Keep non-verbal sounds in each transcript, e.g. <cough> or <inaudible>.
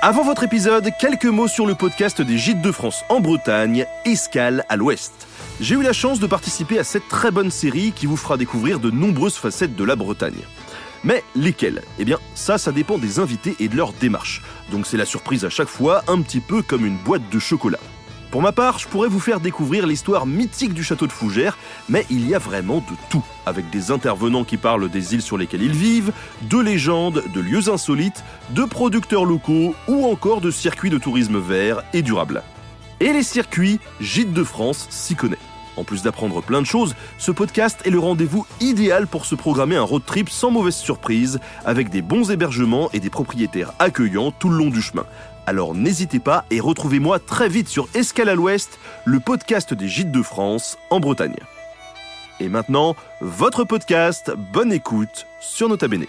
Avant votre épisode, quelques mots sur le podcast des Gîtes de France en Bretagne, Escale à l'Ouest. J'ai eu la chance de participer à cette très bonne série qui vous fera découvrir de nombreuses facettes de la Bretagne. Mais lesquelles? Eh bien, ça, ça dépend des invités et de leur démarche. Donc c'est la surprise à chaque fois, un petit peu comme une boîte de chocolat. Pour ma part, je pourrais vous faire découvrir l'histoire mythique du château de Fougères, mais il y a vraiment de tout, avec des intervenants qui parlent des îles sur lesquelles ils vivent, de légendes, de lieux insolites, de producteurs locaux ou encore de circuits de tourisme vert et durable. Et les circuits, Gîtes de France s'y connaît. En plus d'apprendre plein de choses, ce podcast est le rendez-vous idéal pour se programmer un road trip sans mauvaise surprise, avec des bons hébergements et des propriétaires accueillants tout le long du chemin. Alors n'hésitez pas et retrouvez-moi très vite sur Escale à l'Ouest, le podcast des Gîtes de France en Bretagne. Et maintenant, votre podcast, bonne écoute sur Nota Bene.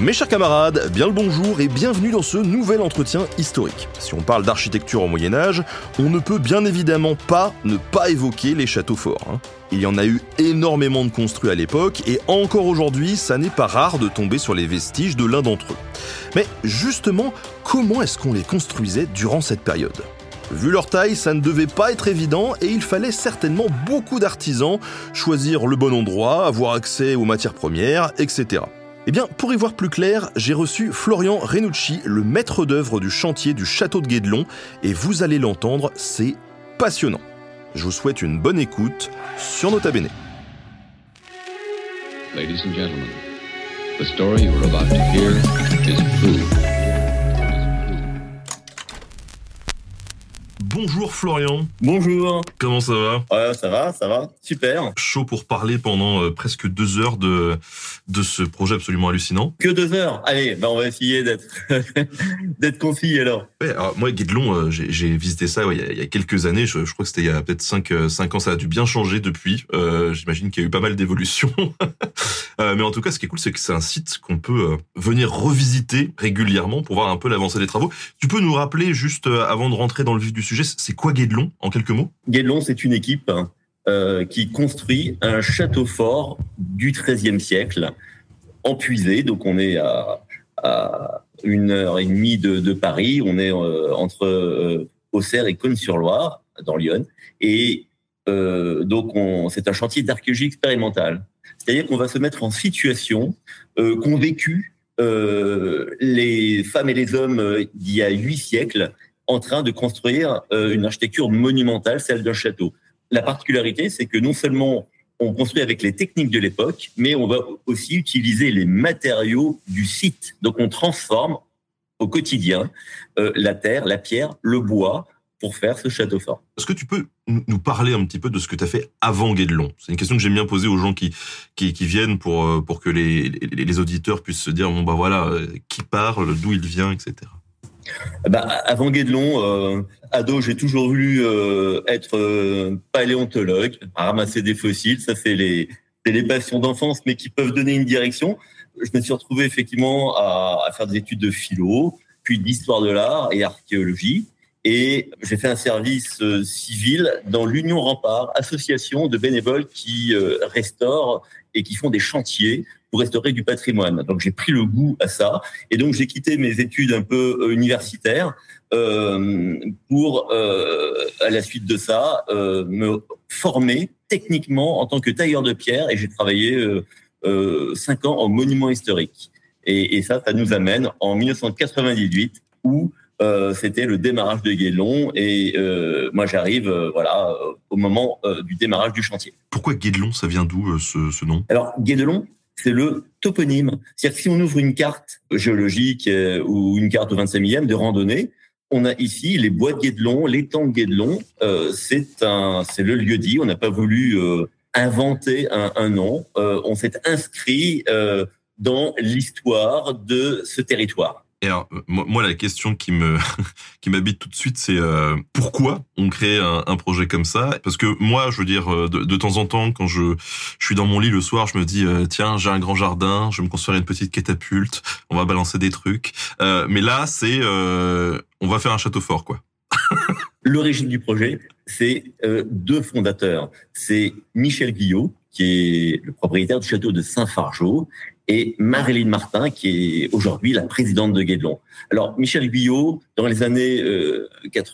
Mes chers camarades, bien le bonjour et bienvenue dans ce nouvel entretien historique. Si on parle d'architecture au Moyen Âge, on ne peut bien évidemment pas ne pas évoquer les châteaux forts. hein. Il y en a eu énormément de construits à l'époque et encore aujourd'hui, ça n'est pas rare de tomber sur les vestiges de l'un d'entre eux. Mais justement, comment est-ce qu'on les construisait durant cette période? Vu leur taille, ça ne devait pas être évident et il fallait certainement beaucoup d'artisans, choisir le bon endroit, avoir accès aux matières premières, etc. Eh bien, pour y voir plus clair, j'ai reçu Florian Renucci, le maître d'œuvre du chantier du château de Guédelon, et vous allez l'entendre, c'est passionnant. Je vous souhaite une bonne écoute sur Nota Bene. Bonjour Florian, Bonjour. comment ça va? Ouais, ça va, ça va. Super. Chaud pour parler pendant euh, presque deux heures de, de ce projet absolument hallucinant. Que deux heures. Allez, bah on va essayer d'être <laughs> d'être concis alors. Ouais, alors moi, Guédelon, euh, j'ai visité ça ouais, il, y a, il y a quelques années. Je, je crois que c'était il y a peut-être 5, cinq ans. Ça a dû bien changer depuis. Euh, J'imagine qu'il y a eu pas mal d'évolutions. <laughs> Euh, mais en tout cas, ce qui est cool, c'est que c'est un site qu'on peut euh, venir revisiter régulièrement pour voir un peu l'avancée des travaux. Tu peux nous rappeler, juste euh, avant de rentrer dans le vif du sujet, c'est quoi Guédelon, en quelques mots? Guédelon, c'est une équipe euh, qui construit un château fort du XIIIe siècle, en puisée. Donc on est à, une heure et demie de, Paris. On est euh, entre euh, Auxerre et Cône-sur-Loire, dans Lyon. Et donc on- c'est un chantier d'archéologie expérimentale. C'est-à-dire qu'on va se mettre en situation qu'ont vécu les femmes et les hommes d'il y a huit siècles en train de construire euh, une architecture monumentale, celle d'un château. La particularité, c'est que non seulement on construit avec les techniques de l'époque, mais on va aussi utiliser les matériaux du site. Donc on transforme au quotidien euh, la terre, la pierre, le bois pour faire ce château fort. Est-ce que tu peux nous parler un petit peu de ce que tu as fait avant Guédelon? C'est une question que j'aime bien poser aux gens qui, qui, viennent pour, euh, pour que les, les, les auditeurs puissent se dire, bon bah voilà, qui parle, d'où il vient, etc. Bah, avant Guédelon, euh, ado, j'ai toujours voulu euh, être euh, paléontologue, ramasser des fossiles. Ça, c'est les, les passions d'enfance, mais qui peuvent donner une direction. Je me suis retrouvé effectivement à, à faire des études de philo, puis d'histoire de l'art et archéologie. Et j'ai fait un service euh, civil dans l'Union Rempart, association de bénévoles qui euh, restaurent et qui font des chantiers pour restaurer du patrimoine. Donc j'ai pris le goût à ça. Et donc j'ai quitté mes études un peu euh, universitaires euh, pour, euh, à la suite de ça, euh, me former techniquement en tant que tailleur de pierre. Et j'ai travaillé cinq ans en monument historique. Et, et ça, ça nous amène en 1998 où euh, c'était le démarrage de Guédelon. Et euh, moi, j'arrive euh, voilà au moment du démarrage du chantier. Pourquoi Guédelon, ça vient d'où ce, ce nom? Alors, Guédelon, c'est le toponyme. C'est-à-dire que si on ouvre une carte géologique euh, ou une carte au 25 millième de randonnée, on a ici les bois de Guédelon, l'étang de Guédelon. Euh, c'est un, c'est le lieu dit. On n'a pas voulu euh, inventer un, un nom. Euh, on s'est inscrit dans l'histoire de ce territoire. Alors, euh, moi, la question qui me <laughs> qui m'habite tout de suite, c'est euh, pourquoi on crée un, projet comme ça? Parce que moi, je veux dire, euh, de, temps en temps, quand je suis dans mon lit le soir, je me dis tiens, j'ai un grand jardin, je vais me construire une petite catapulte, on va balancer des trucs. Mais là, c'est on va faire un château fort, quoi. <laughs> L'origine du projet, c'est deux fondateurs. C'est Michel Guillot, qui est le propriétaire du château de Saint-Fargeau, et Marilyn Martin, qui est aujourd'hui la présidente de Guédelon. Alors, Michel Guyot, dans les années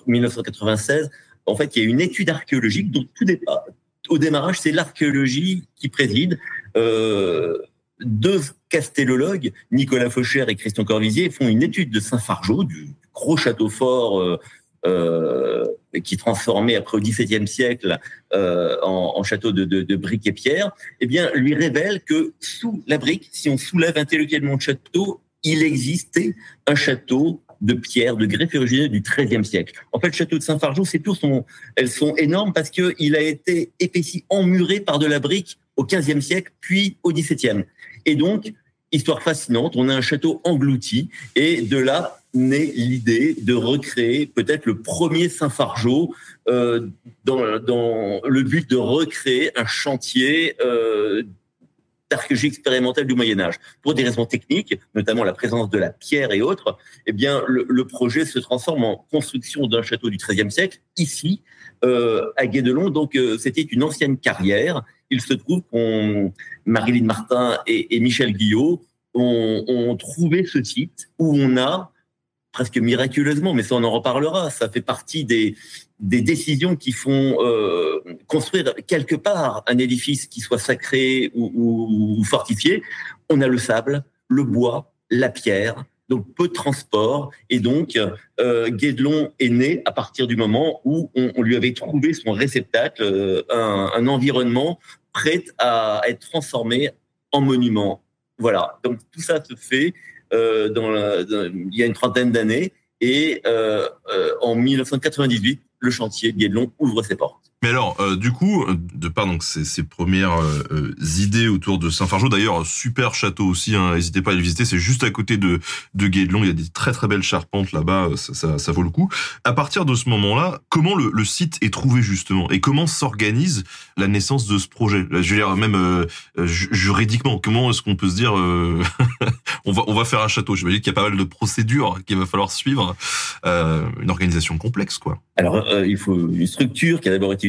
1996, en fait, il y a une étude archéologique dont tout départ, au démarrage, c'est l'archéologie qui préside. Euh, deux castellologues, Nicolas Faucher et Christian Corvisier, font une étude de Saint-Fargeau, du gros château fort euh, euh, qui transformé après au XVIIe siècle euh, en, en, château de, de, de, briques et pierres, eh bien, lui révèle que sous la brique, si on soulève intellectuellement le château, il existait un château de pierre, de greffe originelle du XIIIe siècle. En fait, le château de Saint-Fargeau, ces tours sont, elles sont énormes parce qu'il a été épaissi, emmuré par de la brique au XVe siècle, puis au XVIIe. Et donc, histoire fascinante, on a un château englouti, et de là naît l'idée de recréer peut-être le premier Saint-Fargeau euh, dans, dans, le but de recréer un chantier euh, d'archéologie expérimentale du Moyen Âge. Pour des raisons techniques, notamment la présence de la pierre et autres, eh bien le, projet se transforme en construction d'un château du XIIIe siècle ici euh, à Guédelon. Donc euh, c'était une ancienne carrière. Il se trouve qu'on Marilyn Martin et, et Michel Guillot ont, ont trouvé ce site où on a presque miraculeusement, mais ça on en reparlera. Ça fait partie des, des décisions qui font euh, construire quelque part un édifice qui soit sacré ou, fortifié. On a le sable, le bois, la pierre, donc peu de transport. Et donc, euh, Guédelon est né à partir du moment où on, lui avait trouvé son réceptacle, euh, un, environnement prêt à être transformé en monument. Voilà, donc tout ça se fait dans, la, dans, il y a une trentaine d'années. Et euh, euh, en 1998, le chantier Guédelon ouvre ses portes. Mais alors, euh, du coup, de par donc ces, ces premières euh, idées autour de Saint-Fargeau, d'ailleurs, super château aussi, hein, n'hésitez pas à le visiter, c'est juste à côté de, de Guédelon, il y a des très très belles charpentes là-bas, ça, ça, ça, vaut le coup. À partir de ce moment-là, comment le, le, site est trouvé justement et comment s'organise la naissance de ce projet? Je veux dire, même euh, juridiquement, comment est-ce qu'on peut se dire, euh, <laughs> on, va, on va faire un château? J'imagine qu'il y a pas mal de procédures qu'il va falloir suivre, euh, une organisation complexe, quoi. Alors, il faut une structure qui a d'abord été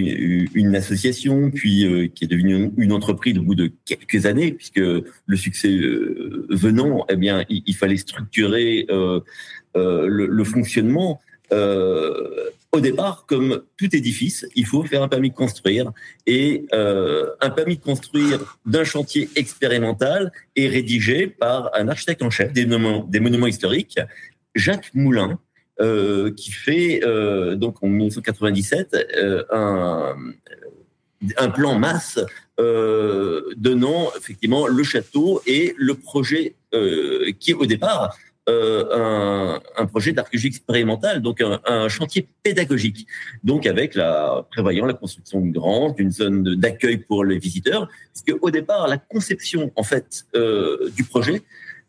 une association, puis euh, qui est devenue une entreprise au bout de quelques années, puisque le succès euh, venant, eh bien, il, fallait structurer euh, le, fonctionnement. au départ, comme tout édifice, il faut faire un permis de construire. Et un permis de construire d'un chantier expérimental est rédigé par un architecte en chef des des monuments historiques, Jacques Moulin, euh, qui fait euh, donc en 1997 euh, un, un plan masse euh, donnant effectivement le château et le projet qui au départ un, un, projet d'archéologie expérimentale, donc un, un, chantier pédagogique, donc avec la prévoyant la construction d'une grange, d'une zone d'accueil pour les visiteurs, parce que au départ la conception en fait du projet,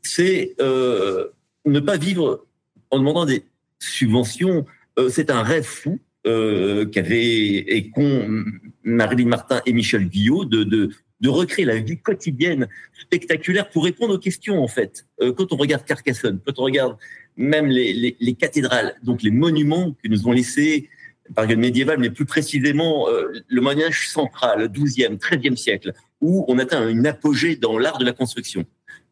c'est ne pas vivre en demandant des subvention, euh, c'est un rêve fou euh, qu'avaient et qu'ont Marilyn Martin et Michel Guillot de, recréer la vie quotidienne spectaculaire pour répondre aux questions en fait. Euh, quand on regarde Carcassonne, quand on regarde même les, les, les, cathédrales, donc les monuments que nous ont laissés période médiévale, mais plus précisément euh, le Moyen Âge central, le 12e, 13e siècle, où on atteint une apogée dans l'art de la construction.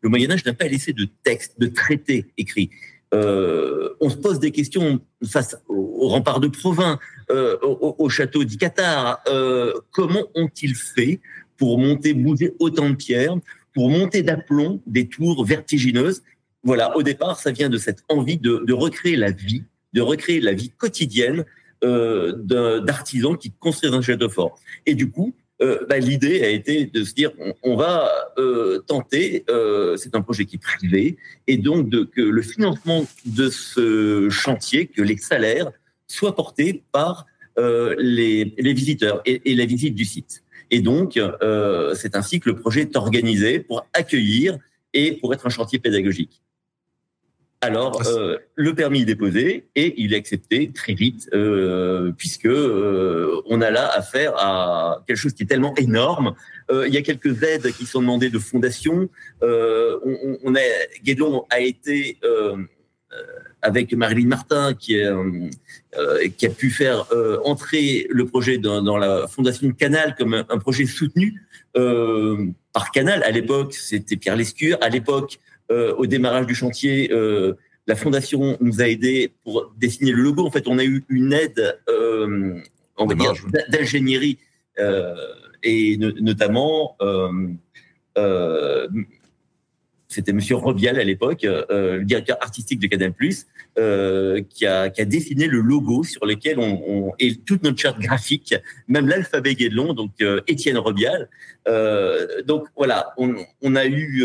Le Moyen Âge n'a pas laissé de textes, de traités écrits euh, on se pose des questions face au, rempart de Provins, euh, au, au, château d'Icatar. Euh, comment ont-ils fait pour monter, bouger autant de pierres, pour monter d'aplomb des tours vertigineuses? Voilà, au départ, ça vient de cette envie de, de recréer la vie, de recréer la vie quotidienne euh, d'artisans qui construisent un château fort. Et du coup, euh, bah, l'idée a été de se dire on, va euh, tenter, euh, c'est un projet qui est privé, et donc que le financement de ce chantier, que les salaires soient portés par euh, les, visiteurs et, et, la visite du site. Et donc, c'est ainsi que le projet est organisé pour accueillir et pour être un chantier pédagogique. Alors, euh, le permis est déposé et il est accepté très vite, euh, puisque euh, on a là affaire à quelque chose qui est tellement énorme. Euh, il y a quelques aides qui sont demandées de fondation. Euh, on, on, a, Guédelon a été avec Marilyn Martin, qui, est, qui a pu faire entrer le projet dans, dans, la fondation de Canal comme un, un projet soutenu par Canal. À l'époque, c'était Pierre Lescure. À l'époque, au démarrage du chantier, la fondation nous a aidés pour dessiner le logo. En fait, on a eu une aide, euh, on va dire, d'ingénierie euh, et notamment, euh, euh, c'était Monsieur Robial à l'époque, euh, le directeur artistique de Canal+, euh, qui, a, qui a dessiné le logo sur lequel on, on et toute notre charte graphique, même l'alphabet Guédelon, donc Étienne Robial. donc voilà, on, on a eu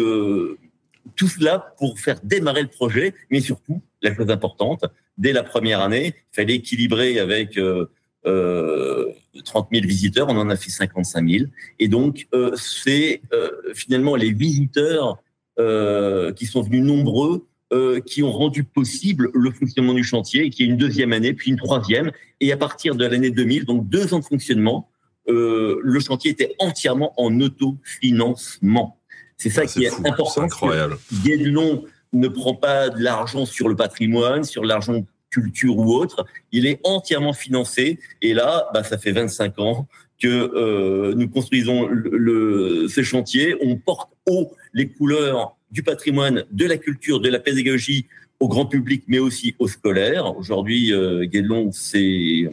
tout cela pour faire démarrer le projet, mais surtout, la chose importante, dès la première année, il fallait équilibrer avec euh, euh, 30 000 visiteurs, on en a fait 55 000. Et donc, euh, c'est euh, finalement les visiteurs euh, qui sont venus nombreux euh, qui ont rendu possible le fonctionnement du chantier, qui est une deuxième année, puis une troisième. Et à partir de l'année 2000, donc deux ans de fonctionnement, le chantier était entièrement en autofinancement. C'est ça qui est, important. incroyable. Guédelon ne prend pas de l'argent sur le patrimoine, sur l'argent culture ou autre. Il est entièrement financé. Et là, bah, ça fait 25 ans que euh, nous construisons le, le, ce chantier. On porte haut les couleurs du patrimoine, de la culture, de la pédagogie au grand public, mais aussi aux scolaires. Aujourd'hui, euh, Guédelon, c'est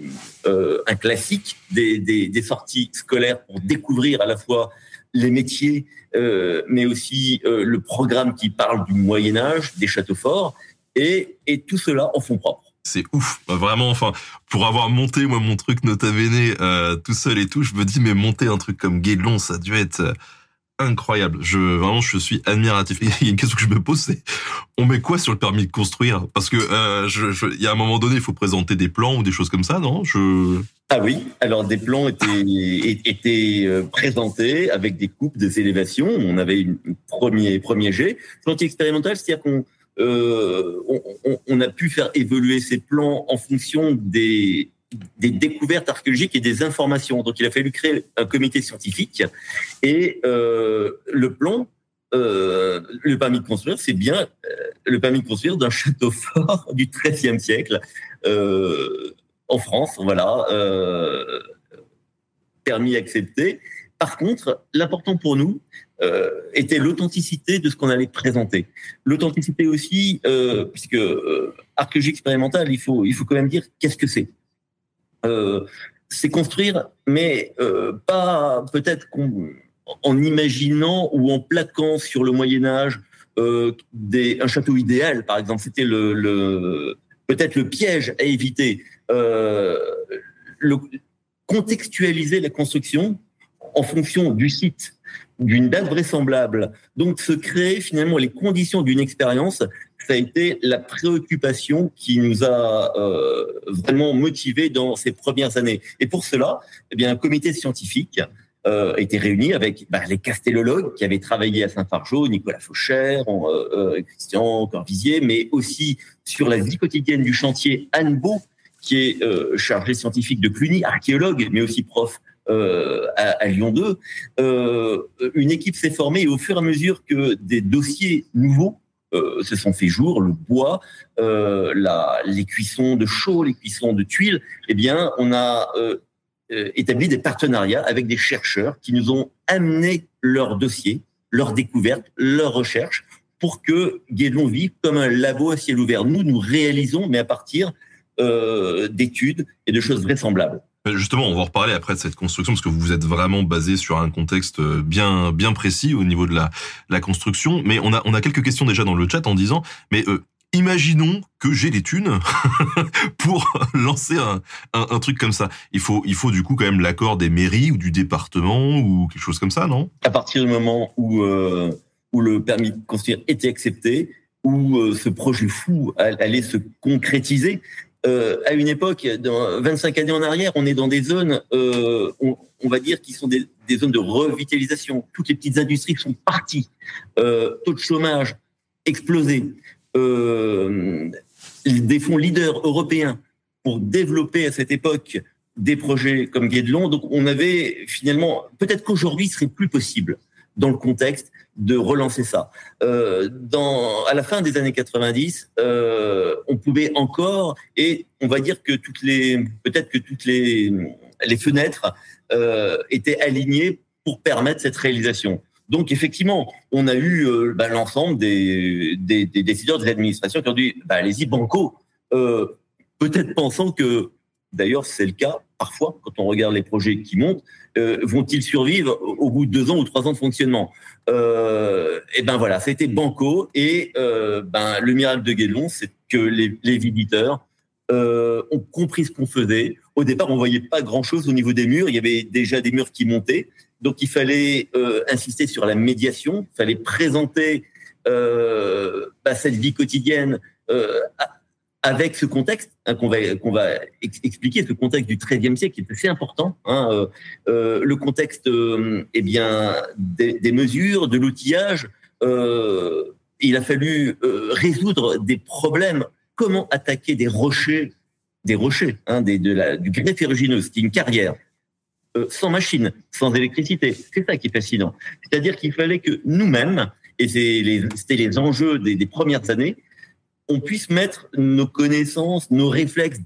euh, un classique des, des, des, sorties scolaires pour découvrir à la fois les métiers, euh, mais aussi euh, le programme qui parle du Moyen Âge, des châteaux forts, et, tout cela en fond propre. C'est ouf, bah, vraiment. Enfin, pour avoir monté moi mon truc Nota Bene euh, tout seul et tout, je me dis mais monter un truc comme Guédelon, ça a dû être euh, incroyable. Je vraiment, je suis admiratif. <laughs> Il y a une question que je me pose, c'est on met quoi sur le permis de construire? Parce que euh, il y a un moment donné, il faut présenter des plans ou des choses comme ça, non? Ah oui, alors des plans étaient, étaient euh, présentés avec des coupes, des élévations. On avait une premier premier jet. Chantier expérimental, c'est-à-dire qu'on euh, on, a pu faire évoluer ces plans en fonction des, des découvertes archéologiques et des informations. Donc, il a fallu créer un comité scientifique et euh, le plan, euh, le permis de construire, c'est bien euh, le permis de construire d'un château fort du XIIIe siècle euh, en France. Voilà, permis accepté. Par contre, l'important pour nous était l'authenticité de ce qu'on allait présenter. L'authenticité aussi, puisque archéologie expérimentale, il faut, il faut quand même dire qu'est-ce que c'est. Euh, c'est construire, mais euh, pas peut-être en imaginant ou en plaquant sur le Moyen Âge euh, des, un château idéal, par exemple. C'était le, peut-être le piège à éviter. contextualiser la construction en fonction du site, d'une date vraisemblable. Donc, se créer finalement les conditions d'une expérience, ça a été la préoccupation qui nous a euh, vraiment motivés dans ces premières années. Et pour cela, eh bien, un comité scientifique euh, été réuni avec bah, les castellologues qui avaient travaillé à Saint-Fargeau, Nicolas Fauchère, euh, euh, Christian Corvisier, mais aussi sur la vie quotidienne du chantier Anne Beau, qui est euh, chargé scientifique de Cluny, archéologue, mais aussi prof euh, à, à, Lyon 2, euh, une équipe s'est formée et au fur et à mesure que des dossiers nouveaux euh, se sont fait jour, le bois, euh, la, les cuissons de chaux, les cuissons de tuiles, eh bien, on a euh, établi des partenariats avec des chercheurs qui nous ont amené leurs dossiers, leurs découvertes, leurs recherches pour que Guédelon vive comme un labo à ciel ouvert. Nous, nous réalisons, mais à partir d'études et de choses vraisemblables. Justement, on va reparler après de cette construction parce que vous êtes vraiment basé sur un contexte bien bien précis au niveau de la, la construction. Mais on a on a quelques questions déjà dans le chat en disant mais euh, imaginons que j'ai les thunes <laughs> pour lancer un, un, un, truc comme ça. Il faut il faut du coup quand même l'accord des mairies ou du département ou quelque chose comme ça, non? À partir du moment où euh, où le permis de construire était accepté, où euh, ce projet fou allait se concrétiser, euh, à une époque, dans 25 années en arrière, on est dans des zones, euh, on, on, va dire, qui sont des, des, zones de revitalisation. Toutes les petites industries sont parties. Euh, taux de chômage explosé. Euh, des fonds leaders européens pour développer à cette époque des projets comme Guédelon. Donc, on avait finalement, peut-être qu'aujourd'hui, ce serait plus possible. dans le contexte de relancer ça. Euh, dans, à la fin des années 90, euh, on pouvait encore, et on va dire que toutes les, peut-être que toutes les, les fenêtres euh, étaient alignées pour permettre cette réalisation. Donc effectivement, on a eu euh, bah, l'ensemble des, des, des, décideurs de l'administration qui ont dit bah, allez-y banco, euh, peut-être pensant que D'ailleurs, c'est le cas parfois quand on regarde les projets qui montent. Euh, vont-ils survivre au bout de deux ans ou trois ans de fonctionnement? Euh, Et ben voilà, c'était banco. Et euh, ben le miracle de Guédelon, c'est que les, visiteurs euh, ont compris ce qu'on faisait. Au départ, on voyait pas grand-chose au niveau des murs. Il y avait déjà des murs qui montaient, donc il fallait insister sur la médiation. Il fallait présenter euh, bah, cette vie quotidienne avec ce contexte hein, qu'on va qu'on va expliquer, ce contexte du XIIIe siècle qui est assez important, hein, euh, euh, le contexte euh, eh bien des, mesures, de l'outillage. Euh, il a fallu résoudre des problèmes. Comment attaquer des rochers, des rochers, hein, du grès ferrugineux, qui une carrière, sans machine, sans électricité. C'est ça qui est fascinant. C'est-à-dire qu'il fallait que nous-mêmes, et c'était les, enjeux des premières années, on puisse mettre nos connaissances, nos réflexes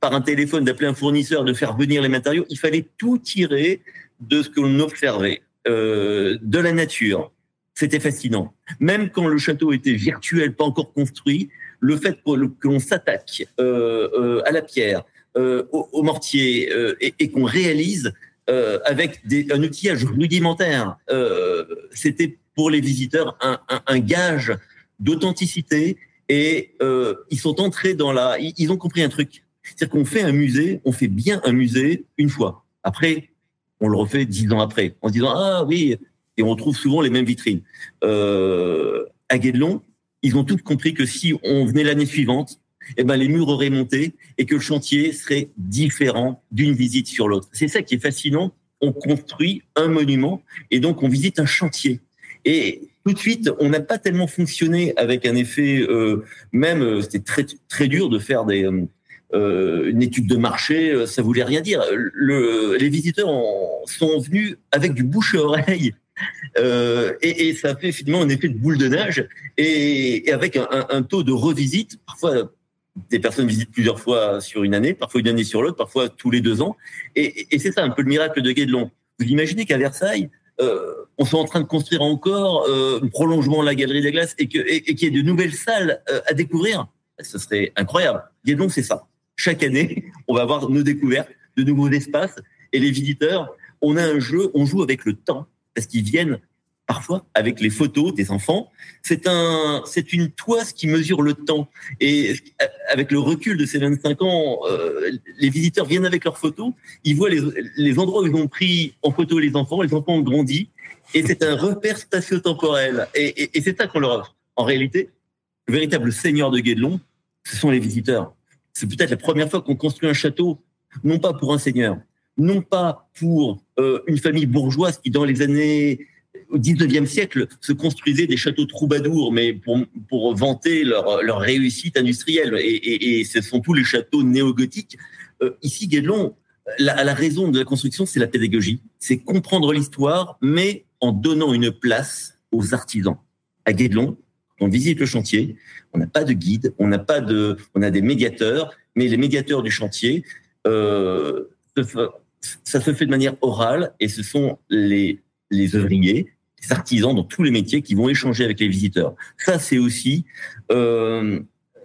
par un téléphone, d'appeler un fournisseur, de faire venir les matériaux. Il fallait tout tirer de ce que l'on observait, euh, de la nature. C'était fascinant. Même quand le château était virtuel, pas encore construit, le fait que l'on s'attaque euh, euh, à la pierre, euh, au, au, mortier, euh, et, et qu'on réalise euh, avec des, un outillage rudimentaire, c'était pour les visiteurs un, un, un gage d'authenticité et euh, ils sont entrés dans la. Ils ont compris un truc. C'est-à-dire qu'on fait un musée, on fait bien un musée une fois. Après, on le refait dix ans après, en se disant ah oui, et on retrouve souvent les mêmes vitrines. Euh, à Guédelon, ils ont tous compris que si on venait l'année suivante, eh ben les murs auraient monté et que le chantier serait différent d'une visite sur l'autre. C'est ça qui est fascinant. On construit un monument et donc on visite un chantier. Et tout de suite, on n'a pas tellement fonctionné avec un effet, euh, même euh, c'était très très dur de faire des euh, une étude de marché, euh, ça voulait rien dire. Le, les visiteurs ont, sont venus avec du bouche à oreille. Euh, et, et, ça fait finalement un effet de boule de neige et, et avec un, un, un, taux de revisite. Parfois, des personnes visitent plusieurs fois sur une année, parfois une année sur l'autre, parfois tous les deux ans. Et, et c'est ça un peu le miracle de Guédelon. Vous imaginez qu'à Versailles, euh, on soit en train de construire encore euh, un prolongement de la galerie des glaces et qu'il y ait de nouvelles salles euh, à découvrir, ce serait incroyable. Donc c'est ça. Chaque année, <laughs> on va avoir nos découvertes, de nouveaux espaces et les visiteurs. On a un jeu, on joue avec le temps parce qu'ils viennent parfois avec les photos des enfants. C'est un, c'est une toise qui mesure le temps. Et avec le recul de ces 25 ans, euh, les visiteurs viennent avec leurs photos, ils voient les, endroits où ils ont pris en photo les enfants, les enfants ont grandi, et c'est un repère spatio-temporel. Et c'est ça qu'on leur offre. En réalité, le véritable seigneur de Guédelon, ce sont les visiteurs. C'est peut-être la première fois qu'on construit un château, non pas pour un seigneur, non pas pour euh, une famille bourgeoise qui, dans les années au 19e siècle se construisaient des châteaux troubadours, mais pour, vanter leur, réussite industrielle. Et, ce sont tous les châteaux néo-gothiques. Euh, ici, Guédelon, la, la, raison de la construction, c'est la pédagogie. C'est comprendre l'histoire, mais en donnant une place aux artisans. À Guédelon, on visite le chantier, on n'a pas de guide, on n'a pas de, on a des médiateurs, mais les médiateurs du chantier, euh, ça se fait de manière orale et ce sont les les ouvriers, artisans dans tous les métiers qui vont échanger avec les visiteurs. Ça, c'est aussi euh,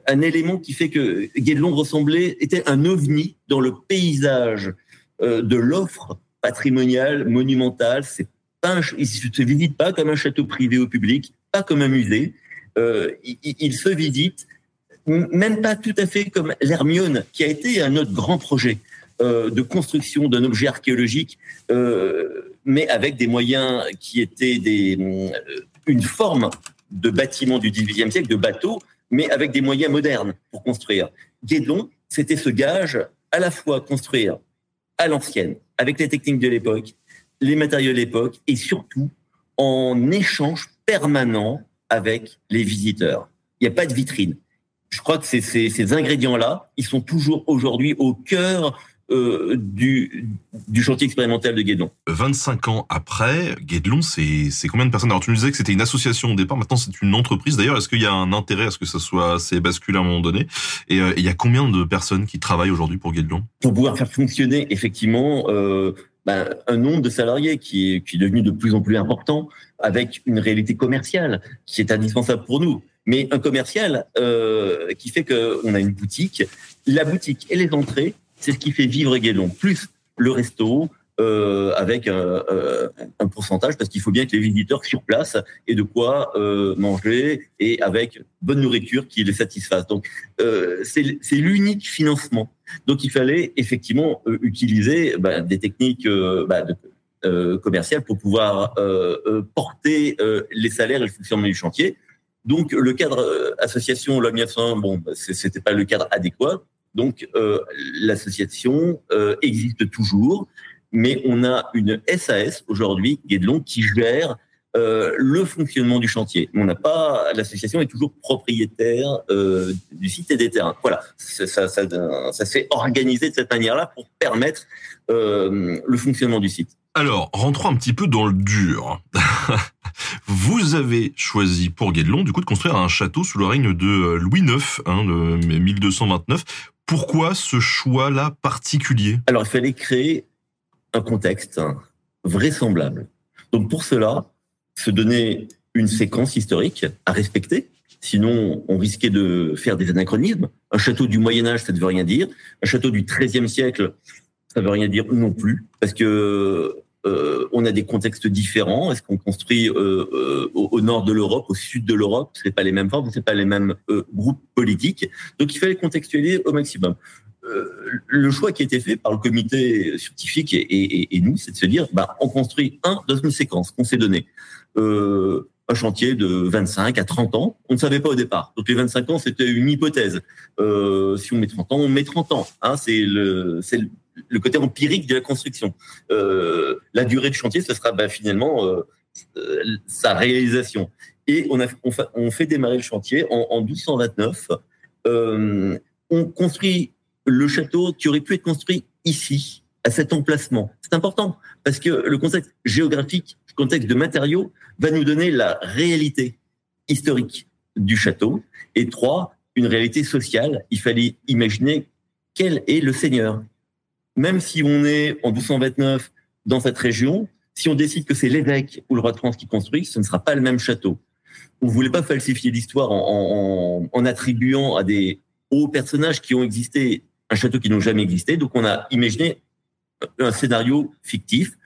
un élément qui fait que Guédelon ressemblait, était un ovni dans le paysage euh, de l'offre patrimoniale, monumentale. C'est pas un, il se visite pas comme un château privé au public, pas comme un musée. Euh, il, se visite même pas tout à fait comme l'Hermione, qui a été un autre grand projet euh, de construction d'un objet archéologique, euh, mais avec des moyens qui étaient des, euh, une forme de bâtiment du XVIIIe siècle, de bateau, mais avec des moyens modernes pour construire. Guédelon, c'était ce gage à la fois construire à l'ancienne, avec les techniques de l'époque, les matériaux de l'époque, et surtout en échange permanent avec les visiteurs. Il n'y a pas de vitrine. Je crois que ces, ces ingrédients-là, ils sont toujours aujourd'hui au cœur euh, du, du chantier expérimental de Guédelon. 25 ans après, Guédelon, c'est combien de personnes? Alors tu nous disais que c'était une association au départ, maintenant c'est une entreprise. D'ailleurs, est-ce qu'il y a un intérêt à ce que ça soit assez basculé à un moment donné? Et euh, il y a combien de personnes qui travaillent aujourd'hui pour Guédelon? Pour pouvoir faire fonctionner effectivement euh, ben, un nombre de salariés qui est, qui est devenu de plus en plus important, avec une réalité commerciale qui est indispensable pour nous. Mais un commercial euh, qui fait qu'on a une boutique, la boutique et les entrées c'est ce qui fait vivre Guédelon, plus le resto, euh, avec un, un, pourcentage, parce qu'il faut bien que les visiteurs sur place aient de quoi euh, manger et avec bonne nourriture qui les satisfasse. Donc, euh, c'est l'unique financement. Donc, il fallait effectivement euh, utiliser bah, des techniques euh, bah, de, euh, commerciales pour pouvoir porter les salaires et le fonctionnement du chantier. Donc, le cadre association L'Homme bon, bah, c'était pas le cadre adéquat. Donc, euh, l'association euh, existe toujours, mais on a une SAS aujourd'hui, Guédelon, qui gère euh, le fonctionnement du chantier. On n'a pas, l'association est toujours propriétaire du site et des terrains. Voilà, ça, ça, s'est organisé de cette manière-là pour permettre le fonctionnement du site. Alors, rentrons un petit peu dans le dur. <laughs> Vous avez choisi pour Guédelon, du coup, de construire un château sous le règne de Louis IX, de 1229. Pourquoi ce choix-là particulier? Alors, il fallait créer un contexte vraisemblable. Donc, pour cela, se donner une séquence historique à respecter. Sinon, on risquait de faire des anachronismes. Un château du Moyen Âge, ça ne veut rien dire. Un château du XIIIe siècle, ça ne veut rien dire non plus, parce que euh, on a des contextes différents. Est-ce qu'on construit euh, euh, au, nord de l'Europe, au sud de l'Europe? C'est pas les mêmes formes, c'est pas les mêmes groupes politiques. Donc il fallait contextualiser au maximum. Le choix qui a été fait par le comité scientifique et, nous, c'est de se dire, bah, on construit un dans une séquence qu'on s'est donné. un chantier de 25 à 30 ans. On ne savait pas au départ. Donc les 25 ans, c'était une hypothèse. si on met 30 ans, on met 30 ans. Hein, c'est le le côté empirique de la construction. Euh, la durée du chantier, ce sera bah, finalement euh, euh, sa réalisation. Et on, a, on, fait, démarrer le chantier en, en 1229. Euh, on construit le château qui aurait pu être construit ici, à cet emplacement. C'est important parce que le contexte géographique, le contexte de matériaux va nous donner la réalité historique du château. Et trois, une réalité sociale. Il fallait imaginer quel est le seigneur, même si on est en 1229 dans cette région, si on décide que c'est l'évêque ou le roi de France qui construit, ce ne sera pas le même château. On ne voulait pas falsifier l'histoire en, attribuant à des hauts personnages qui ont existé un château qui n'ont jamais existé. Donc on a imaginé un scénario fictif.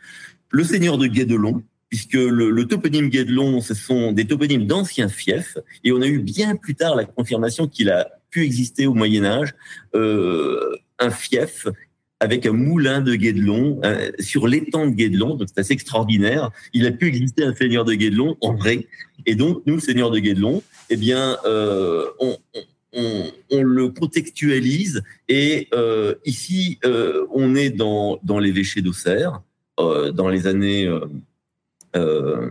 Le seigneur de Guédelon, puisque le, le toponyme Guédelon, ce sont des toponymes d'anciens fiefs, et on a eu bien plus tard la confirmation qu'il a pu exister au Moyen Âge euh, un fief avec un moulin de Guédelon euh, sur l'étang de Guédelon. Donc c'est assez extraordinaire. Il a pu exister un seigneur de Guédelon en vrai. Et donc nous, seigneur de Guédelon, eh bien, euh, on, on, on, le contextualise. Et euh, ici, euh, on est dans, dans l'évêché d'Auxerre, euh, dans les années euh, euh,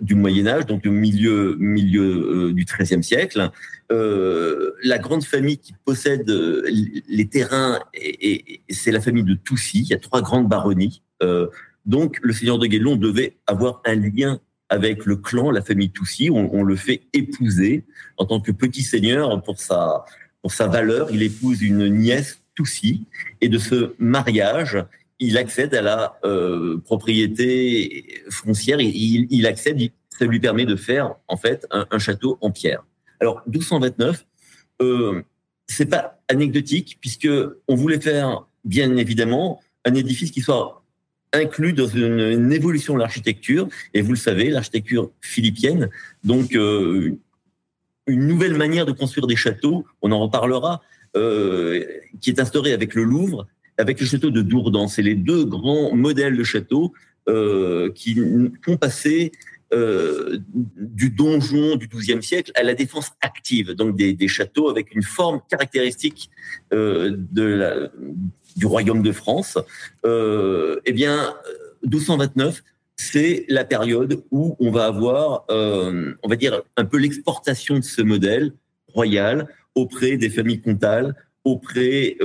du Moyen Âge, donc au milieu, milieu euh, du XIIIe siècle. Euh, la grande famille qui possède les terrains, et, c'est la famille de Toussy. Il y a trois grandes baronnies. donc le seigneur de Guédelon devait avoir un lien avec le clan, la famille Toussy. On, on, le fait épouser en tant que petit seigneur pour sa, pour sa valeur. Il épouse une nièce Toussy. Et de ce mariage, il accède à la euh, propriété foncière, il, accède, ça lui permet de faire en fait un, château en pierre. Alors 1229, euh, c'est pas anecdotique puisque on voulait faire bien évidemment un édifice qui soit inclus dans une, une évolution de l'architecture et vous le savez, l'architecture philippienne, donc euh, une nouvelle manière de construire des châteaux, on en reparlera, euh, qui est instaurée avec le Louvre avec le château de Dourdan. C'est les deux grands modèles de châteaux euh, qui font passer euh, du donjon du XIIe siècle à la défense active, donc des, châteaux avec une forme caractéristique euh, du royaume de France. Eh bien, 1229, c'est la période où on va avoir, on va dire, un peu l'exportation de ce modèle royal auprès des familles comtales, auprès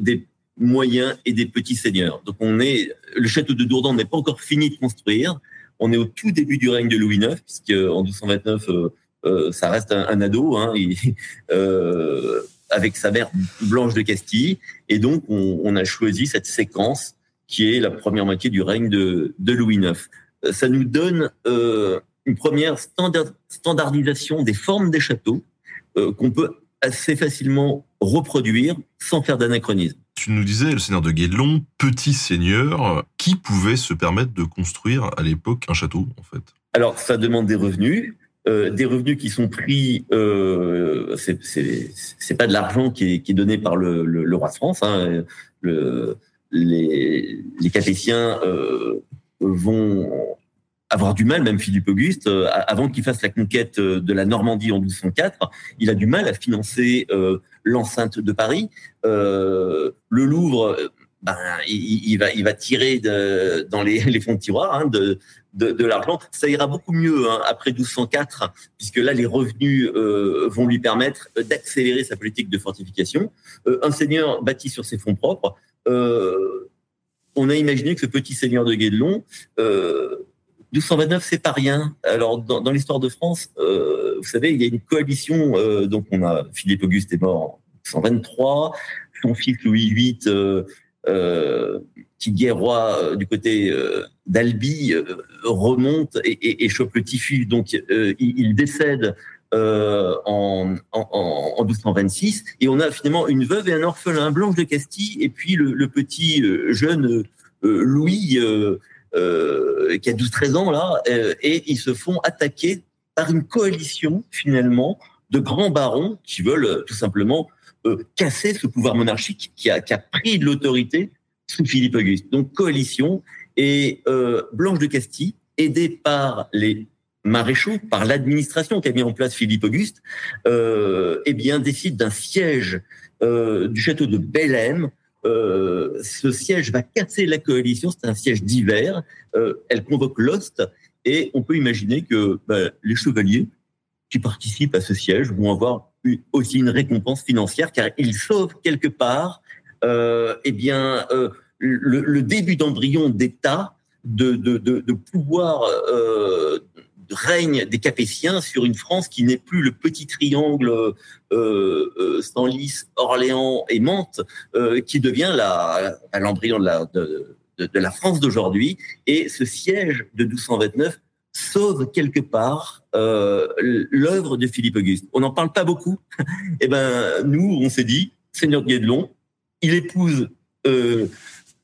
des moyens et des petits seigneurs. Donc on est, le château de Dourdan n'est pas encore fini de construire. On est au tout début du règne de Louis IX, puisque en 1229, euh, euh, ça reste un, ado, hein, <laughs> euh, avec sa mère Blanche de Castille. Et donc on, on, a choisi cette séquence qui est la première moitié du règne de, de Louis IX. Ça nous donne une première standard, standardisation des formes des châteaux qu'on peut assez facilement reproduire sans faire d'anachronisme. Tu nous disais, le seigneur de Guédelon, petit seigneur, qui pouvait se permettre de construire à l'époque un château, en fait? Alors, ça demande des revenus. Euh, des revenus qui sont pris, euh, c'est pas de l'argent qui est, donné par le, roi de France. Hein. Le, les, Capétiens euh, vont avoir du mal, même Philippe Auguste, euh, avant qu'il fasse la conquête de la Normandie en 1204, il a du mal à financer l'enceinte de Paris. le Louvre, ben, il, va, il va tirer dans les, <laughs> les fonds de tiroir hein, de, de, l'argent. Ça ira beaucoup mieux hein, après 1204, puisque là, les revenus vont lui permettre d'accélérer sa politique de fortification. un seigneur bâti sur ses fonds propres, on a imaginé que ce petit seigneur de Guédelon 1229, c'est pas rien. Alors, dans, l'histoire de France, euh, vous savez, il y a une coalition. Euh, donc, on a Philippe Auguste est mort en 123. Son fils Louis VIII, euh, qui est roi du côté d'Albi, remonte et, chope le typhus. Donc, il, décède en, en, en, 1226. Et on a finalement une veuve et un orphelin, Blanche de Castille, et puis le, petit jeune Louis qui a 12-13 ans là, euh, et ils se font attaquer par une coalition finalement de grands barons qui veulent euh, tout simplement casser ce pouvoir monarchique qui a, qui a pris de l'autorité sous Philippe Auguste. Donc coalition et Blanche de Castille, aidée par les maréchaux, par l'administration qu'a mis en place Philippe Auguste, euh, eh bien décide d'un siège euh, du château de Bellem euh, ce siège va casser la coalition, c'est un siège d'hiver, euh, elle convoque l'Ost, et on peut imaginer que bah, les chevaliers qui participent à ce siège vont avoir aussi une récompense financière, car ils sauvent quelque part euh, eh bien, euh, le, début d'embryon d'État, de, de, pouvoir euh, règne des Capétiens sur une France qui n'est plus le petit triangle euh, euh, Senlis, Orléans et Mantes, euh, qui devient la, l'embryon de la, de, de, de la France d'aujourd'hui. Et ce siège de 1229 sauve quelque part euh, l'œuvre de Philippe Auguste. On n'en parle pas beaucoup. <laughs> eh ben, nous, on s'est dit, Seigneur de Guédelon, il épouse, euh,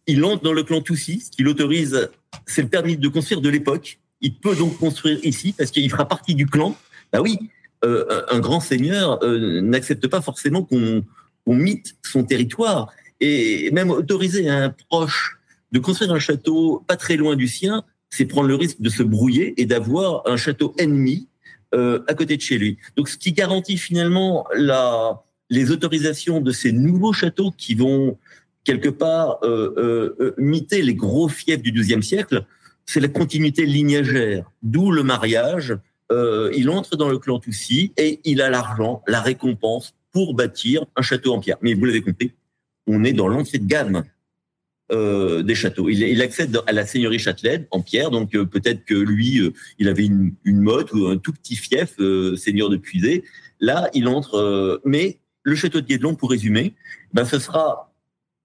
il entre dans le clan Toussy, ce qui l'autorise, c'est le permis de construire de l'époque il peut donc construire ici parce qu'il fera partie du clan. Bah oui, euh, un grand seigneur euh, n'accepte pas forcément qu'on qu mite son territoire et même autoriser un proche de construire un château pas très loin du sien, c'est prendre le risque de se brouiller et d'avoir un château ennemi euh, à côté de chez lui. Donc, ce qui garantit finalement la, les autorisations de ces nouveaux châteaux qui vont quelque part miter les gros fiefs du XIIe siècle, c'est la continuité lignagère, d'où le mariage. Euh, il entre dans le clan Toussy et il a l'argent, la récompense pour bâtir un château en pierre. Mais vous l'avez compris, on est dans l'entrée de gamme euh, des châteaux. Il, il, accède à la seigneurie châtelaine en pierre, donc euh, peut-être que lui, euh, il avait une, une motte ou un tout petit fief, euh, seigneur de Puisé. Là, il entre, euh, mais le château de Guédelon, pour résumer, ben, ce sera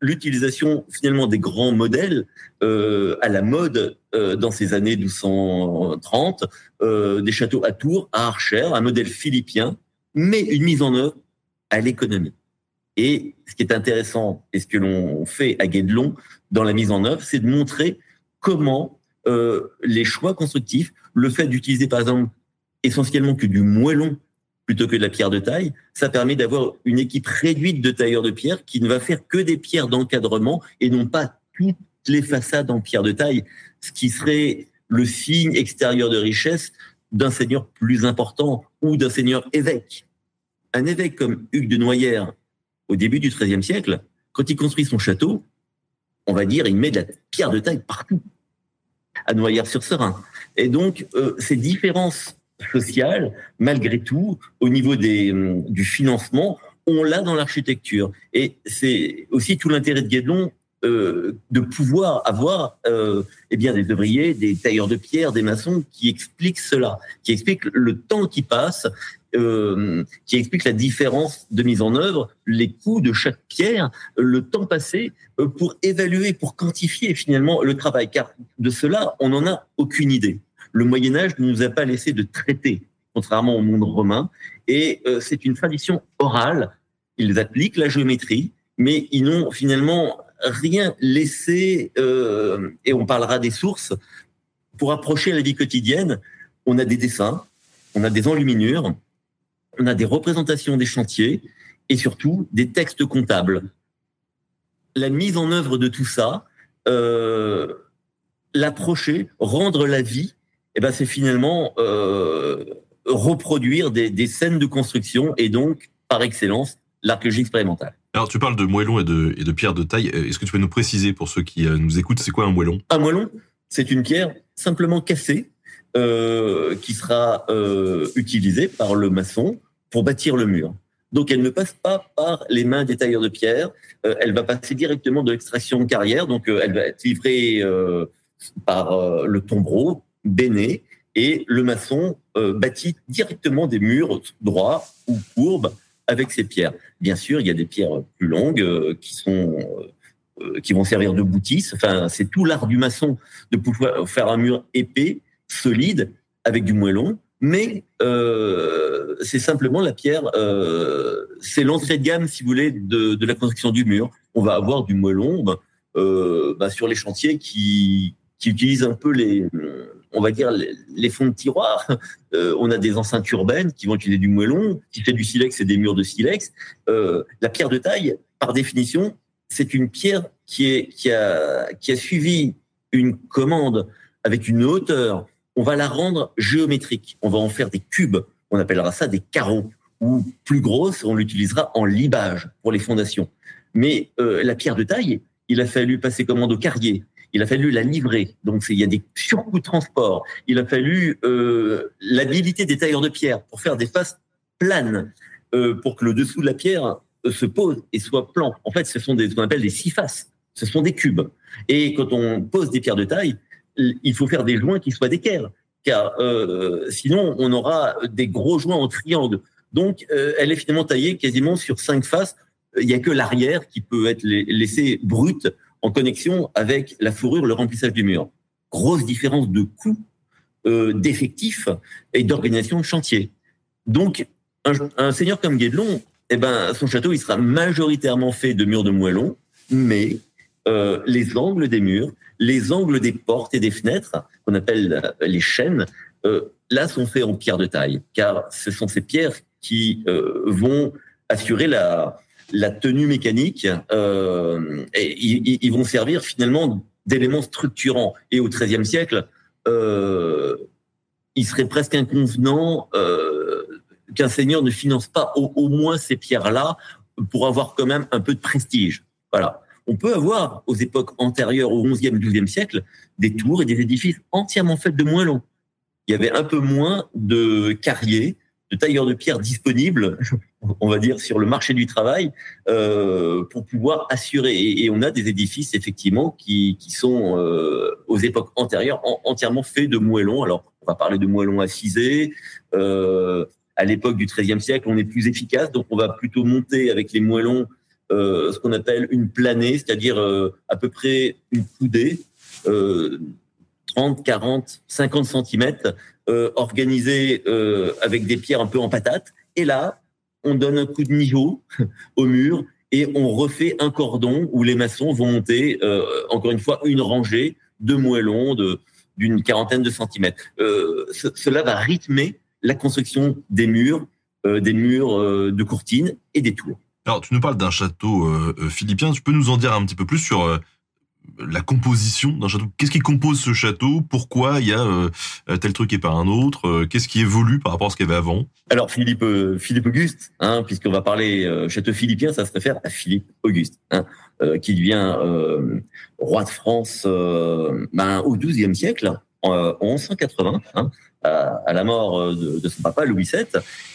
l'utilisation finalement des grands modèles euh, à la mode euh, dans ces années 1230, euh, des châteaux à Tours, à Archer, un modèle philippien, mais une mise en œuvre à l'économie. Et ce qui est intéressant et ce que l'on fait à Guédelon dans la mise en œuvre, c'est de montrer comment euh, les choix constructifs, le fait d'utiliser par exemple essentiellement que du moellon plutôt que de la pierre de taille, ça permet d'avoir une équipe réduite de tailleurs de pierre qui ne va faire que des pierres d'encadrement et non pas toutes les façades en pierre de taille, ce qui serait le signe extérieur de richesse d'un seigneur plus important ou d'un seigneur évêque. Un évêque comme Hugues de Noyères, au début du XIIIe siècle, quand il construit son château, on va dire, il met de la pierre de taille partout, à Noyères-sur-Serein. Et donc, euh, ces différences sociale, malgré tout, au niveau des, du financement, on l'a dans l'architecture. Et c'est aussi tout l'intérêt de Guédelon euh, de pouvoir avoir euh, eh bien des ouvriers, des tailleurs de pierre, des maçons qui expliquent cela, qui expliquent le temps qui passe, euh, qui expliquent la différence de mise en œuvre, les coûts de chaque pierre, le temps passé euh, pour évaluer, pour quantifier finalement le travail. Car de cela, on n'en a aucune idée. Le Moyen Âge ne nous a pas laissé de traiter, contrairement au monde romain, et euh, c'est une tradition orale. Ils appliquent la géométrie, mais ils n'ont finalement rien laissé, euh, et on parlera des sources, pour approcher la vie quotidienne. On a des dessins, on a des enluminures, on a des représentations des chantiers, et surtout des textes comptables. La mise en œuvre de tout ça, euh, l'approcher, rendre la vie, eh ben c'est finalement euh, reproduire des, des scènes de construction et donc, par excellence, l'archéologie expérimentale. Alors, tu parles de moellons et de, et de pierres de taille. Est-ce que tu peux nous préciser, pour ceux qui euh, nous écoutent, c'est quoi un moellon? Un moellon, c'est une pierre simplement cassée euh, qui sera euh, utilisée par le maçon pour bâtir le mur. Donc, elle ne passe pas par les mains des tailleurs de pierre. Euh, elle va passer directement de l'extraction carrière. Donc, euh, elle va être livrée euh, par le tombereau, béné, et le maçon bâtit directement des murs droits ou courbes avec ces pierres. Bien sûr, il y a des pierres plus longues euh, qui sont euh, qui vont servir de boutisse. Enfin, c'est tout l'art du maçon de pouvoir faire un mur épais, solide, avec du moellon. Mais euh, c'est simplement la pierre, euh, c'est l'entrée de gamme, si vous voulez, de, de, la construction du mur. On va avoir du moellon euh, bah, sur les chantiers qui, qui utilisent un peu les, on va dire, les, fonds de tiroir. Euh, on a des enceintes urbaines qui vont utiliser du moellon, qui fait du silex et des murs de silex. Euh, la pierre de taille, par définition, c'est une pierre qui, est, a suivi une commande avec une hauteur. On va la rendre géométrique. On va en faire des cubes. On appellera ça des carreaux. Ou plus grosse, on l'utilisera en libage pour les fondations. Mais euh, la pierre de taille, il a fallu passer commande au carrier il a fallu la livrer. Donc, il y a des surcoûts de transport. Il a fallu euh, l'habilité des tailleurs de pierre pour faire des faces planes, euh, pour que le dessous de la pierre euh, se pose et soit plan. En fait, ce sont des, ce qu'on appelle des six faces. Ce sont des cubes. Et quand on pose des pierres de taille, il faut faire des joints qui soient d'équerre, car sinon on aura des gros joints en triangle. Donc, elle est finalement taillée quasiment sur cinq faces. Il n'y a que l'arrière qui peut être laissé brut en connexion avec la fourrure, le remplissage du mur. Grosse différence de coût, euh, d'effectifs et d'organisation de chantier. Donc, un, un seigneur comme Guédelon, eh ben, son château, il sera majoritairement fait de murs de moellon, mais euh, les angles des murs, les angles des portes et des fenêtres, qu'on appelle euh, les chaînes, euh, là sont faits en pierre de taille, car ce sont ces pierres qui euh, vont assurer la, la tenue mécanique, euh, ils, vont servir finalement d'éléments structurants. Et au XIIIe siècle, euh, il serait presque inconvenant euh, qu'un seigneur ne finance pas au, moins ces pierres-là pour avoir quand même un peu de prestige. Voilà. On peut avoir, aux époques antérieures au XIe XIIe siècle, des tours et des édifices entièrement faits de moellons. Il y avait un peu moins de carriers, de tailleurs de pierre disponibles, on va dire, sur le marché du travail euh, pour pouvoir assurer. Et, on a des édifices, effectivement, qui, sont, euh, aux époques antérieures, en, entièrement faits de moellons. Alors, on va parler de moellons acisés. Euh, à l'époque du XIIIe siècle, on est plus efficace, donc on va plutôt monter avec les moellons ce qu'on appelle une planée, c'est-à-dire à peu près une coudée, 30, 40, 50 centimètres, euh, organisé euh, avec des pierres un peu en patate. Et là, on donne un coup de niveau <laughs> au mur et on refait un cordon où les maçons vont monter, euh, encore une fois, une rangée de moellons de d'une quarantaine de centimètres. Ce, cela va rythmer la construction des murs, des murs de courtine et des tours. Alors, tu nous parles d'un château philippien. Tu peux nous en dire un petit peu plus sur la composition d'un château. Qu'est-ce qui compose ce château? Pourquoi il y a euh, tel truc et pas un autre? Euh, Qu'est-ce qui évolue par rapport à ce qu'il y avait avant? Alors Philippe euh, Philippe Auguste, hein, puisqu'on va parler château philippien, ça se réfère à Philippe Auguste, hein, qui devient roi de France ben, au XIIe siècle, en 1180, hein, à, la mort de, son papa Louis VII,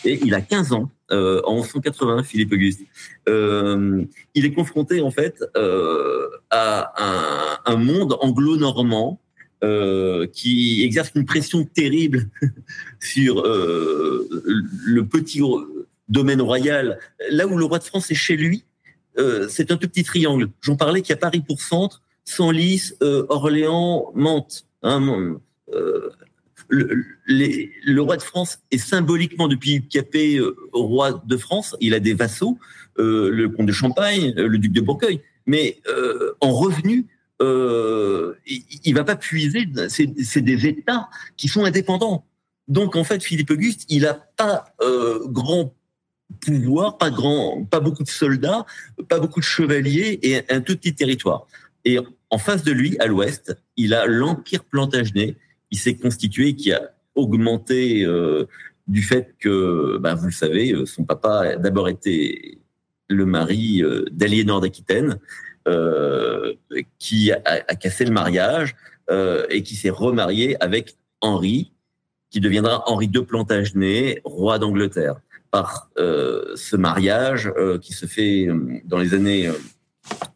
et il a 15 ans en 1180, Philippe Auguste. il est confronté en fait à un, un monde anglo-normand euh, qui exerce une pression terrible <laughs> sur euh, le petit domaine royal. Là où le roi de France est chez lui, euh, c'est un tout petit triangle. J'en parlais qu'il y a Paris pour centre, Senlis, Orléans, Mantes. Hein, le, roi de France est symboliquement depuis capé roi de France. Il a des vassaux, le comte de Champagne, le duc de Bourgogne, mais en revenu, euh, il, va pas puiser. C'est des États qui sont indépendants. Donc en fait, Philippe Auguste, il a pas euh, grand pouvoir, pas grand, pas beaucoup de soldats, pas beaucoup de chevaliers et un tout petit territoire. Et en face de lui, à l'ouest, il a l'empire Plantagenet. Il s'est constitué, qui a augmenté euh, du fait que, ben, vous le savez, son papa a d'abord été le mari d'Aliénor d'Aquitaine, euh, qui a, a, cassé le mariage euh, et qui s'est remarié avec Henri, qui deviendra Henri de Plantagenet, roi d'Angleterre. Par euh, ce mariage euh, qui se fait euh, dans les années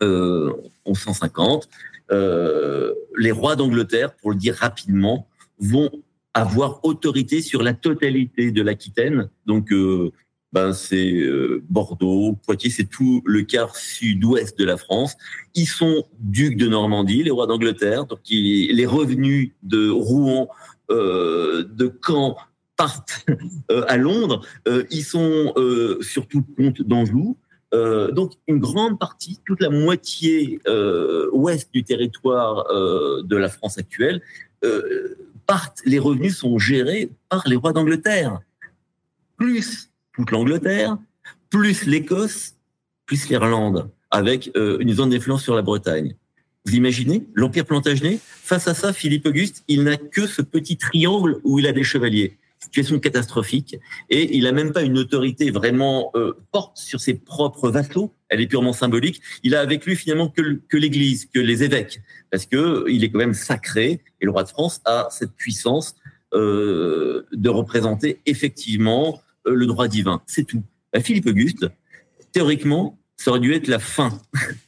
1150, les rois d'Angleterre, pour le dire rapidement, vont avoir autorité sur la totalité de l'Aquitaine, donc ben c'est euh, Bordeaux, Poitiers, c'est tout le quart sud-ouest de la France. Ils sont ducs de Normandie, les rois d'Angleterre, donc les revenus de Rouen, euh, de Caen partent <laughs> euh, à Londres. Euh, ils sont surtout comte d'Anjou. Donc une grande partie, toute la moitié ouest du territoire de la France actuelle, partent. Les revenus sont gérés par les rois d'Angleterre. Plus toute l'Angleterre, plus l'Écosse, plus l'Irlande, avec euh, une zone d'influence sur la Bretagne. Vous imaginez l'Empire Plantagenet? Face à ça, Philippe Auguste, il n'a que ce petit triangle où il a des chevaliers. Situation catastrophique. Et il n'a même pas une autorité vraiment euh, forte sur ses propres vassaux. Elle est purement symbolique. Il a avec lui finalement que, l'Église, que les évêques, parce que il est quand même sacré. Et le roi de France a cette puissance euh, de représenter effectivement euh, le droit divin. C'est tout. Bah, Philippe Auguste, théoriquement, ça aurait dû être la fin. <laughs>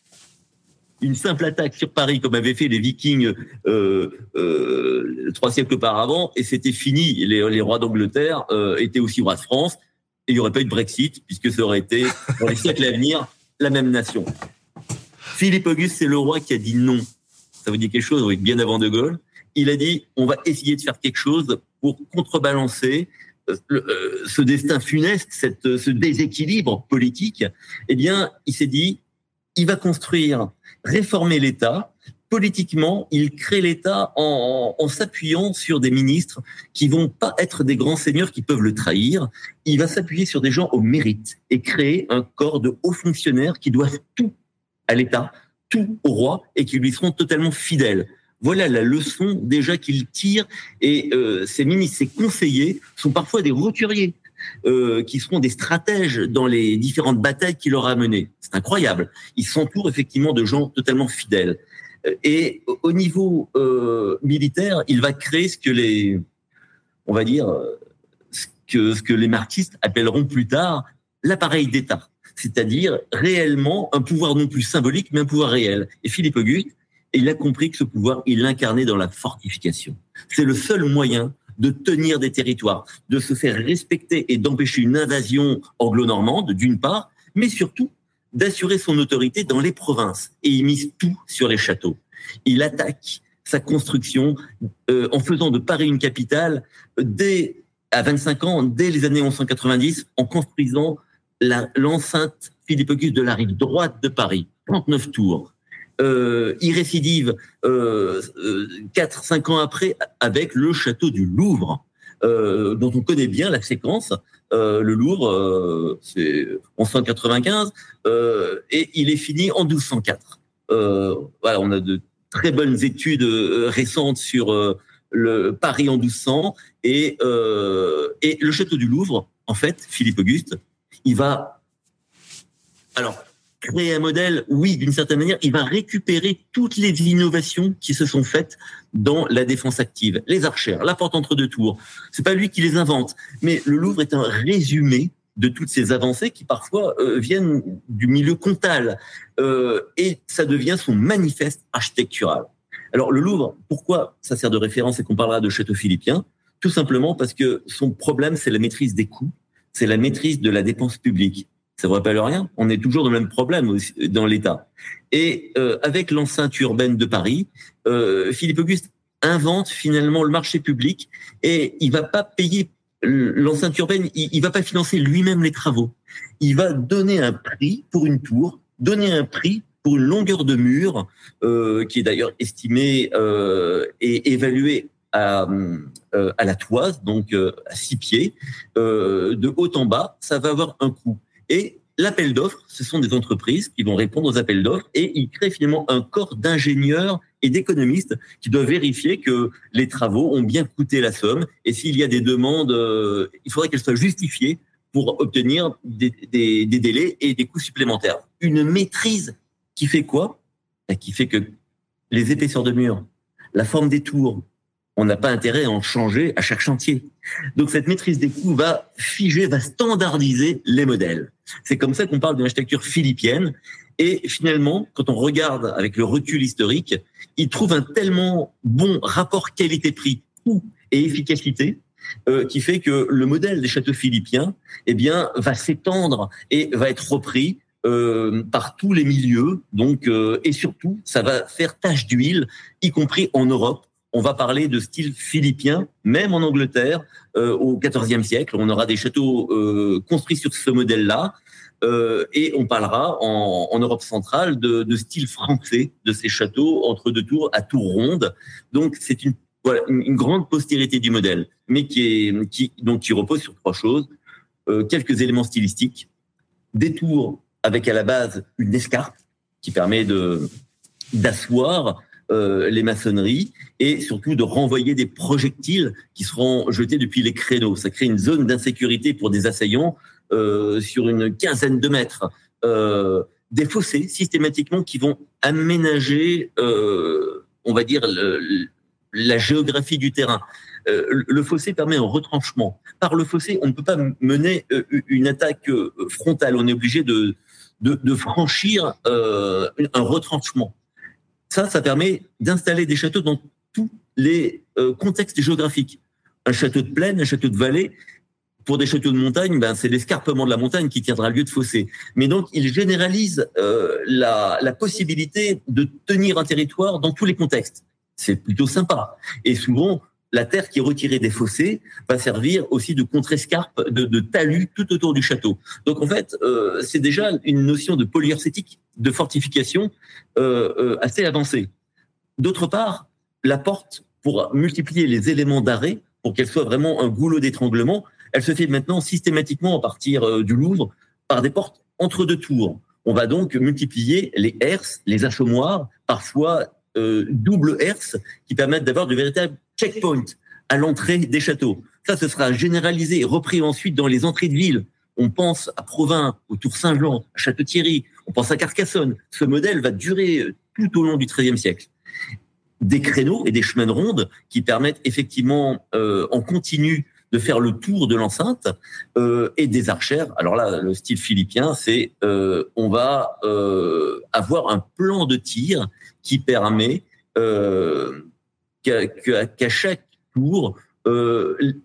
Une simple attaque sur Paris, comme avaient fait les Vikings euh, euh, trois siècles auparavant, et c'était fini. Les, rois d'Angleterre étaient aussi rois de France, et il n'y aurait pas eu de Brexit, puisque ça aurait été, pour les siècles à venir, la même nation. Philippe Auguste, c'est le roi qui a dit non. Ça vous dit quelque chose, bien avant De Gaulle. Il a dit, on va essayer de faire quelque chose pour contrebalancer euh, ce destin funeste, ce déséquilibre politique, eh bien, il s'est dit, il va construire, réformer l'État. Politiquement, il crée l'État en, s'appuyant sur des ministres qui vont pas être des grands seigneurs qui peuvent le trahir. Il va s'appuyer sur des gens au mérite et créer un corps de hauts fonctionnaires qui doivent tout à l'État, tout au roi et qui lui seront totalement fidèles. Voilà la leçon déjà qu'il tire. Et euh, ces ministres, ces conseillers sont parfois des roturiers. Euh, qui seront des stratèges dans les différentes batailles qu'il aura menées. C'est incroyable. Ils s'entourent effectivement de gens totalement fidèles. Euh, et au niveau euh, militaire, il va créer ce que les, on va dire, ce que, les marxistes appelleront plus tard l'appareil d'État, c'est-à-dire réellement un pouvoir non plus symbolique, mais un pouvoir réel. Et Philippe Auguste, il a compris que ce pouvoir, il l'incarnait dans la fortification. C'est le seul moyen de tenir des territoires, de se faire respecter et d'empêcher une invasion anglo-normande, d'une part, mais surtout d'assurer son autorité dans les provinces. Et il mise tout sur les châteaux. Il attaque sa construction euh, en faisant de Paris une capitale dès à 25 ans, dès les années 1190, en construisant l'enceinte Philippe Auguste de la rive droite de Paris, 39 tours, euh, il récidive euh, 4-5 euh, ans après avec le château du Louvre, euh, dont on connaît bien la séquence. Euh, le Louvre, euh, c'est 1195, et il est fini en 1204. voilà, on a de très bonnes études récentes sur le Paris en 1200 et, et le château du Louvre. En fait, Philippe Auguste, il va alors créer un modèle, oui, d'une certaine manière, il va récupérer toutes les innovations qui se sont faites dans la défense active. Les archères, la porte entre deux tours, c'est pas lui qui les invente, mais le Louvre est un résumé de toutes ces avancées qui parfois euh, viennent du milieu comptal euh, et ça devient son manifeste architectural. Alors le Louvre, pourquoi ça sert de référence et qu'on parlera de château philippien? Tout simplement parce que son problème, c'est la maîtrise des coûts, c'est la maîtrise de la dépense publique. Ça vous rappelle rien On est toujours dans le même problème dans l'État. Et euh, avec l'enceinte urbaine de Paris, euh, Philippe Auguste invente finalement le marché public et il va pas payer l'enceinte urbaine, il, il va pas financer lui-même les travaux. Il va donner un prix pour une tour, donner un prix pour une longueur de mur euh, qui est d'ailleurs estimée et évaluée à, à la toise, donc à six pieds, de haut en bas, ça va avoir un coût. Et l'appel d'offres, ce sont des entreprises qui vont répondre aux appels d'offres et ils créent finalement un corps d'ingénieurs et d'économistes qui doivent vérifier que les travaux ont bien coûté la somme et s'il y a des demandes, euh, il faudrait qu'elles soient justifiées pour obtenir des, des, délais et des coûts supplémentaires. Une maîtrise qui fait quoi? Bah, Qui fait que les épaisseurs de murs, la forme des tours, on n'a pas intérêt à en changer à chaque chantier. Donc cette maîtrise des coûts va figer, va standardiser les modèles. C'est comme ça qu'on parle d'une architecture philippienne. Et finalement, quand on regarde avec le recul historique, il trouve un tellement bon rapport qualité-prix, coût et efficacité euh, qui fait que le modèle des châteaux philippiens, eh bien, va s'étendre et va être repris euh, par tous les milieux. Donc, euh, et surtout, ça va faire tache d'huile, y compris en Europe. On va parler de style philippien, même en Angleterre, euh, au XIVe siècle. On aura des châteaux euh, construits sur ce modèle-là. Euh, et on parlera en, Europe centrale de, style français de ces châteaux entre deux tours à tours rondes. Donc c'est une, grande postérité du modèle, mais qui, est, donc, qui repose sur trois choses. Quelques éléments stylistiques, des tours avec à la base une escarpe qui permet d'asseoir euh, les maçonneries et surtout de renvoyer des projectiles qui seront jetés depuis les créneaux. Ça crée une zone d'insécurité pour des assaillants euh, sur une quinzaine de mètres. Euh, des fossés systématiquement qui vont aménager, euh, on va dire, le, la géographie du terrain. Euh, le fossé permet un retranchement. Par le fossé, on ne peut pas mener euh, une attaque frontale. On est obligé de, de, de franchir un retranchement. Ça, ça permet d'installer des châteaux dans tous les euh, contextes géographiques. Un château de plaine, un château de vallée, pour des châteaux de montagne, ben, c'est l'escarpement de la montagne qui tiendra lieu de fossé. Mais donc, il généralise euh, la, la possibilité de tenir un territoire dans tous les contextes. C'est plutôt sympa. Et souvent, la terre qui est retirée des fossés va servir aussi de contre-escarpe, de, de, talus tout autour du château. Donc en fait, euh, c'est déjà une notion de polyarcétique, de fortification euh, euh, assez avancée. D'autre part, la porte, pour multiplier les éléments d'arrêt, pour qu'elle soit vraiment un goulot d'étranglement, elle se fait maintenant systématiquement à partir euh, du Louvre par des portes entre deux tours. On va donc multiplier les herses, les assommoirs, parfois double herse, qui permettent d'avoir de véritables checkpoints à l'entrée des châteaux. Ça, ce sera généralisé et repris ensuite dans les entrées de ville. On pense à Provins, au Tour Saint-Jean, à Château-Thierry, on pense à Carcassonne. Ce modèle va durer euh, tout au long du XIIIe siècle. Des créneaux et des chemins de ronde qui permettent effectivement euh, en continu de faire le tour de l'enceinte euh, et des archères. Alors là, le style philippien, c'est euh, on va avoir un plan de tir qui permet qu'à qu chaque tour,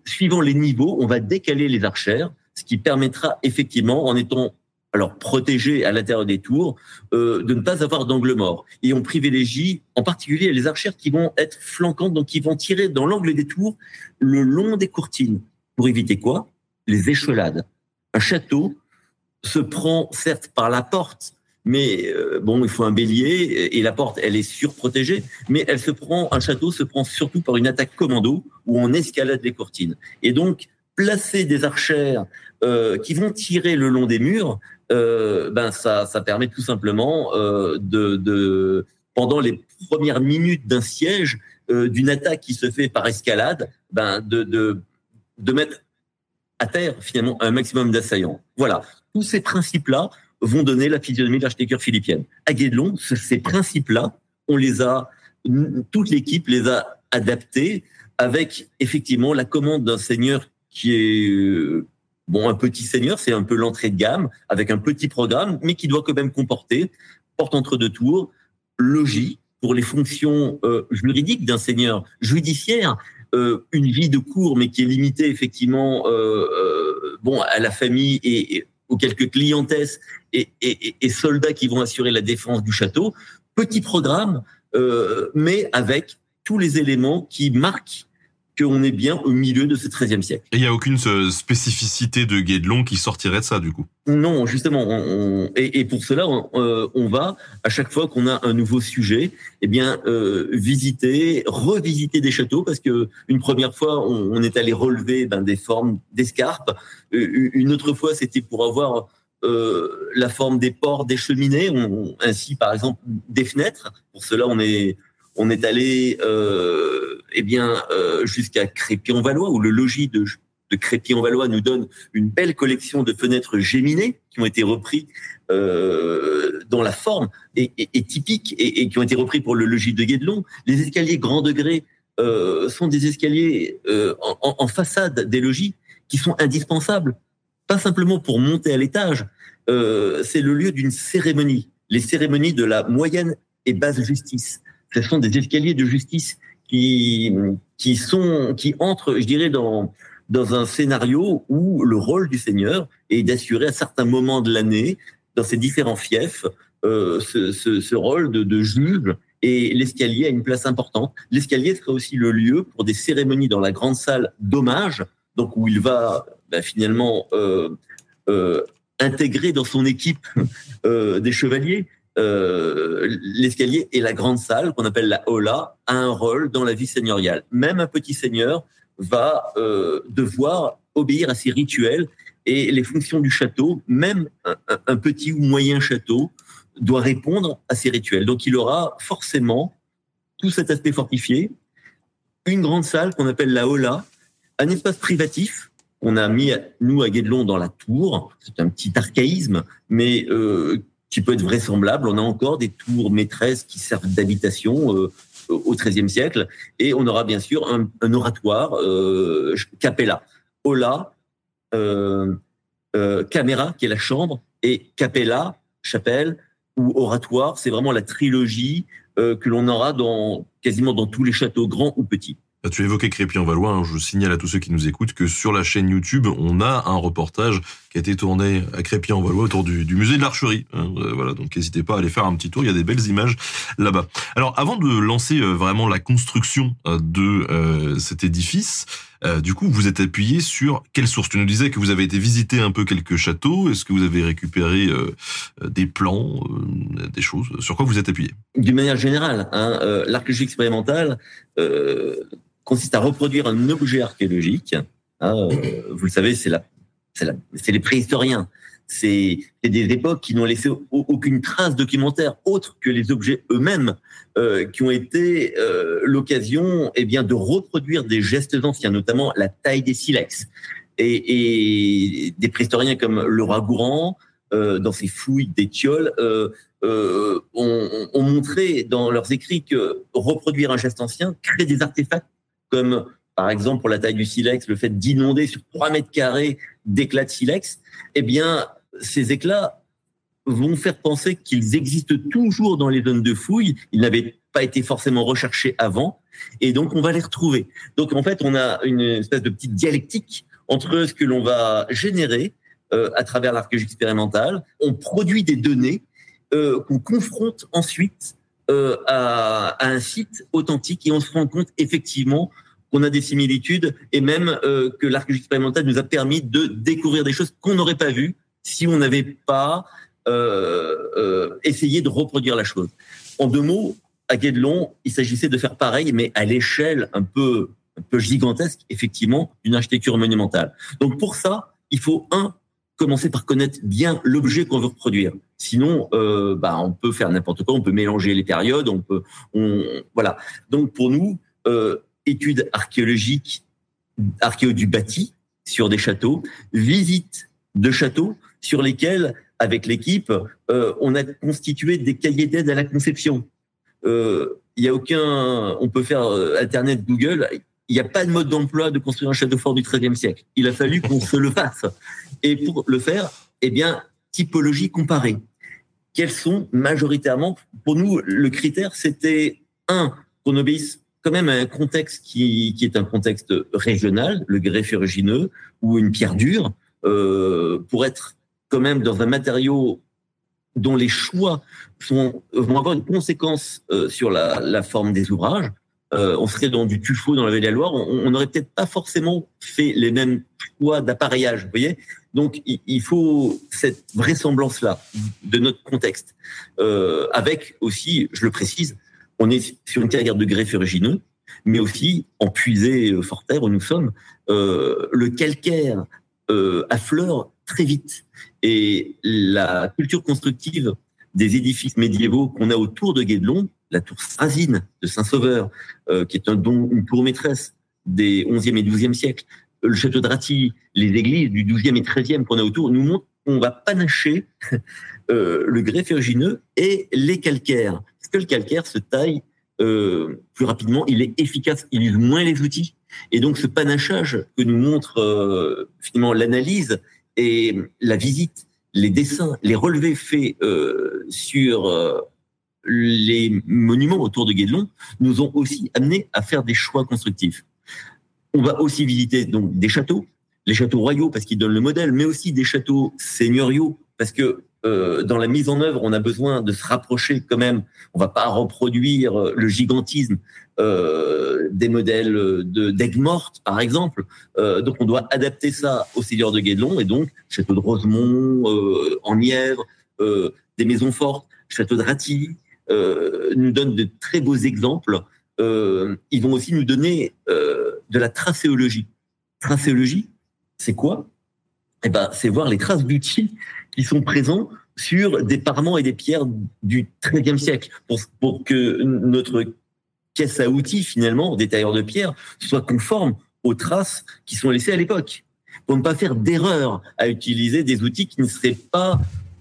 suivant les niveaux, on va décaler les archères, ce qui permettra effectivement, en étant alors protégé à l'intérieur des tours, euh, de ne pas avoir d'angle mort. Et on privilégie en particulier les archères qui vont être flanquantes, donc qui vont tirer dans l'angle des tours le long des courtines. Pour éviter quoi? Les échelades. Un château se prend certes par la porte, mais euh, bon, il faut un bélier et la porte, elle est surprotégée, mais elle se prend, un château se prend surtout par une attaque commando où on escalade les courtines. Et donc, placer des archères euh, qui vont tirer le long des murs, euh, ben ça, ça permet tout simplement euh, de, pendant les premières minutes d'un siège, euh, d'une attaque qui se fait par escalade, ben de, de, de mettre à terre finalement un maximum d'assaillants. Voilà, tous ces principes-là vont donner la physionomie de l'architecture philippienne. À Guédelon, ces principes-là, on les a, toute l'équipe les a adaptés avec effectivement la commande d'un seigneur qui est bon un petit seigneur, c'est un peu l'entrée de gamme avec un petit programme, mais qui doit quand même comporter porte entre deux tours, logis pour les fonctions euh, juridiques d'un seigneur judiciaire, euh, une vie de cour mais qui est limitée effectivement bon à la famille et, aux quelques clientesses et, soldats qui vont assurer la défense du château. Petit programme, mais avec tous les éléments qui marquent qu'on est bien au milieu de ce XIIIe siècle. Et il n'y a aucune euh, spécificité de Guédelon qui sortirait de ça, du coup? Non, justement. On, et, pour cela, euh, on, va, à chaque fois qu'on a un nouveau sujet, eh bien, euh, visiter, revisiter des châteaux, parce que une première fois, on, est allé relever ben, des formes d'escarpes. Une autre fois, c'était pour avoir la forme des ports, des cheminées, ainsi, par exemple, des fenêtres. Pour cela, on est on est allé euh, eh bien euh, jusqu'à Crépy-en-Valois où le logis de, de Crépy-en-Valois nous donne une belle collection de fenêtres géminées qui ont été repris euh, dans la forme et, et, typique et, qui ont été repris pour le logis de Guédelon. Les escaliers grand degré euh, sont des escaliers euh, en, façade des logis qui sont indispensables, pas simplement pour monter à l'étage. C'est le lieu d'une cérémonie, les cérémonies de la moyenne et basse justice ce sont des escaliers de justice qui, qui sont, qui entrent, je dirais, dans, dans un scénario où le rôle du Seigneur est d'assurer à certains moments de l'année, dans ces différents fiefs, euh, ce, ce, rôle de, de juge et l'escalier a une place importante. L'escalier sera aussi le lieu pour des cérémonies dans la grande salle d'hommage, donc où il va bah, finalement euh, euh, intégrer dans son équipe des chevaliers, euh, l'escalier et la grande salle qu'on appelle la hola a un rôle dans la vie seigneuriale. Même un petit seigneur va euh, devoir obéir à ces rituels et les fonctions du château, même un, petit ou moyen château, doit répondre à ces rituels. Donc il aura forcément tout cet aspect fortifié, une grande salle qu'on appelle la hola, un espace privatif qu'on a mis, nous, à Guédelon, dans la tour. C'est un petit archaïsme, mais euh, qui peut être vraisemblable. On a encore des tours maîtresses qui servent d'habitation euh, au XIIIe siècle, et on aura bien sûr un, oratoire, euh, capella, ola, euh, euh, caméra qui est la chambre, et capella, chapelle ou oratoire. C'est vraiment la trilogie euh, que l'on aura dans quasiment dans tous les châteaux, grands ou petits. Tu évoquais Crépy-en-Valois. Hein. Je signale à tous ceux qui nous écoutent que sur la chaîne YouTube, on a un reportage qui a été tourné à Crépy-en-Valois autour du, musée de l'Archerie. Hein. Euh, voilà, donc n'hésitez pas à aller faire un petit tour. Il y a des belles images là-bas. Alors, avant de lancer euh, vraiment la construction euh, de cet édifice, du coup, vous êtes appuyé sur quelle source? Tu nous disais que vous avez été visiter un peu quelques châteaux. Est-ce que vous avez récupéré des plans, des choses? Sur quoi vous êtes appuyé? D'une manière générale, hein, l'archéologie expérimentale consiste à reproduire un objet archéologique. Hein, vous le savez, c'est la, c'est les préhistoriens. C'est des époques qui n'ont laissé aucune trace documentaire autre que les objets eux-mêmes, euh, qui ont été euh, l'occasion, eh bien, de reproduire des gestes anciens, notamment la taille des silex. Et, et des préhistoriens comme le roi Gourand, euh, dans ses fouilles d'étioles, euh, euh, ont, ont montré dans leurs écrits que reproduire un geste ancien crée des artefacts comme par exemple pour la taille du silex, le fait d'inonder sur 3 mètres carrés d'éclats de silex, eh bien, ces éclats vont faire penser qu'ils existent toujours dans les zones de fouilles. Ils n'avaient pas été forcément recherchés avant. Et donc, on va les retrouver. Donc, en fait, on a une espèce de petite dialectique entre ce que l'on va générer euh, à travers l'archéologie expérimentale. On produit des données euh, qu'on confronte ensuite euh, à, à, un site authentique et on se rend compte effectivement qu'on a des similitudes et même euh, que l'archéologie expérimentale nous a permis de découvrir des choses qu'on n'aurait pas vues si on n'avait pas euh, euh, essayé de reproduire la chose. En deux mots, à Guédelon, il s'agissait de faire pareil, mais à l'échelle un peu, gigantesque, effectivement, d'une architecture monumentale. Donc pour ça, il faut un commencer par connaître bien l'objet qu'on veut reproduire. Sinon, bah, on peut faire n'importe quoi, on peut mélanger les périodes, on peut, on, voilà. Donc pour nous, études archéologiques, archéo du bâti sur des châteaux, visite de châteaux sur lesquels avec l'équipe, on a constitué des cahiers d'aide à la conception. Il y a aucun, on peut faire Internet, Google. Il n'y a pas de mode d'emploi de construire un château fort du XIIIe siècle. Il a fallu qu'on se le fasse. Et pour le faire, eh bien, typologie comparée. Quels sont majoritairement, pour nous, le critère, c'était un, qu'on obéisse quand même un contexte qui, qui est un contexte régional, le grès ferrugineux ou une pierre dure, euh, pour être quand même dans un matériau dont les choix sont, vont avoir une conséquence euh, sur la, la, forme des ouvrages. Euh, on serait dans du tuffeau dans la vallée de la Loire, on n'aurait peut-être pas forcément fait les mêmes choix d'appareillage, vous voyez. Donc il, il, faut cette vraisemblance-là de notre contexte, euh, avec aussi, je le précise, on est sur une carrière de grès ferrugineux, mais aussi en puisée euh, fort terre où nous sommes, euh, le calcaire euh, affleure très vite. Et la culture constructive des édifices médiévaux qu'on a autour de Guédelon, la tour Strasine de Saint-Sauveur, euh, qui est un don, une tour maîtresse des 11e et 12e siècles, le château de Ratilly, les églises du 12e et 13e qu'on a autour, nous montrent qu'on va panacher <laughs> le grès ferrugineux et les calcaires que le calcaire se taille euh, plus rapidement, il est efficace, il use moins les outils. Et donc ce panachage que nous montre euh, finalement l'analyse et la visite, les dessins, les relevés faits euh, sur les monuments autour de Guédelon nous ont aussi amené à faire des choix constructifs. On va aussi visiter donc des châteaux, les châteaux royaux parce qu'ils donnent le modèle, mais aussi des châteaux seigneuriaux parce que euh, dans la mise en œuvre, on a besoin de se rapprocher quand même. On va pas reproduire euh, le gigantisme euh, des modèles de d'aigues mortes, par exemple. Euh, donc, on doit adapter ça au Seigneur de Guédelon et donc château de Rosemont, euh, en Nièvre, des maisons fortes, château de Ratilly, nous donnent de très beaux exemples. ils vont aussi nous donner de la tracéologie. Tracéologie, c'est quoi? Eh ben, c'est voir les traces d'outils qui sont présents sur des parements et des pierres du XIIIe siècle pour, pour que notre caisse à outils, finalement, des tailleurs de pierre, soit conforme aux traces qui sont laissées à l'époque. Pour ne pas faire d'erreur à utiliser des outils qui ne seraient pas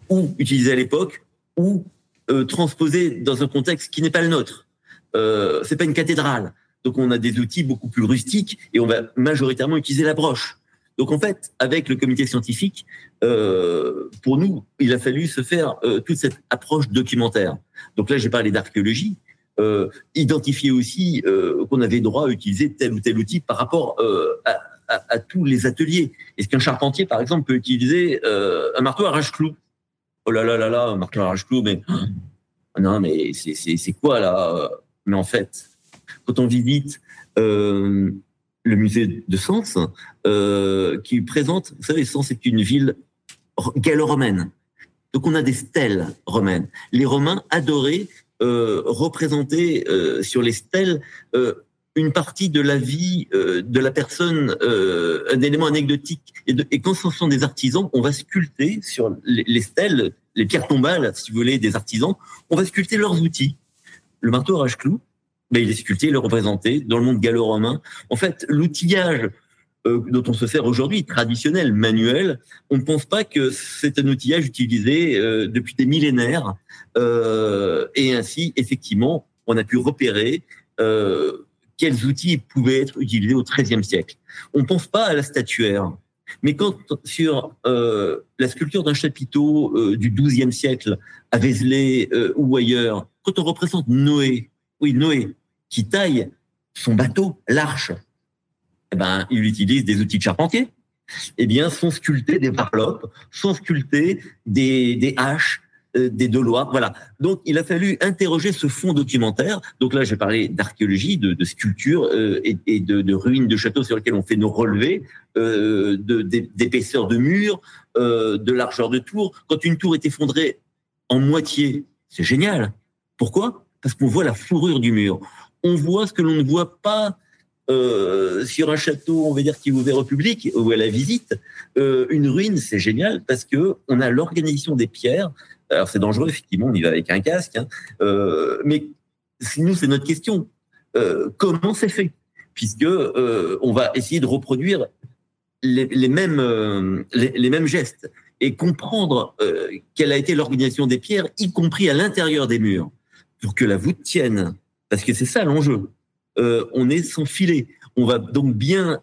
ou utilisés à l'époque ou euh, transposés dans un contexte qui n'est pas le nôtre. Euh, c'est pas une cathédrale. Donc on a des outils beaucoup plus rustiques et on va majoritairement utiliser la broche. Donc en fait, avec le comité scientifique, euh, pour nous, il a fallu se faire euh, toute cette approche documentaire. Donc là, j'ai parlé d'archéologie, euh, identifier aussi qu'on avait droit à utiliser tel ou tel outil par rapport à, à, à, tous les ateliers. Est-ce qu'un charpentier, par exemple, peut utiliser un marteau arrache-clou Oh là là là là, un marteau arrache-clou, mais <gasps> non, mais c'est quoi là? Mais en fait, quand on visite le musée de Sens, euh, qui présente, vous savez, Sens est une ville gallo-romaine. Donc on a des stèles romaines. Les Romains adoraient euh, représenter euh, sur les stèles euh, une partie de la vie euh, de la personne, euh, un élément anecdotique. Et, quand ce sont des artisans, on va sculpter sur les, les, stèles, les pierres tombales, si vous voulez, des artisans, on va sculpter leurs outils. Le marteau arrache-clou, ben, il est sculpté, il est représenté dans le monde gallo-romain. En fait, l'outillage euh, dont on se sert aujourd'hui, traditionnel, manuel, on ne pense pas que c'est un outillage utilisé euh, depuis des millénaires. Euh, et ainsi, effectivement, on a pu repérer quels outils pouvaient être utilisés au XIIIe siècle. On ne pense pas à la statuaire. Mais quand sur la sculpture d'un chapiteau du XIIe siècle à Vézelay ou ailleurs, quand on représente Noé, oui Noé, qui taille son bateau, l'arche, eh ben, il utilise des outils de charpentier. Eh bien, sont sculptés des varlopes, sont sculptés des, des haches, euh, des deloirs, voilà. Donc, il a fallu interroger ce fond documentaire. Donc là, j'ai parlé d'archéologie, de, sculpture euh, et, de, ruines de châteaux sur lesquels on fait nos relevés, d'épaisseur de, de murs, euh, de largeur de tour. Quand une tour est effondrée en moitié, c'est génial. Pourquoi? Parce qu'on voit la fourrure du mur on voit ce que l'on ne voit pas euh, sur un château, on va dire, qui est ouvert au public ou à la visite. Euh, une ruine, c'est génial parce que on a l'organisation des pierres. Alors c'est dangereux, effectivement, on y va avec un casque, hein, euh, mais nous, c'est notre question. Euh, comment c'est fait? Puisque euh, on va essayer de reproduire les, mêmes, les, les, mêmes gestes. et comprendre euh, quelle a été l'organisation des pierres, y compris à l'intérieur des murs, pour que la voûte tienne. Parce que c'est ça l'enjeu. Euh, on est sans filet. On va donc bien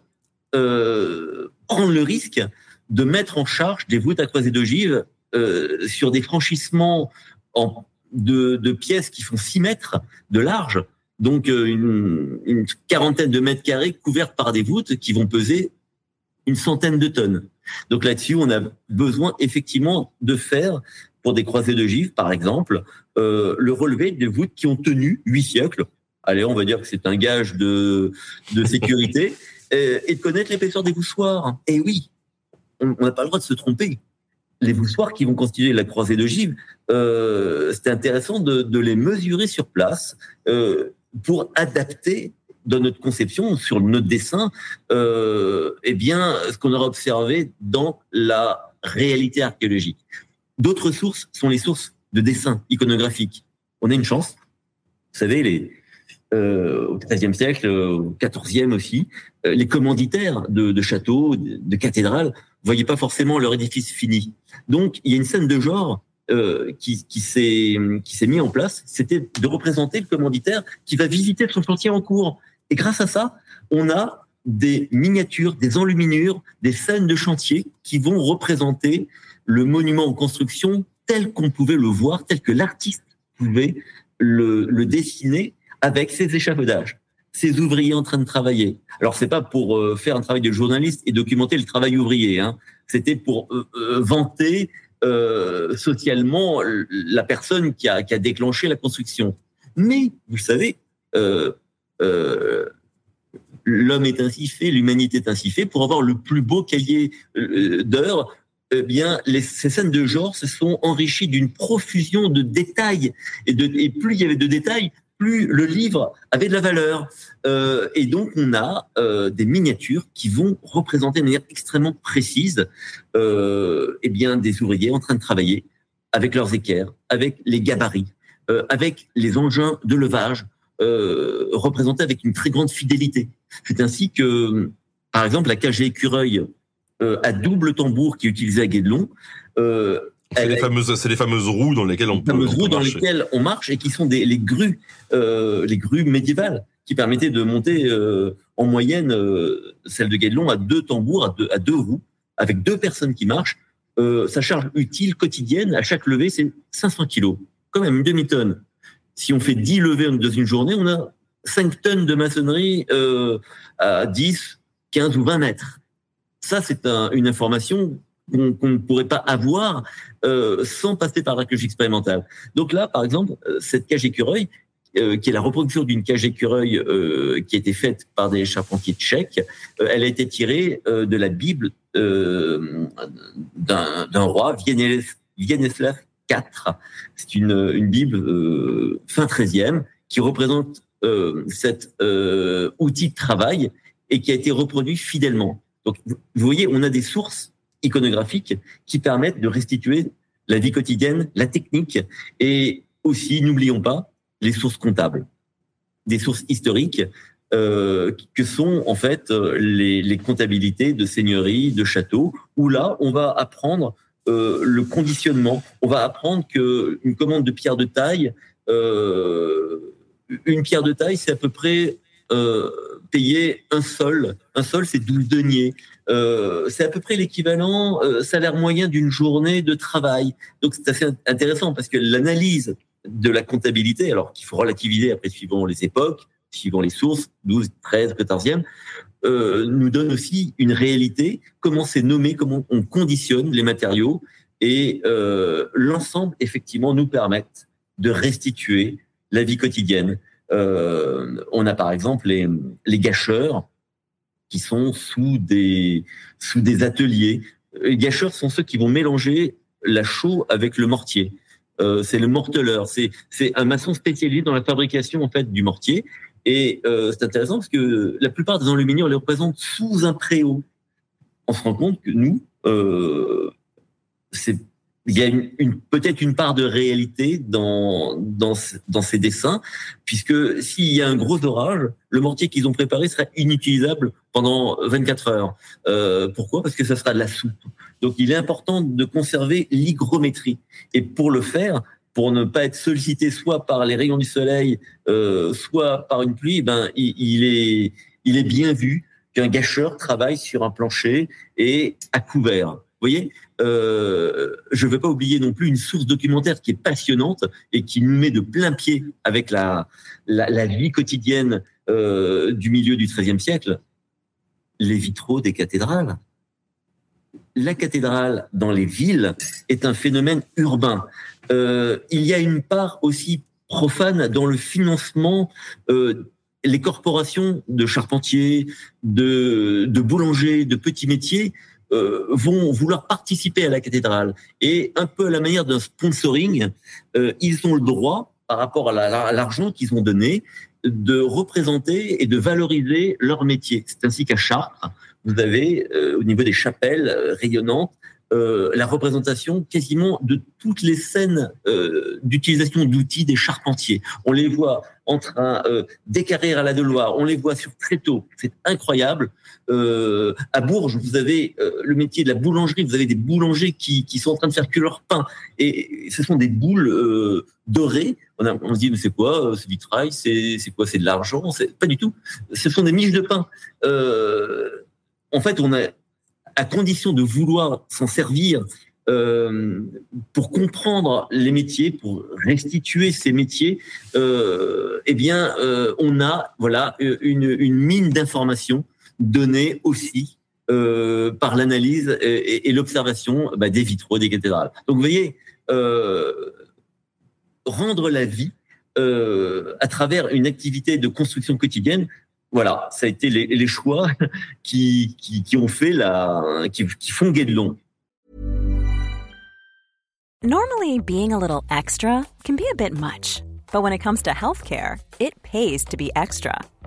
euh, prendre le risque de mettre en charge des voûtes à croisée d'ogive euh, sur des franchissements en, de, pièces qui font 6 mètres de large, donc une, une, quarantaine de mètres carrés couverts par des voûtes qui vont peser une centaine de tonnes. Donc là-dessus, on a besoin effectivement de faire, pour des croisées d'ogive par exemple, euh, le relevé des voûtes qui ont tenu huit siècles. Allez, on va dire que c'est un gage de, de sécurité. <laughs> et, et de connaître l'épaisseur des voussoirs. Et oui, on n'a pas le droit de se tromper. Les voussoirs qui vont constituer la croisée d'ogive, euh, c'était intéressant de, de, les mesurer sur place euh, pour adapter dans notre conception, sur notre dessin, euh, eh bien, ce qu'on aura observé dans la réalité archéologique. D'autres sources sont les sources de dessins iconographiques. On a une chance. Vous savez, les, euh, au XIIIe siècle, au XIVe aussi, euh, les commanditaires de, châteaux, de, de cathédrales, voyaient pas forcément leur édifice fini. Donc, il y a une scène de genre euh, qui, qui s'est qui s'est mis en place, c'était de représenter le commanditaire qui va visiter son chantier en cours. Et grâce à ça, on a des miniatures, des enluminures, des scènes de chantier qui vont représenter le monument en construction tel qu'on pouvait le voir, tel que l'artiste pouvait le, dessiner avec ses échafaudages ces ouvriers en train de travailler. Alors c'est pas pour euh, faire un travail de journaliste et documenter le travail ouvrier. Hein. C'était pour euh, euh, vanter socialement la personne qui a, déclenché la construction. Mais vous savez, l'homme est ainsi fait, l'humanité est ainsi fait. Pour avoir le plus beau cahier d'heures, eh bien, les, ces scènes de genre se sont enrichies d'une profusion de détails. Et, de, et plus il y avait de détails, plus le livre avait de la valeur. Euh, et donc, on a euh, des miniatures qui vont représenter de manière extrêmement précise euh, eh bien, des ouvriers en train de travailler avec leurs équerres, avec les gabarits, euh, avec les engins de levage, euh, représentés avec une très grande fidélité. C'est ainsi que, par exemple, la cage écureuil euh, à double tambour qui est utilisée à Guédelon, c'est les fameuses, c'est les fameuses roues dans lesquelles on les fameuses roues dans lesquelles on marche et qui sont des les grues, euh, les grues médiévales qui permettaient de monter euh, en moyenne euh, celle de Guédelon à deux tambours, à deux, à deux roues, avec deux personnes qui marchent. Euh, sa charge utile quotidienne à chaque levée, c'est 500 kilos, quand même une demi-tonne. Si on fait 10 levées dans une journée, on a 5 tonnes de maçonnerie euh, à 10, 15 ou 20 mètres. Ça, c'est un, une information qu'on qu ne pourrait pas avoir euh, sans passer par l'archéologie expérimentale. Donc là, par exemple, euh, cette cage écureuil, euh, qui est la reproduction d'une cage écureuil qui a été faite par des charpentiers tchèques, elle a été tirée de la Bible d'un roi, Vienneslav IV. C'est une, une, Bible fin 13e qui représente cet outil de travail et qui a été reproduit fidèlement. Donc, vous voyez, on a des sources iconographiques qui permettent de restituer la vie quotidienne, la technique. Et aussi, n'oublions pas, les sources comptables, des sources historiques euh, que sont en fait les, les, comptabilités de seigneuries, de châteaux, où là, on va apprendre euh, le conditionnement, on va apprendre que une commande de pierre de taille, euh, une pierre de taille, c'est à peu près euh, payer un sol. Un sol, c'est 12 deniers. Euh, c'est à peu près l'équivalent euh, salaire moyen d'une journée de travail. Donc c'est assez intéressant parce que l'analyse de la comptabilité, alors qu'il faut relativiser après suivant les époques, suivant les sources, 12, 13, 14e, euh, nous donne aussi une réalité, comment c'est nommé, comment on conditionne les matériaux et euh, l'ensemble effectivement nous permettent de restituer la vie quotidienne. Euh, on a par exemple les, gâcheurs qui sont sous des, sous des ateliers. Les gâcheurs sont ceux qui vont mélanger la chaux avec le mortier. Euh, c'est le morteleur, c'est c'est un maçon spécialisé dans la fabrication en fait du mortier. Et euh, c'est intéressant parce que la plupart des enluminures les représentent sous un préau. On se rend compte que nous, c'est il y a une, peut-être une part de réalité dans, dans, dans ces dessins, puisque s'il y a un gros orage, le mortier qu'ils ont préparé sera inutilisable pendant 24 heures. Euh, pourquoi? Parce que ça sera de la soupe. Donc il est important de conserver l'hygrométrie. Et pour le faire, pour ne pas être sollicité soit par les rayons du soleil, euh, soit par une pluie, ben il, il, est il est bien vu qu'un gâcheur travaille sur un plancher et à couvert. Vous voyez, euh, je ne veux pas oublier non plus une source documentaire qui est passionnante et qui nous met de plein pied avec la, vie quotidienne euh, du milieu du XIIIe siècle, les vitraux des cathédrales. La cathédrale dans les villes est un phénomène urbain. Euh, il y a une part aussi profane dans le financement les corporations de charpentiers, de, de boulangers, de petits métiers euh, vont vouloir participer à la cathédrale. Et un peu à la manière d'un sponsoring, euh, ils ont le droit, par rapport à l'argent qu'ils ont donné, de représenter et de valoriser leur métier. C'est ainsi qu'à Chartres, vous avez, euh, au niveau des chapelles rayonnantes, euh, la représentation quasiment de toutes les scènes euh, d'utilisation d'outils des charpentiers. On les voit en train euh, d'écarrer à la Deloire, on les voit sur tréteau, c'est incroyable. Euh, à Bourges, vous avez le métier de la boulangerie, vous avez des boulangers qui, sont en train de faire que leur pain, et ce sont des boules dorées. On, se dit, mais c'est quoi ce vitrail C'est quoi C'est de l'argent Pas du tout. Ce sont des miches de pain. en fait, on a à condition de vouloir s'en servir euh, pour comprendre les métiers, pour restituer ces métiers, euh, eh bien, euh, on a voilà une mine d'informations donnée aussi euh, par l'analyse et, l'observation bah, des vitraux des cathédrales. Donc, vous voyez, euh, rendre la vie euh, à travers une activité de construction quotidienne, voilà, ça a été les, choix <laughs> qui, qui, ont fait la, qui, qui font Guédelon. Normally, being a little extra can be a bit much, but when it comes to healthcare, it pays to be extra.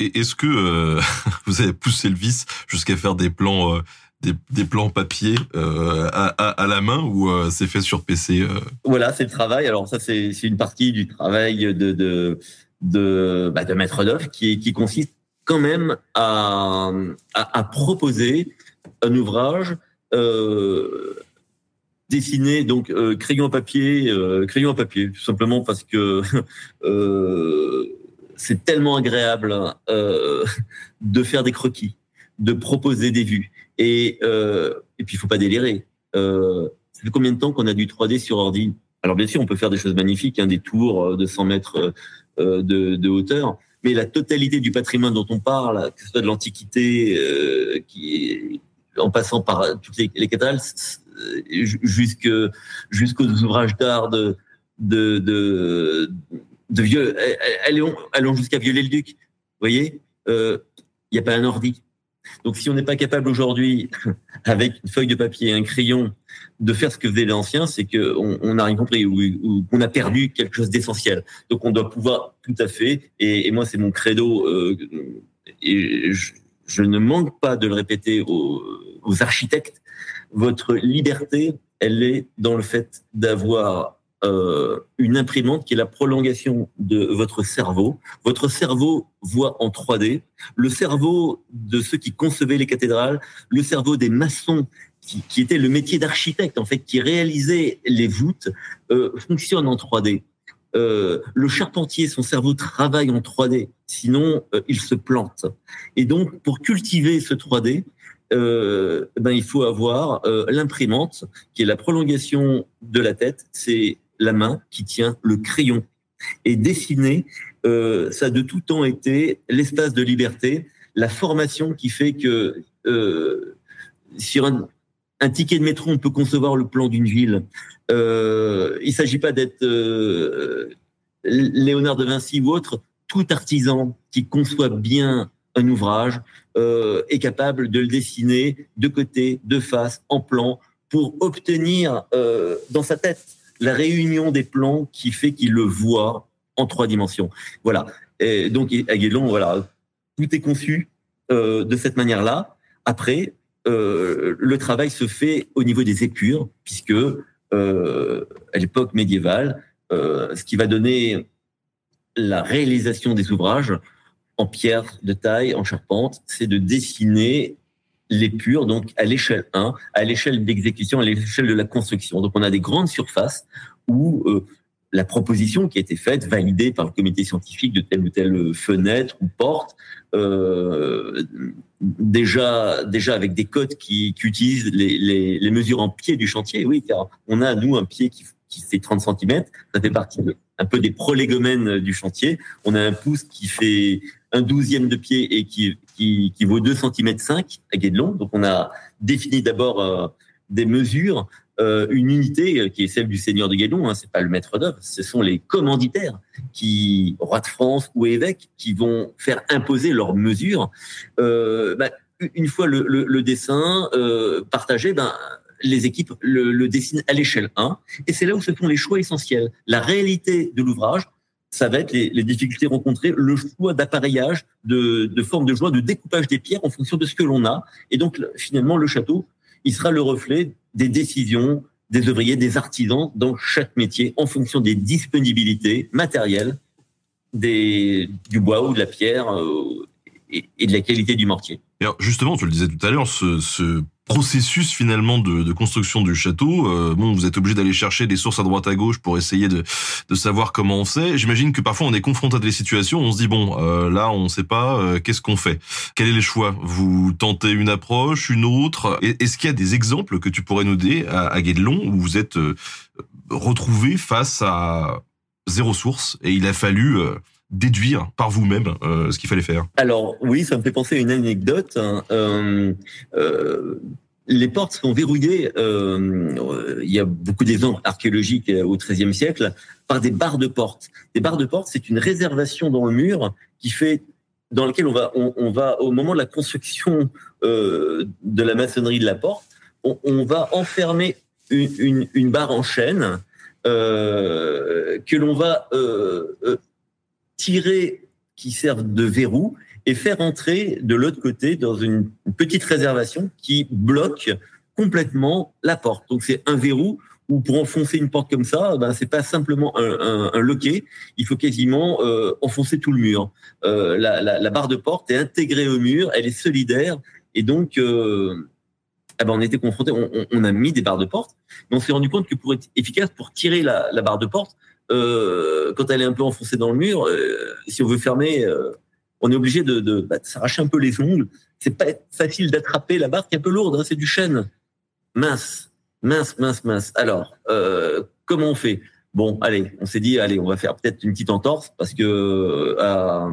Est-ce que euh, <laughs> vous avez poussé le vice jusqu'à faire des plans, euh, des, plans papier euh, à, la main ou c'est fait sur PC? Voilà, c'est le travail. Alors ça, c'est une partie du travail de de de, bah, maître d'œuvre qui, qui consiste quand même à, à, à proposer un ouvrage dessiné donc crayon à papier, crayon à papier, tout simplement parce que <laughs> c'est tellement agréable euh, de faire des croquis, de proposer des vues. Et, euh, et puis, il faut pas délirer. Euh, ça fait combien de temps qu'on a du 3D sur ordi? Alors, bien sûr, on peut faire des choses magnifiques, hein, des tours euh, de 100 mètres euh, de, de, hauteur, mais la totalité du patrimoine dont on parle, que ce soit de l'Antiquité, euh, en passant par toutes les, les cathédrales, jusqu'aux ouvrages d'art de, de, de de vieux, allons, allons jusqu'à violer le duc. Vous voyez, il euh, n'y a pas un ordi. Donc, si on n'est pas capable aujourd'hui, <laughs> avec une feuille de papier et un crayon, de faire ce que faisait l'ancien, c'est qu'on on n'a rien compris ou, qu'on a perdu quelque chose d'essentiel. Donc, on doit pouvoir tout à fait, et, moi, c'est mon credo, euh, et je, ne manque pas de le répéter aux, aux architectes, votre liberté, elle est dans le fait d'avoir euh, une imprimante qui est la prolongation de votre cerveau. Votre cerveau voit en 3D. Le cerveau de ceux qui concevaient les cathédrales, le cerveau des maçons qui, qui était le métier d'architecte en fait, qui réalisait les voûtes, euh, fonctionne en 3D. Euh, le charpentier, son cerveau travaille en 3D, sinon euh, il se plante. Et donc, pour cultiver ce 3D, euh, ben, il faut avoir euh, l'imprimante, qui est la prolongation de la tête. C'est la main qui tient le crayon. Et dessiner, euh, ça a de tout temps été l'espace de liberté, la formation qui fait que euh, sur un, ticket de métro, on peut concevoir le plan d'une ville. Euh, il ne s'agit pas d'être Léonard de Vinci ou autre, tout artisan qui conçoit bien un ouvrage est capable de le dessiner de côté, de face, en plan, pour obtenir dans sa tête la réunion des plans qui fait qu'il le voit en trois dimensions. Voilà. Et donc à voilà, tout est conçu euh, de cette manière-là. Après, euh, le travail se fait au niveau des épures, puisque euh, à l'époque médiévale, ce qui va donner la réalisation des ouvrages en pierre de taille, en charpente, c'est de dessiner l'épure, donc à l'échelle 1, à l'échelle d'exécution, à l'échelle de la construction. Donc on a des grandes surfaces où euh, la proposition qui a été faite, validée par le comité scientifique de telle ou telle fenêtre ou porte, euh, déjà, déjà avec des codes qui, qui utilisent les, les, les, mesures en pied du chantier. Oui, car on a, nous, un pied qui, qui fait 30 cm. Ça fait partie un peu des prolégomènes du chantier. On a un pouce qui fait un douzième de pied et qui, qui, qui vaut 2 cm 5 à Guédelon. Donc, on a défini d'abord euh, des mesures euh, une unité euh, qui est celle du seigneur de Guédon, hein, c'est pas le maître d'œuvre, ce sont les commanditaires qui, roi de France ou évêques, qui vont faire imposer leurs mesures. Bah, une fois le, dessin partagé, ben, les équipes le, le dessinent à l'échelle 1, et c'est là où se font les choix essentiels. La réalité de l'ouvrage, ça va être les, les, difficultés rencontrées, le choix d'appareillage, de, de forme de joie, de découpage des pierres en fonction de ce que l'on a. Et donc, finalement, le château, il sera le reflet des décisions des ouvriers, des artisans dans chaque métier en fonction des disponibilités matérielles des, du bois ou de la pierre euh, et, et, de la qualité du mortier. Alors justement, tu le disais tout à l'heure, ce, ce processus finalement de, de, construction du château. Euh, bon, vous êtes obligé d'aller chercher des sources à droite à gauche pour essayer de, de savoir comment on fait. J'imagine que parfois on est confronté à des situations, on se dit bon, euh, là on ne sait pas, euh, qu'est-ce qu'on fait? Quel est le choix? Vous tentez une approche, une autre? Est-ce qu'il y a des exemples que tu pourrais nous donner à, à Guédelon où vous êtes euh, retrouvé face à zéro source et il a fallu euh, déduire par vous-même euh, ce qu'il fallait faire Alors oui, ça me fait penser à une anecdote. Hein. Euh, euh, les portes sont verrouillées. Il y a beaucoup d'exemples archéologiques au XIIIe siècle par des barres de porte. Des barres de porte, c'est une réservation dans le mur qui fait dans lequel on va, on, va au moment de la construction de la maçonnerie de la porte, on, va enfermer une, une, barre en chaîne que l'on va tirer qui servent de verrou et faire entrer de l'autre côté dans une petite réservation qui bloque complètement la porte. Donc c'est un verrou où pour enfoncer une porte comme ça, ben c'est pas simplement un, un, loquet, il faut quasiment euh, enfoncer tout le mur. Euh, la, barre de porte est intégrée au mur, elle est solidaire et donc euh, eh ben on était confronté, on, a mis des barres de porte, mais on s'est rendu compte que pour être efficace, pour tirer la barre de porte, euh, quand elle est un peu enfoncée dans le mur, euh, si on veut fermer, euh, on est obligé bah, de s'arracher un peu les ongles. C'est pas facile d'attraper la barre qui est un peu lourde, hein, c'est du chêne. Mince, mince, mince, mince. Alors, comment on fait? Bon, allez, on s'est dit, allez, on va faire peut-être une petite entorse parce que à,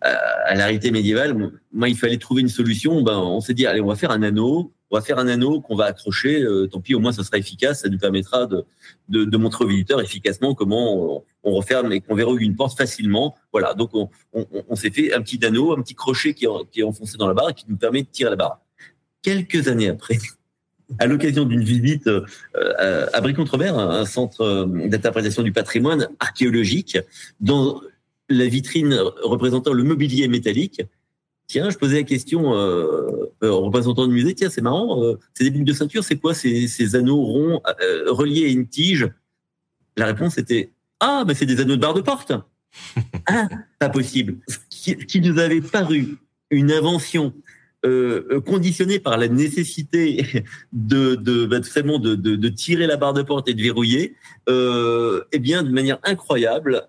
à, l'arrêté médiévale, il fallait trouver une solution. Ben, on s'est dit, allez, on va faire un anneau on va faire un anneau qu'on va accrocher. Euh, tant pis, au moins, ça sera efficace. Ça nous permettra de, de, montrer aux visiteurs efficacement comment on, referme et qu'on verrouille une porte facilement. Voilà. Donc, on, s'est fait un petit anneau, un petit crochet qui est, qui est enfoncé dans la barre et qui nous permet de tirer la barre. Quelques années après, <laughs> à l'occasion d'une visite euh, à Brie-Contrebert, un centre euh, d'interprétation du patrimoine archéologique, dans la vitrine représentant le mobilier métallique, tiens, je posais la question euh, au représentant du musée, tiens, c'est marrant, euh, ces boucles de ceinture, c'est quoi ces, ces, anneaux ronds euh, reliés à une tige? La réponse était, ah, mais c'est des anneaux de barre de porte. <laughs> ah, pas possible. Ce qui, qui, nous avait paru une invention euh, conditionnée par la nécessité de, de, bah, de, de, de, tirer la barre de porte et de verrouiller, euh, eh bien, de manière incroyable,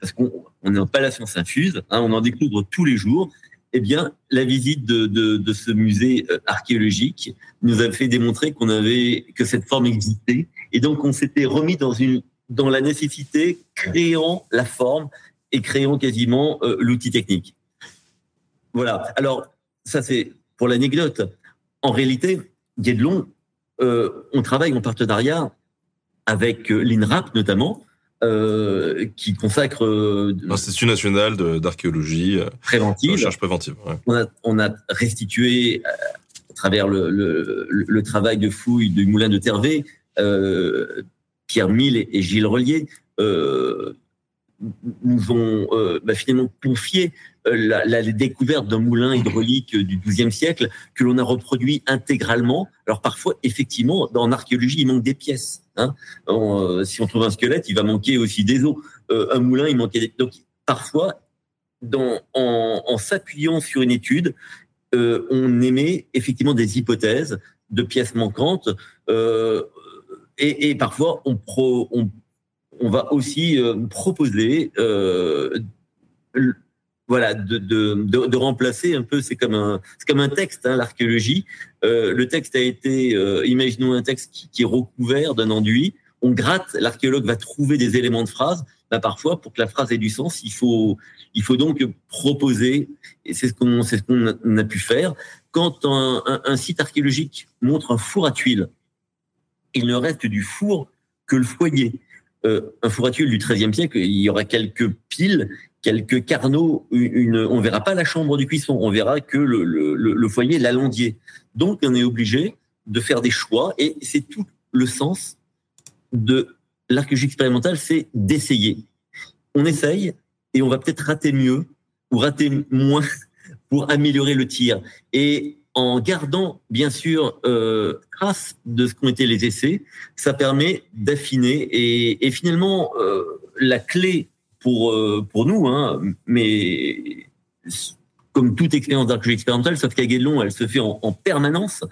parce qu'on n'est pas la science infuse, hein, on en découvre tous les jours, eh bien, la visite de, de, de, ce musée euh, archéologique nous a fait démontrer qu'on avait que cette forme existait, et donc on s'était remis dans une dans la nécessité, créant la forme et créant quasiment euh, l'outil technique. Voilà. Alors ça c'est pour l'anecdote. En réalité, Guédelon, euh, on travaille en partenariat avec euh, l'INRAP notamment, euh, qui consacre euh, l'Institut national d'archéologie, euh, de préventive. recherche préventive. ouais. On a, on a restitué euh, à travers le, le, le- travail de fouille du moulin de Tervé, euh, Pierre Mille et, et Gilles Relier euh, nous ont euh, bah, finalement confié euh, la, découverte d'un moulin hydraulique du XIIe siècle que l'on a reproduit intégralement. Alors parfois, effectivement, dans l'archéologie, il manque des pièces. Hein. Euh, si on trouve un squelette, il va manquer aussi des os. Un moulin, il manquait des... Donc parfois, en, en s'appuyant sur une étude, on émet effectivement des hypothèses de pièces manquantes et, et parfois on, pro, on, on va aussi euh, proposer euh, voilà de, remplacer un peu c'est comme un texte hein, l'archéologie. Euh, le texte a été imaginons un texte qui, est recouvert d'un enduit on gratte l'archéologue va trouver des éléments de phrase. Bah, parfois pour que la phrase ait du sens il faut donc proposer et c'est ce qu'on a, pu faire. Quand un site archéologique montre un four à tuiles il ne reste du four que le foyer euh, un four à tuiles du XIIIe siècle, il y aura quelques piles, quelques carnaux, une, on verra pas la chambre du cuisson, on verra que le, le, le- le foyer, l'alandier. Donc, on est obligé de faire des choix, et c'est tout le sens de l'archéologie expérimentale, c'est d'essayer. On essaye, et on va peut-être rater mieux ou rater moins <laughs> pour améliorer le tir. Et en gardant, bien sûr, euh, trace de ce qu'ont été les essais, ça permet d'affiner et, et finalement euh, la clé pour euh, pour nous, hein, mais comme toute expérience d'archéologie expérimentale, sauf qu'à Guédelon, elle se fait en, en permanence,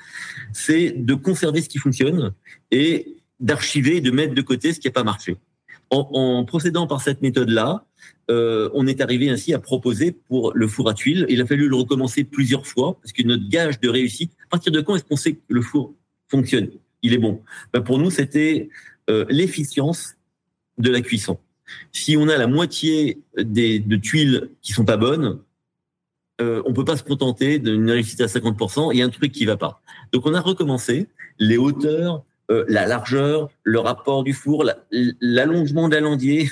c'est de conserver ce qui fonctionne et d'archiver de mettre de côté ce qui n'a pas marché. En, en procédant par cette méthode-là, euh, on est arrivé ainsi à proposer pour le four à tuiles. Il a fallu le recommencer plusieurs fois parce que notre gage de réussite, à partir de quand est-ce qu'on sait que le four fonctionne? Il est bon. Ben, pour nous, c'était euh, l'efficience de la cuisson. Si on a la moitié des de tuiles qui sont pas bonnes, euh, on peut pas se contenter d'une réussite à 50%. Il y a un truc qui va pas. Donc on a recommencé les hauteurs, euh, la largeur, le rapport du four, la- l'allongement de l'alandier.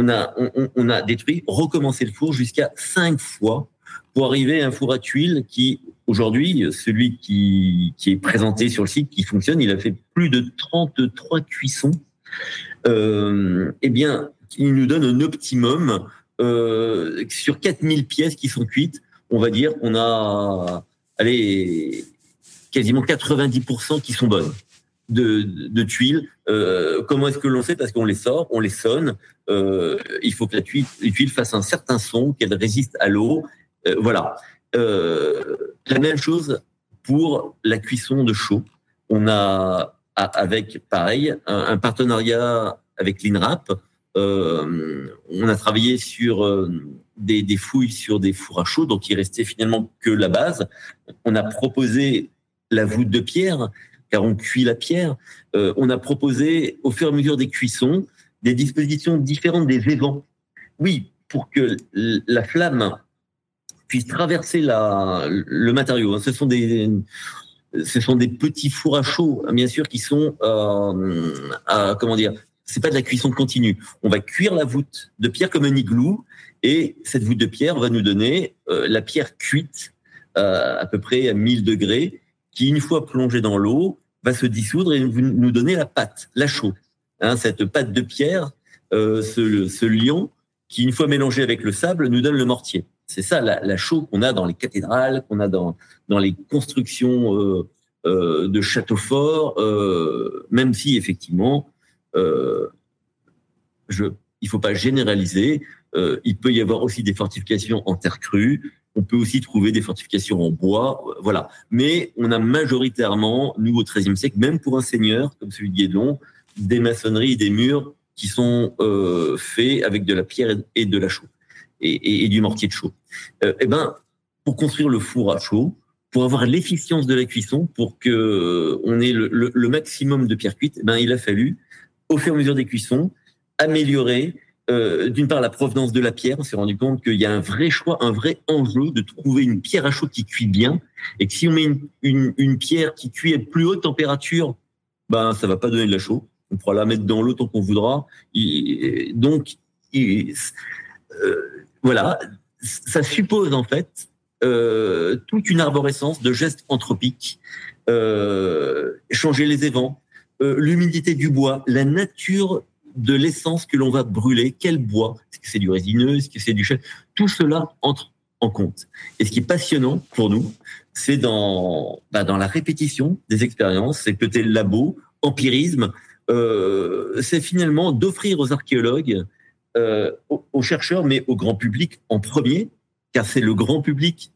On a détruit, recommencé le four jusqu'à cinq fois pour arriver à un four à tuiles qui aujourd'hui, celui qui, qui est présenté sur le site, qui fonctionne, il a fait plus de 33 cuissons. Euh, eh bien, il nous donne un optimum euh, sur 4000 pièces qui sont cuites. On va dire qu'on a, allez, quasiment 90% qui sont bonnes de, tuiles. Euh, comment est-ce que l'on sait Parce qu'on les sort, on les sonne. Euh, il faut que la tuile, la tuile fasse un certain son, qu'elle résiste à l'eau. Euh, voilà. La même chose pour la cuisson de chaud. On a avec pareil un, partenariat avec l'INRAP. On a travaillé sur des, des fouilles sur des fours à chaud, donc il restait finalement que la base. On a proposé la voûte de pierre, car on cuit la pierre. Euh, on a proposé au fur et à mesure des cuissons des dispositions différentes des évents. Oui, pour que la flamme puisse traverser la, le matériau. hein. Ce sont des, ce sont des petits fours à chaud, bien sûr, qui sont, euh, comment dire, c'est pas de la cuisson continue. On va cuire la voûte de pierre comme un igloo, et cette voûte de pierre va nous donner euh, la pierre cuite euh, à peu près à 1000 degrés, qui une fois plongée dans l'eau va se dissoudre et nous donner la pâte, la chaux. Hein, cette pâte de pierre, euh, ce, lion qui une fois mélangé avec le sable nous donne le mortier. C'est ça la, la chaux qu'on a dans les cathédrales, qu'on a dans dans les constructions euh, euh, de châteaux forts, même si effectivement, il faut pas généraliser. Il peut y avoir aussi des fortifications en terre crue. On peut aussi trouver des fortifications en bois, euh, voilà. Mais on a majoritairement, nous au XIIIe siècle, même pour un seigneur comme celui de Guédon, des maçonneries, des murs qui sont euh, faits avec de la pierre et de la chaux et, et, et du mortier de chaux. Euh, eh ben, pour construire le four à chaud, pour avoir l'efficience de la cuisson, pour que on ait le, le, le maximum de pierre cuite, eh ben il a fallu, au fur et à mesure des cuissons, améliorer euh, d'une part la provenance de la pierre. On s'est rendu compte qu'il y a un vrai choix, un vrai enjeu de trouver une pierre à chaud qui cuit bien, et que si on met une, une, une pierre qui cuit à plus haute température, ben ça va pas donner de la chaux. On pourra la mettre dans l'eau tant qu'on voudra. donc, euh, voilà, ça suppose en fait euh, toute une arborescence de gestes anthropiques, euh, changer les évents, euh, l'humidité du bois, la nature de l'essence que l'on va brûler, quel bois, est-ce que c'est du résineux, est-ce que c'est du chêne, tout cela entre en compte. Et ce qui est passionnant pour nous, c'est dans, bah, dans la répétition des expériences, c'est le labo, empirisme, euh, c'est finalement d'offrir aux archéologues, euh, aux, chercheurs, mais au grand public en premier, car c'est le grand public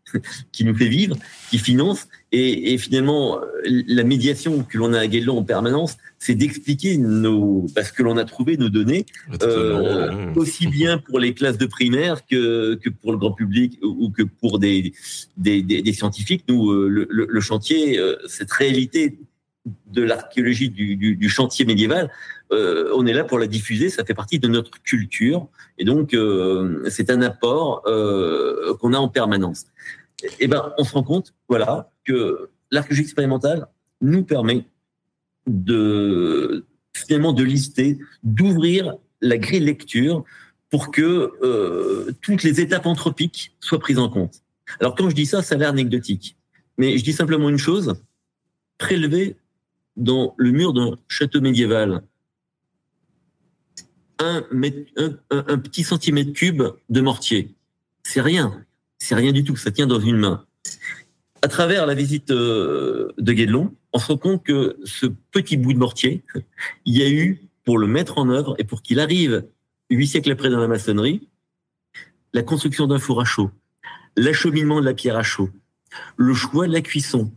qui nous fait vivre, qui finance, et, et finalement la médiation que l'on a à Guédelon en permanence, c'est d'expliquer nos, parce que l'on a trouvé nos données, euh, aussi bien pour les classes de primaire que, que pour le grand public ou que pour des, des, des, des scientifiques. Nous, euh, le, le, chantier, euh, cette réalité de l'archéologie du, du, du, chantier médiéval, euh, on est là pour la diffuser, ça fait partie de notre culture, et donc euh, c'est un apport euh, qu'on a en permanence. Eh ben, on se rend compte, voilà, que l'archéologie expérimentale nous permet de finalement de lister, d'ouvrir la grille lecture pour que toutes les étapes anthropiques soient prises en compte. Alors quand je dis ça, ça a l'air anecdotique, mais je dis simplement une chose prélever dans le mur d'un château médiéval un, petit centimètre cube de mortier, c'est rien, c'est rien du tout, ça tient dans une main. À travers la visite euh, de Guédelon, on se rend compte que ce petit bout de mortier, <laughs> il y a eu, pour le mettre en œuvre et pour qu'il arrive huit siècles après dans la maçonnerie, la construction d'un four à chaud, l'acheminement de la pierre à chaud, le choix de la cuisson,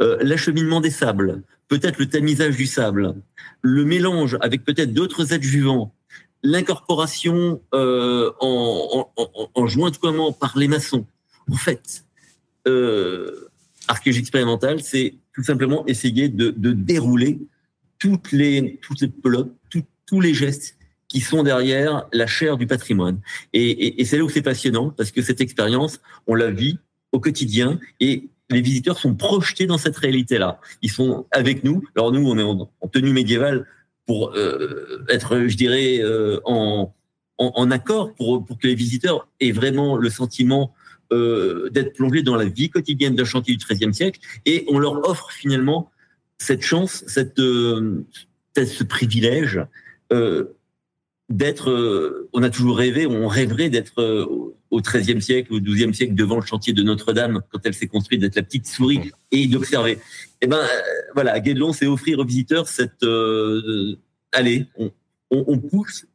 euh, l'acheminement des sables, peut-être le tamisage du sable, le mélange avec peut-être d'autres adjuvants, l'incorporation euh, en, en, en, par les maçons. En fait, euh, archéologie expérimentale, c'est tout simplement essayer de, dérouler toutes les toutes tous les gestes qui sont derrière la chair du patrimoine. Et, et c'est là où c'est passionnant parce que cette expérience, on la vit au quotidien et les visiteurs sont projetés dans cette réalité-là. Ils sont avec nous. Alors nous, on est en, tenue médiévale pour euh, être, je dirais, euh, en, en, accord pour, pour que les visiteurs aient vraiment le sentiment euh, d'être plongés dans la vie quotidienne d'un chantier du XIIIe siècle. Et on leur offre finalement cette chance, cette, ce privilège d'être. Euh, on a toujours rêvé, on rêverait d'être au XIIIe siècle, au XIIe siècle, devant le chantier de Notre-Dame, quand elle s'est construite, d'être la petite souris et d'observer. Eh ben, euh, voilà, Guédelon, c'est offrir aux visiteurs cette, euh, allez, on, pousse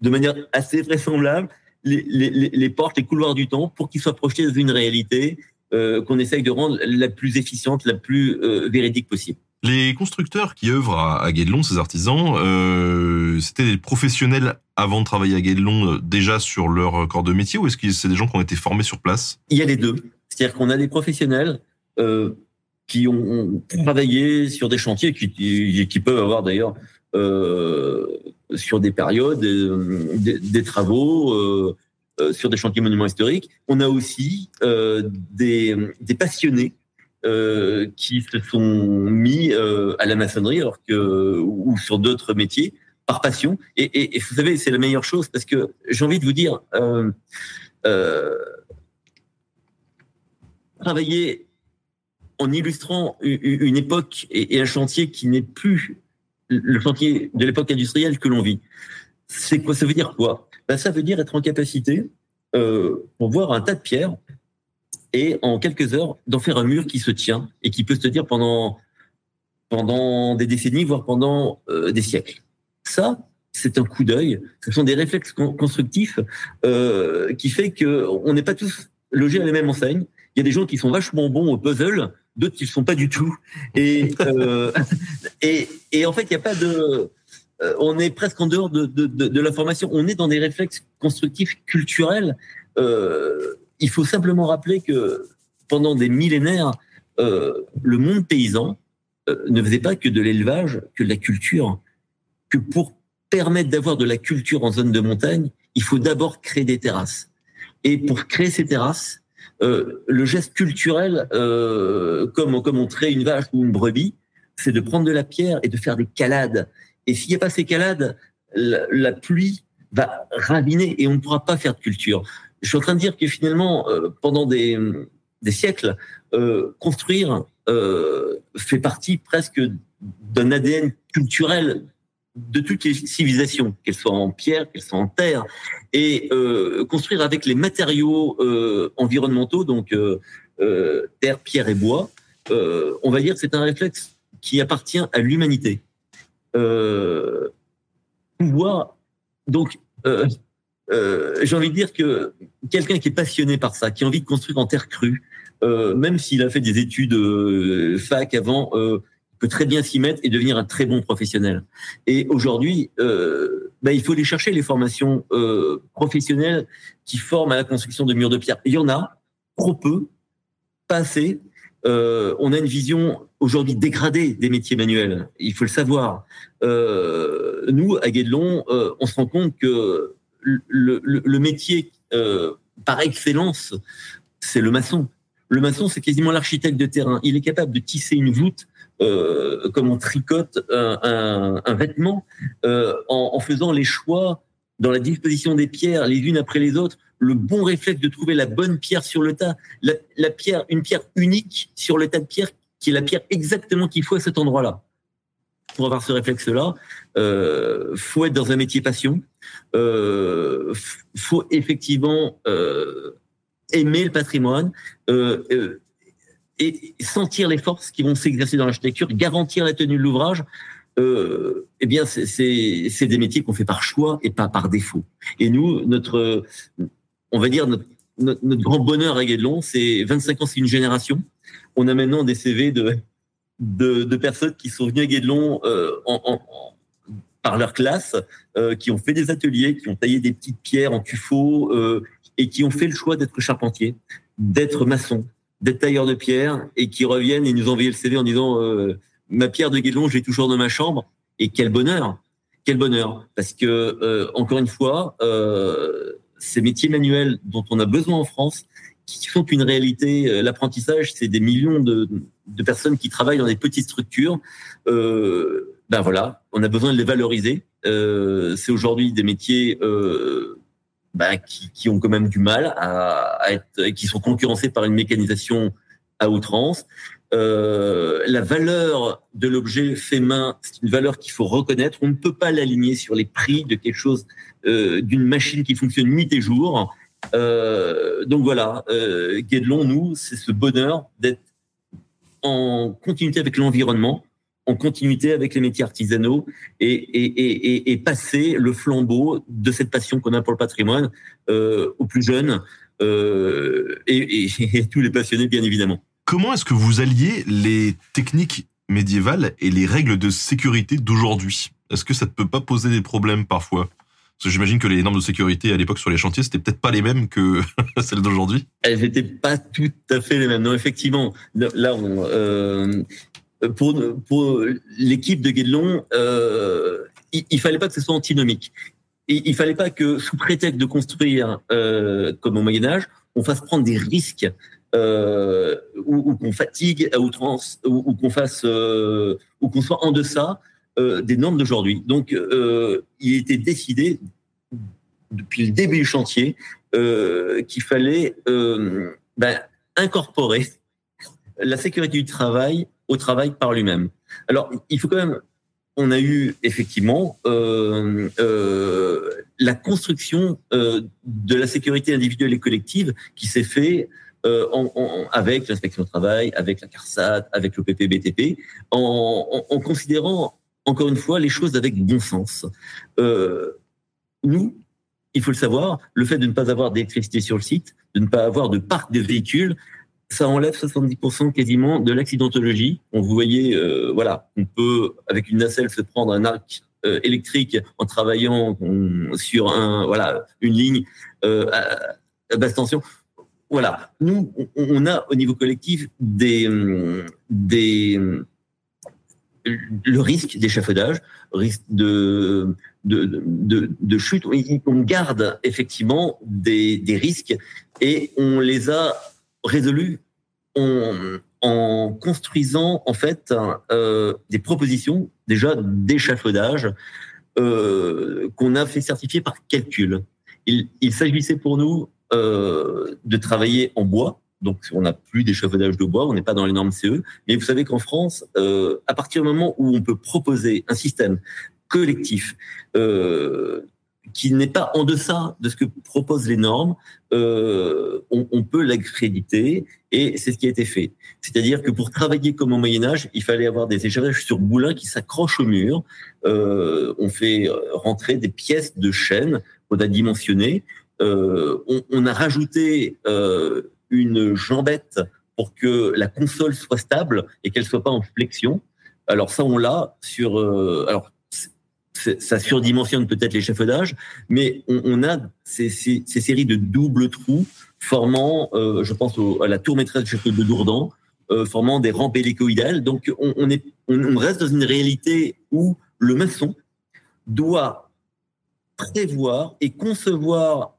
de manière assez vraisemblable les, portes, les couloirs du temps pour qu'ils soient projetés dans une réalité euh, qu'on essaye de rendre la plus efficiente, la plus euh, véridique possible. Les constructeurs qui œuvrent à, Guédelon, ces artisans, euh, c'était des professionnels avant de travailler à Guédelon euh, déjà sur leur corps de métier ou est-ce que c'est des gens qui ont été formés sur place? Il y a les deux. C'est-à-dire qu'on a des professionnels euh, qui ont, travaillé sur des chantiers qui, peuvent avoir d'ailleurs euh, sur des périodes euh, des, travaux euh, sur des chantiers monuments historiques. On a aussi des, des passionnés euh, qui se sont mis euh, à la maçonnerie alors que ou sur d'autres métiers par passion. Et, vous savez, c'est la meilleure chose parce que j'ai envie de vous dire, euh, euh travailler en illustrant une époque et, un chantier qui n'est plus le chantier de l'époque industrielle que l'on vit. C'est quoi Ça veut dire quoi? Ben, Ça veut dire être en capacité, euh, pour voir un tas de pierres, et en quelques heures d'en faire un mur qui se tient et qui peut se tenir pendant des décennies, voire pendant des siècles. Ça, c'est un coup d'œil. Ce sont des réflexes constructifs euh, qui fait que on n'est pas tous logés à la même enseigne. Il y a des gens qui sont vachement bons au puzzle, d'autres qui ne sont pas du tout. Et, euh, et, et en fait, il n'y a pas de euh, on est presque en dehors de, de, de, de, la formation. On est dans des réflexes constructifs culturels euh, il faut simplement rappeler que pendant des millénaires, euh, le monde paysan euh, ne faisait pas que de l'élevage, que de la culture. Que pour permettre d'avoir de la culture en zone de montagne, il faut d'abord créer des terrasses. Et pour créer ces terrasses, euh, le geste culturel, euh, comme, comme on traite une vache ou une brebis, c'est de prendre de la pierre et de faire des calades Et s'il n'y a pas ces calades, la, pluie va raviner et on ne pourra pas faire de culture. Je suis en train de dire que finalement, euh, pendant des, siècles, construire fait partie presque d'un ADN culturel de toutes les civilisations, qu'elles soient en pierre, qu'elles soient en terre, et euh, construire avec les matériaux euh, environnementaux, donc euh, terre, pierre et bois, on va dire que c'est un réflexe qui appartient à l'humanité. Pouvoir, donc, j'ai envie de dire que quelqu'un qui est passionné par ça, qui a envie de construire en terre crue, même s'il a fait des études fac avant, peut très bien s'y mettre et devenir un très bon professionnel. Et aujourd'hui, euh, bah, il faut aller chercher les formations euh, professionnelles qui forment à la construction de murs de pierre. Il y en a, trop peu, pas assez. Euh, on a une vision aujourd'hui dégradée des métiers manuels. Il faut le savoir. Euh, nous, à Guédelon, on se rend compte que le, métier par excellence, c'est le maçon. Le maçon, c'est quasiment l'architecte de terrain. Il est capable de tisser une voûte euh, comme on tricote un, un, un vêtement euh, en, en, faisant les choix dans la disposition des pierres les unes après les autres, le bon réflexe de trouver la bonne pierre sur le tas, la, la pierre, une pierre unique sur le tas de pierres qui est la pierre exactement qu'il faut à cet endroit-là. Pour avoir ce réflexe-là, euh, faut être dans un métier passion. Euh, faut effectivement euh, aimer le patrimoine. Euh, euh, et sentir les forces qui vont s'exercer dans l'architecture, garantir la tenue de l'ouvrage, euh, eh bien, c'est des métiers qu'on fait par choix et pas par défaut. Et nous, notre, on va dire, notre, notre, grand bonheur à Guédelon, c'est 25 ans, c'est une génération. On a maintenant des CV de, de, de personnes qui sont venues à Guédelon euh, en, en, par leur classe, euh, qui ont fait des ateliers, qui ont taillé des petites pierres en tuffeau euh, et qui ont fait le choix d'être charpentier, d'être maçon, d'être tailleurs de pierre et qui reviennent et nous envoyer le CV en disant euh, ma pierre de Guédelon, j'ai toujours dans ma chambre. Et quel bonheur, quel bonheur, parce que euh, encore une fois, euh, ces métiers manuels dont on a besoin en France, qui font une réalité, euh, l'apprentissage, c'est des millions de, de, personnes qui travaillent dans des petites structures. Euh, ben voilà, on a besoin de les valoriser. Euh, c'est aujourd'hui des métiers bah, qui, qui, ont quand même du mal à, être, qui sont concurrencés par une mécanisation à outrance. Euh, la valeur de l'objet fait main, c'est une valeur qu'il faut reconnaître. On ne peut pas l'aligner sur les prix de quelque chose, euh, d'une machine qui fonctionne nuit et jour. Euh, donc voilà, euh, Guédelon, nous, c'est ce bonheur d'être en continuité avec l'environnement, en continuité avec les métiers artisanaux et, et, et, et, passer le flambeau de cette passion qu'on a pour le patrimoine euh, aux plus jeunes euh, et, <laughs> tous les passionnés, bien évidemment. Comment est-ce que vous alliez les techniques médiévales et les règles de sécurité d'aujourd'hui? Est-ce que ça ne peut pas poser des problèmes parfois? Parce que j'imagine que les normes de sécurité à l'époque sur les chantiers, c'était peut-être pas les mêmes que <laughs> celles d'aujourd'hui. Elles n'étaient pas tout à fait les mêmes. Non, effectivement. Là, on, euh, pour, l'équipe de Guédelon, euh, il, il fallait pas que ce soit antinomique. Et il fallait pas que, sous prétexte de construire euh, comme au Moyen Âge, on fasse prendre des risques euh, ou, qu'on fatigue à outrance, ou, qu'on fasse, ou qu'on soit en deçà des normes d'aujourd'hui. Donc, il était décidé depuis le début du chantier qu'il fallait ben, incorporer la sécurité du travail au travail par lui-même. Alors, il faut quand même, on a eu effectivement euh, euh, la construction euh, de la sécurité individuelle et collective qui s'est fait en, en, avec l'inspection du travail, avec la CARSAT, avec le PPBTP, en, en, considérant encore une fois les choses avec bon sens. nous, il faut le savoir, le fait de ne pas avoir d'électricité sur le site, de ne pas avoir de parc de véhicules, ça enlève 70% quasiment de l'accidentologie. On vous voyez, euh, voilà, on peut avec une nacelle se prendre un arc euh, électrique en travaillant on, sur un, voilà, une ligne euh, à, basse tension. Voilà, nous, on a au niveau collectif des, des le risque d'échafaudage, risque de, de, de, de, chute. On garde effectivement des, des risques et on les a résolu en, en construisant en fait euh, des propositions déjà d'échafaudage euh, qu'on a fait certifier par calcul. Il, il s'agissait pour nous euh, de travailler en bois. Donc, on n'a plus d'échafaudage de bois, on n'est pas dans les normes CE. Mais vous savez qu'en France, euh, à partir du moment où on peut proposer un système collectif euh, qui n'est pas en deçà de ce que proposent les normes, euh, on, on, peut l'accréditer et c'est ce qui a été fait. C'est-à-dire que pour travailler comme au Moyen Âge, il fallait avoir des échafaudages sur boulins qui s'accrochent au mur. Euh, on fait rentrer des pièces de chaîne qu'on a dimensionnées. Euh, on, on, a rajouté euh, une jambette pour que la console soit stable et qu'elle soit pas en flexion. Alors ça, on l'a sur. Euh, alors ça surdimensionne peut-être l'échafaudage, mais on, a ces, séries de doubles trous formant, euh, je pense à la tour maîtresse du château de Dourdan, euh, formant des rampes hélicoïdales. Donc on, reste dans une réalité où le maçon doit prévoir et concevoir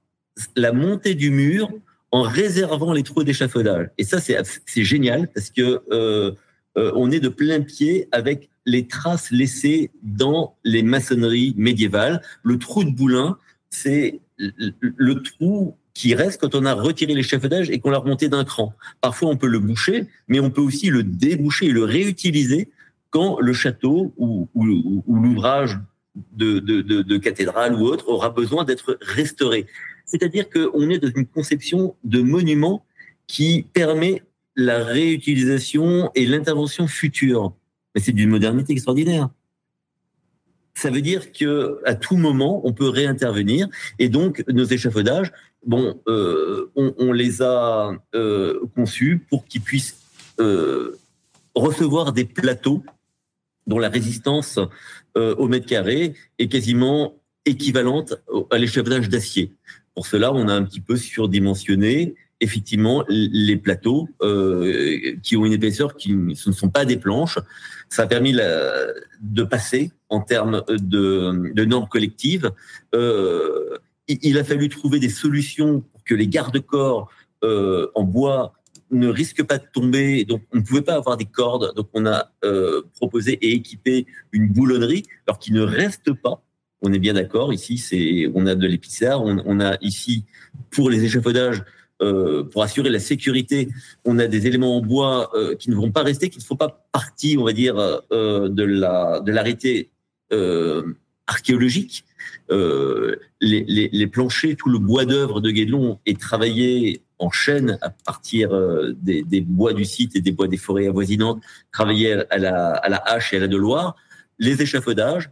la montée du mur en réservant les trous d'échafaudage. Et ça, c'est génial parce que euh, euh, on est de plein pied avec les traces laissées dans les maçonneries médiévales. Le trou de Boulin, c'est le trou qui reste quand on a retiré l'échafaudage et qu'on l'a remonté d'un cran. Parfois, on peut le boucher, mais on peut aussi le déboucher et le réutiliser quand le château ou, ou, ou l'ouvrage de, cathédrale ou autre aura besoin d'être restauré. C'est-à-dire qu'on est dans une conception de monument qui permet la réutilisation et l'intervention future. Mais c'est d'une modernité extraordinaire. Ça veut dire que à tout moment on peut réintervenir et donc nos échafaudages, bon, euh, on, on, les a euh, conçus pour qu'ils puissent euh, recevoir des plateaux dont la résistance euh, au mètre carré est quasiment équivalente à l'échafaudage d'acier. Pour cela, on a un petit peu surdimensionné effectivement les plateaux euh, qui ont une épaisseur qui ce ne sont pas des planches. Ça a permis la, de passer en termes de, de normes collectives. Euh, il a fallu trouver des solutions pour que les garde-corps euh, en bois ne risquent pas de tomber. Donc, on ne pouvait pas avoir des cordes. Donc, on a euh, proposé et équipé une boulonnerie, alors qu'il ne reste pas. On est bien d'accord. Ici, c'est on a de l'épicard. On, on, a ici pour les échafaudages euh, pour assurer la sécurité, on a des éléments en bois euh, qui ne vont pas rester, qui ne font pas partie, on va dire, euh, de la de l'arrêté euh, archéologique. Euh, les, les, les, planchers, tout le bois d'œuvre de Guédelon est travaillé en chaîne à partir des, des, bois du site et des bois des forêts avoisinantes, travaillé à la, à la hache et à la de Loire. Les échafaudages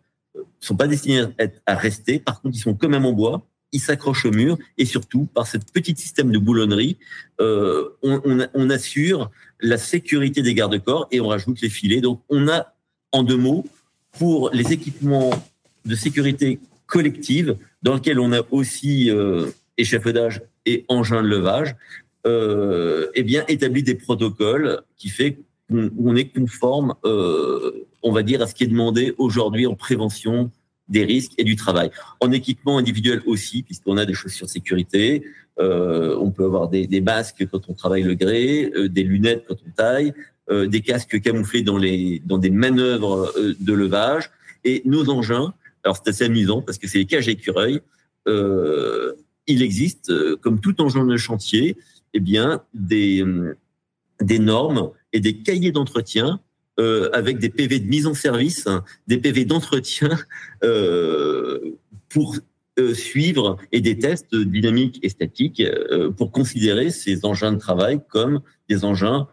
sont pas destinés à, à rester, par contre, ils sont quand même en bois il s'accroche au mur et surtout par ce petit système de boulonnerie, euh, on, assure la sécurité des garde-corps et on rajoute les filets. Donc on a, en deux mots, pour les équipements de sécurité collective, dans lequel on a aussi euh, échafaudage et engin de levage, euh, eh bien établi des protocoles qui fait qu'on on est conforme, euh, on va dire, à ce qui est demandé aujourd'hui en prévention des risques et du travail. En équipement individuel aussi, puisqu'on a des chaussures sécurité, euh, on peut avoir des, des, masques quand on travaille le grès, euh, des lunettes quand on taille, euh, des casques camouflés dans, les, dans des manœuvres euh, de levage. Et nos engins, alors c'est assez amusant parce que c'est les cages écureuils, euh, il existe, comme tout engin de chantier, eh bien, des, des normes et des cahiers d'entretien euh, avec des PV de mise en service, hein, des PV d'entretien euh, pour euh, suivre et des tests dynamiques et statiques pour considérer ces engins de travail comme des engins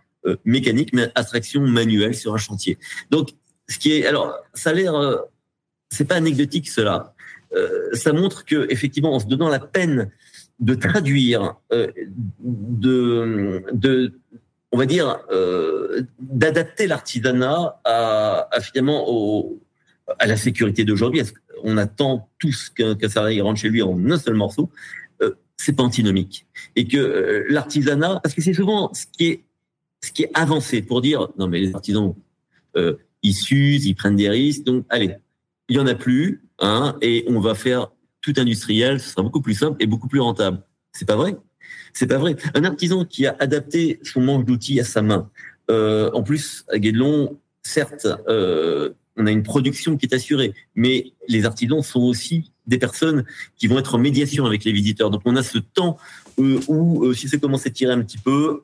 mécaniques, mais à traction manuelle sur un chantier. Donc, ce qui est, alors, ça a l'air, c'est pas anecdotique cela. ça montre que effectivement, en se donnant la peine de traduire, de, de on va dire, euh, d'adapter l'artisanat à, à, finalement à la sécurité d'aujourd'hui. On attend tous qu'un qu salarié rentre chez lui en un seul morceau? Euh, c'est pas antinomique. Et que euh, l'artisanat, parce que c'est souvent ce qui est ce qui est avancé pour dire non mais les artisans euh, ils s'usent, ils prennent des risques, donc allez, il y en a plus, hein, et on va faire tout industriel, ce sera beaucoup plus simple et beaucoup plus rentable. C'est pas vrai? C'est pas vrai. Un artisan qui a adapté son manche d'outils à sa main, euh, en plus, à Guédelon, certes, euh, on a une production qui est assurée, mais les artisans sont aussi des personnes qui vont être en médiation avec les visiteurs. Donc on a ce temps euh, où, si ça commence à tirer un petit peu,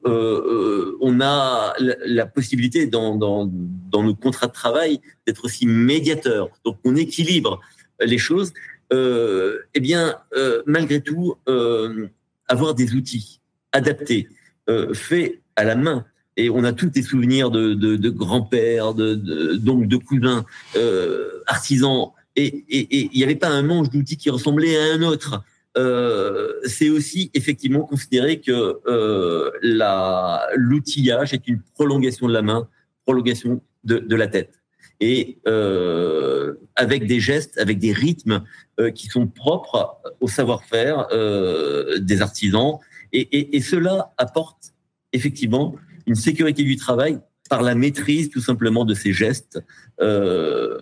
on a la, possibilité dans, nos contrats de travail d'être aussi médiateur. Donc on équilibre les choses. eh bien, malgré tout, avoir des outils adaptés, faits à la main, et on a tous des souvenirs de, de, de grands-pères, de, de, donc de cousins, euh, artisans, et il n'y avait pas un manche d'outils qui ressemblait à un autre. Euh, c'est aussi effectivement considérer que euh, l'outillage est une prolongation de la main, prolongation de, de la tête, et euh, avec des gestes, avec des rythmes euh, qui sont propres au savoir-faire euh, des artisans, et, et, et cela apporte effectivement une sécurité du travail par la maîtrise tout simplement de ces gestes, euh,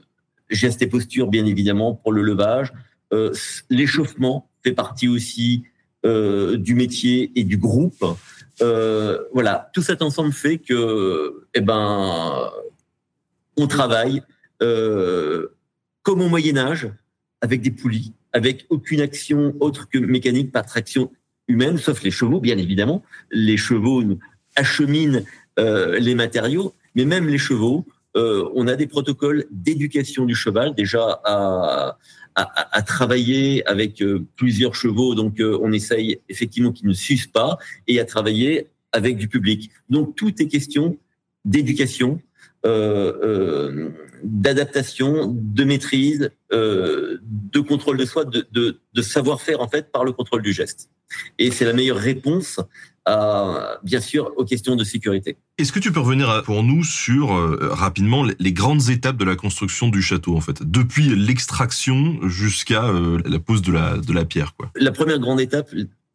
gestes et postures bien évidemment pour le levage. Euh, l'échauffement fait partie aussi euh, du métier et du groupe. Voilà, tout cet ensemble fait que, eh ben, on travaille euh, comme au Moyen Âge avec des poulies, avec aucune action autre que mécanique par traction humaine, sauf les chevaux, bien évidemment. Les chevaux achemine euh, les matériaux, mais même les chevaux, euh, on a des protocoles d'éducation du cheval déjà à, travailler avec euh, plusieurs chevaux, donc on essaye effectivement qu'ils ne s'usent pas, et à travailler avec du public. Donc tout est question d'éducation, euh, euh, d'adaptation, de maîtrise, euh, de contrôle de soi, de, de, de savoir-faire en fait par le contrôle du geste. Et c'est la meilleure réponse à, bien sûr, aux questions de sécurité. Est-ce que tu peux revenir pour nous sur euh, rapidement les grandes étapes de la construction du château en fait, depuis l'extraction jusqu'à euh, la pose de la de la pierre quoi? La première grande étape,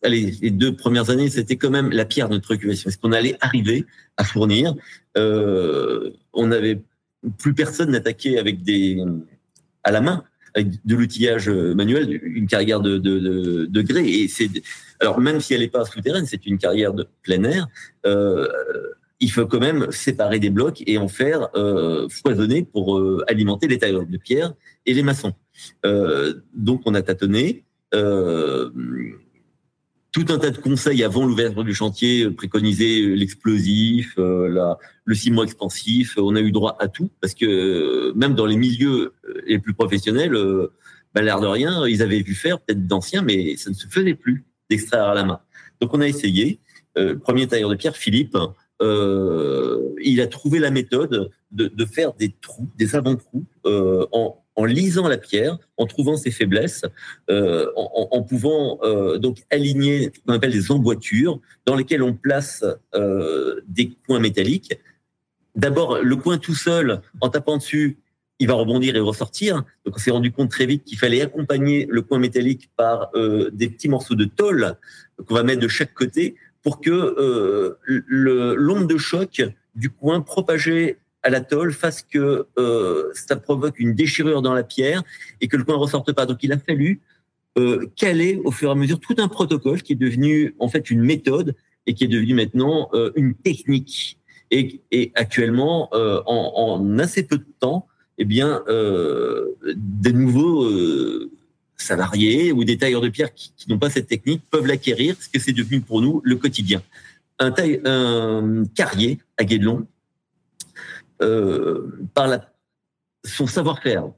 allez, les deux premières années, c'était quand même la pierre de notre occupation. Est-ce qu'on allait arriver à fournir euh, On n'avait plus personne n'attaquait avec des à la main avec de l'outillage manuel, une carrière de, de, de, de grès. Et c'est alors même si elle n'est pas souterraine, c'est une carrière de plein air. Euh, il faut quand même séparer des blocs et en faire euh, foisonner pour euh, alimenter les tailleurs de pierre et les maçons. Euh, donc on a tâtonné. Euh, tout un tas de conseils avant l'ouverture du chantier, euh, préconiser l'explosif, la, le ciment expansif. On a eu droit à tout parce que même dans les milieux les plus professionnels, ben, l'air de rien, ils avaient vu faire peut-être d'anciens, mais ça ne se faisait plus d'extraire à la main. Donc on a essayé. Euh, premier tailleur de pierre, Philippe, euh, il a trouvé la méthode de, de faire des trous, des avant-trous, euh, en, en, lisant la pierre, en trouvant ses faiblesses, euh, en, pouvant euh, donc aligner ce qu'on appelle des emboîtures, dans lesquelles on place euh, des coins métalliques. D'abord, le coin tout seul, en tapant dessus, il va rebondir et ressortir. Donc on s'est rendu compte très vite qu'il fallait accompagner le coin métallique par des petits morceaux de tôle qu'on va mettre de chaque côté pour que l'onde de choc du coin propagé à la tôle fasse que euh, ça provoque une déchirure dans la pierre et que le coin ne ressorte pas. Donc il a fallu euh, caler au fur et à mesure tout un protocole qui est devenu en fait une méthode et qui est devenu maintenant euh, une technique. Et, et actuellement, euh, en, en assez peu de temps, eh bien, euh, des nouveaux euh, salariés ou des tailleurs de pierre qui, qui n'ont pas cette technique peuvent l'acquérir, parce que c'est devenu pour nous le quotidien. Un, taille, un carrier à Guédelon, par la, son savoir-faire,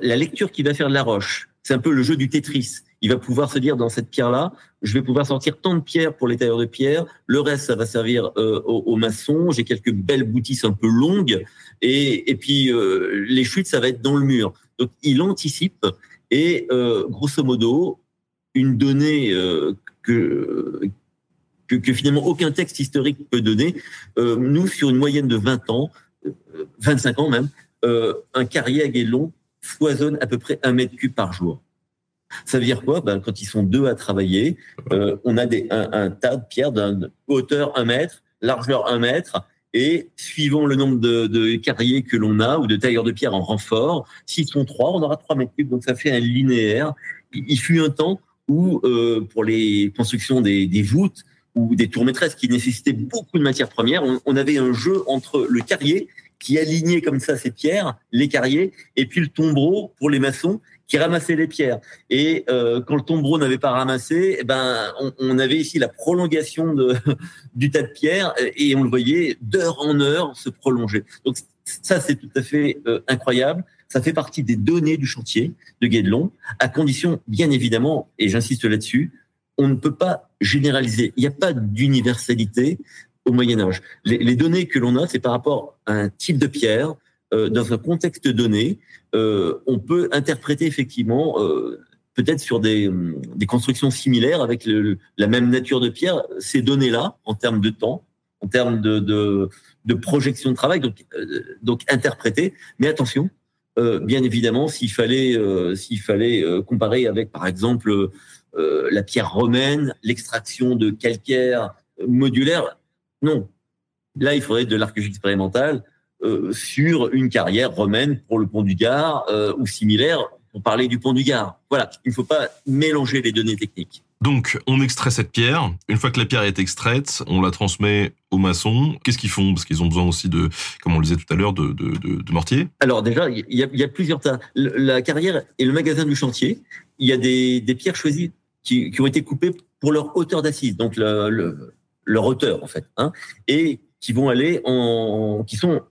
la lecture qu'il va faire de la roche, c'est un peu le jeu du Tetris. Il va pouvoir se dire dans cette pierre-là, je vais pouvoir sortir tant de pierres pour les tailleurs de pierre. Le reste, ça va servir euh, aux, maçons. J'ai quelques belles boutisses un peu longues. Et, et puis, euh, les chutes, ça va être dans le mur. Donc, il anticipe. Et euh, grosso modo, une donnée euh, que, que, que, finalement aucun texte historique peut donner, euh, nous, sur une moyenne de 20 ans, 25 ans même, un carrier à Guédelon foisonne à peu près un mètre cube par jour. Ça veut dire quoi? Ben, Quand ils sont deux à travailler, euh, on a des, un, tas de pierres d'une hauteur un mètre, largeur un mètre, et suivant le nombre de, carriers que l'on a ou de tailleurs de pierre en renfort, s'ils sont trois, on aura trois mètres cubes, donc ça fait un linéaire. Il, fut un temps où, euh, pour les constructions des, voûtes ou des tours maîtresses qui nécessitaient beaucoup de matières premières, on, on avait un jeu entre le carrier qui alignait comme ça ces pierres, les carriers, et puis le tombereau pour les maçons qui ramassaient les pierres. Et euh, quand le tombereau n'avait pas ramassé, eh ben on, on, avait ici la prolongation de, <laughs> du tas de pierres et on le voyait d'heure en heure se prolonger. Donc ça c'est tout à fait euh, incroyable. Ça fait partie des données du chantier de Guédelon, à condition, bien évidemment, et j'insiste là-dessus, on ne peut pas généraliser. Il n'y a pas d'universalité au Moyen Âge. Les, données que l'on a, c'est par rapport à un type de pierre, euh, dans un contexte donné. Euh, on peut interpréter effectivement, euh, peut-être sur des, constructions similaires avec la même nature de pierre, ces données-là, en termes de temps, en termes de, projection de travail, donc, donc interpréter. Mais attention, bien évidemment, s'il fallait, s'il fallait comparer avec, par exemple, la pierre romaine, l'extraction de calcaire modulaire, non. Là, il faudrait de l'archéologie expérimentale euh, sur une carrière romaine pour le pont du Gard euh, ou similaire pour parler du pont du Gard. Voilà, il ne faut pas mélanger les données techniques. Donc, on extrait cette pierre. Une fois que la pierre est extraite, on la transmet aux maçons. Qu'est-ce qu'ils font? Parce qu'ils ont besoin aussi de, comme on le disait tout à l'heure, de, de, de, de mortier. Alors déjà, il y a, il y a plusieurs tas. La carrière et le magasin du chantier, il y a des, des pierres choisies qui, qui, ont été coupées pour leur hauteur d'assise, donc le, le, leur hauteur en fait, hein, et qui vont aller en, qui sont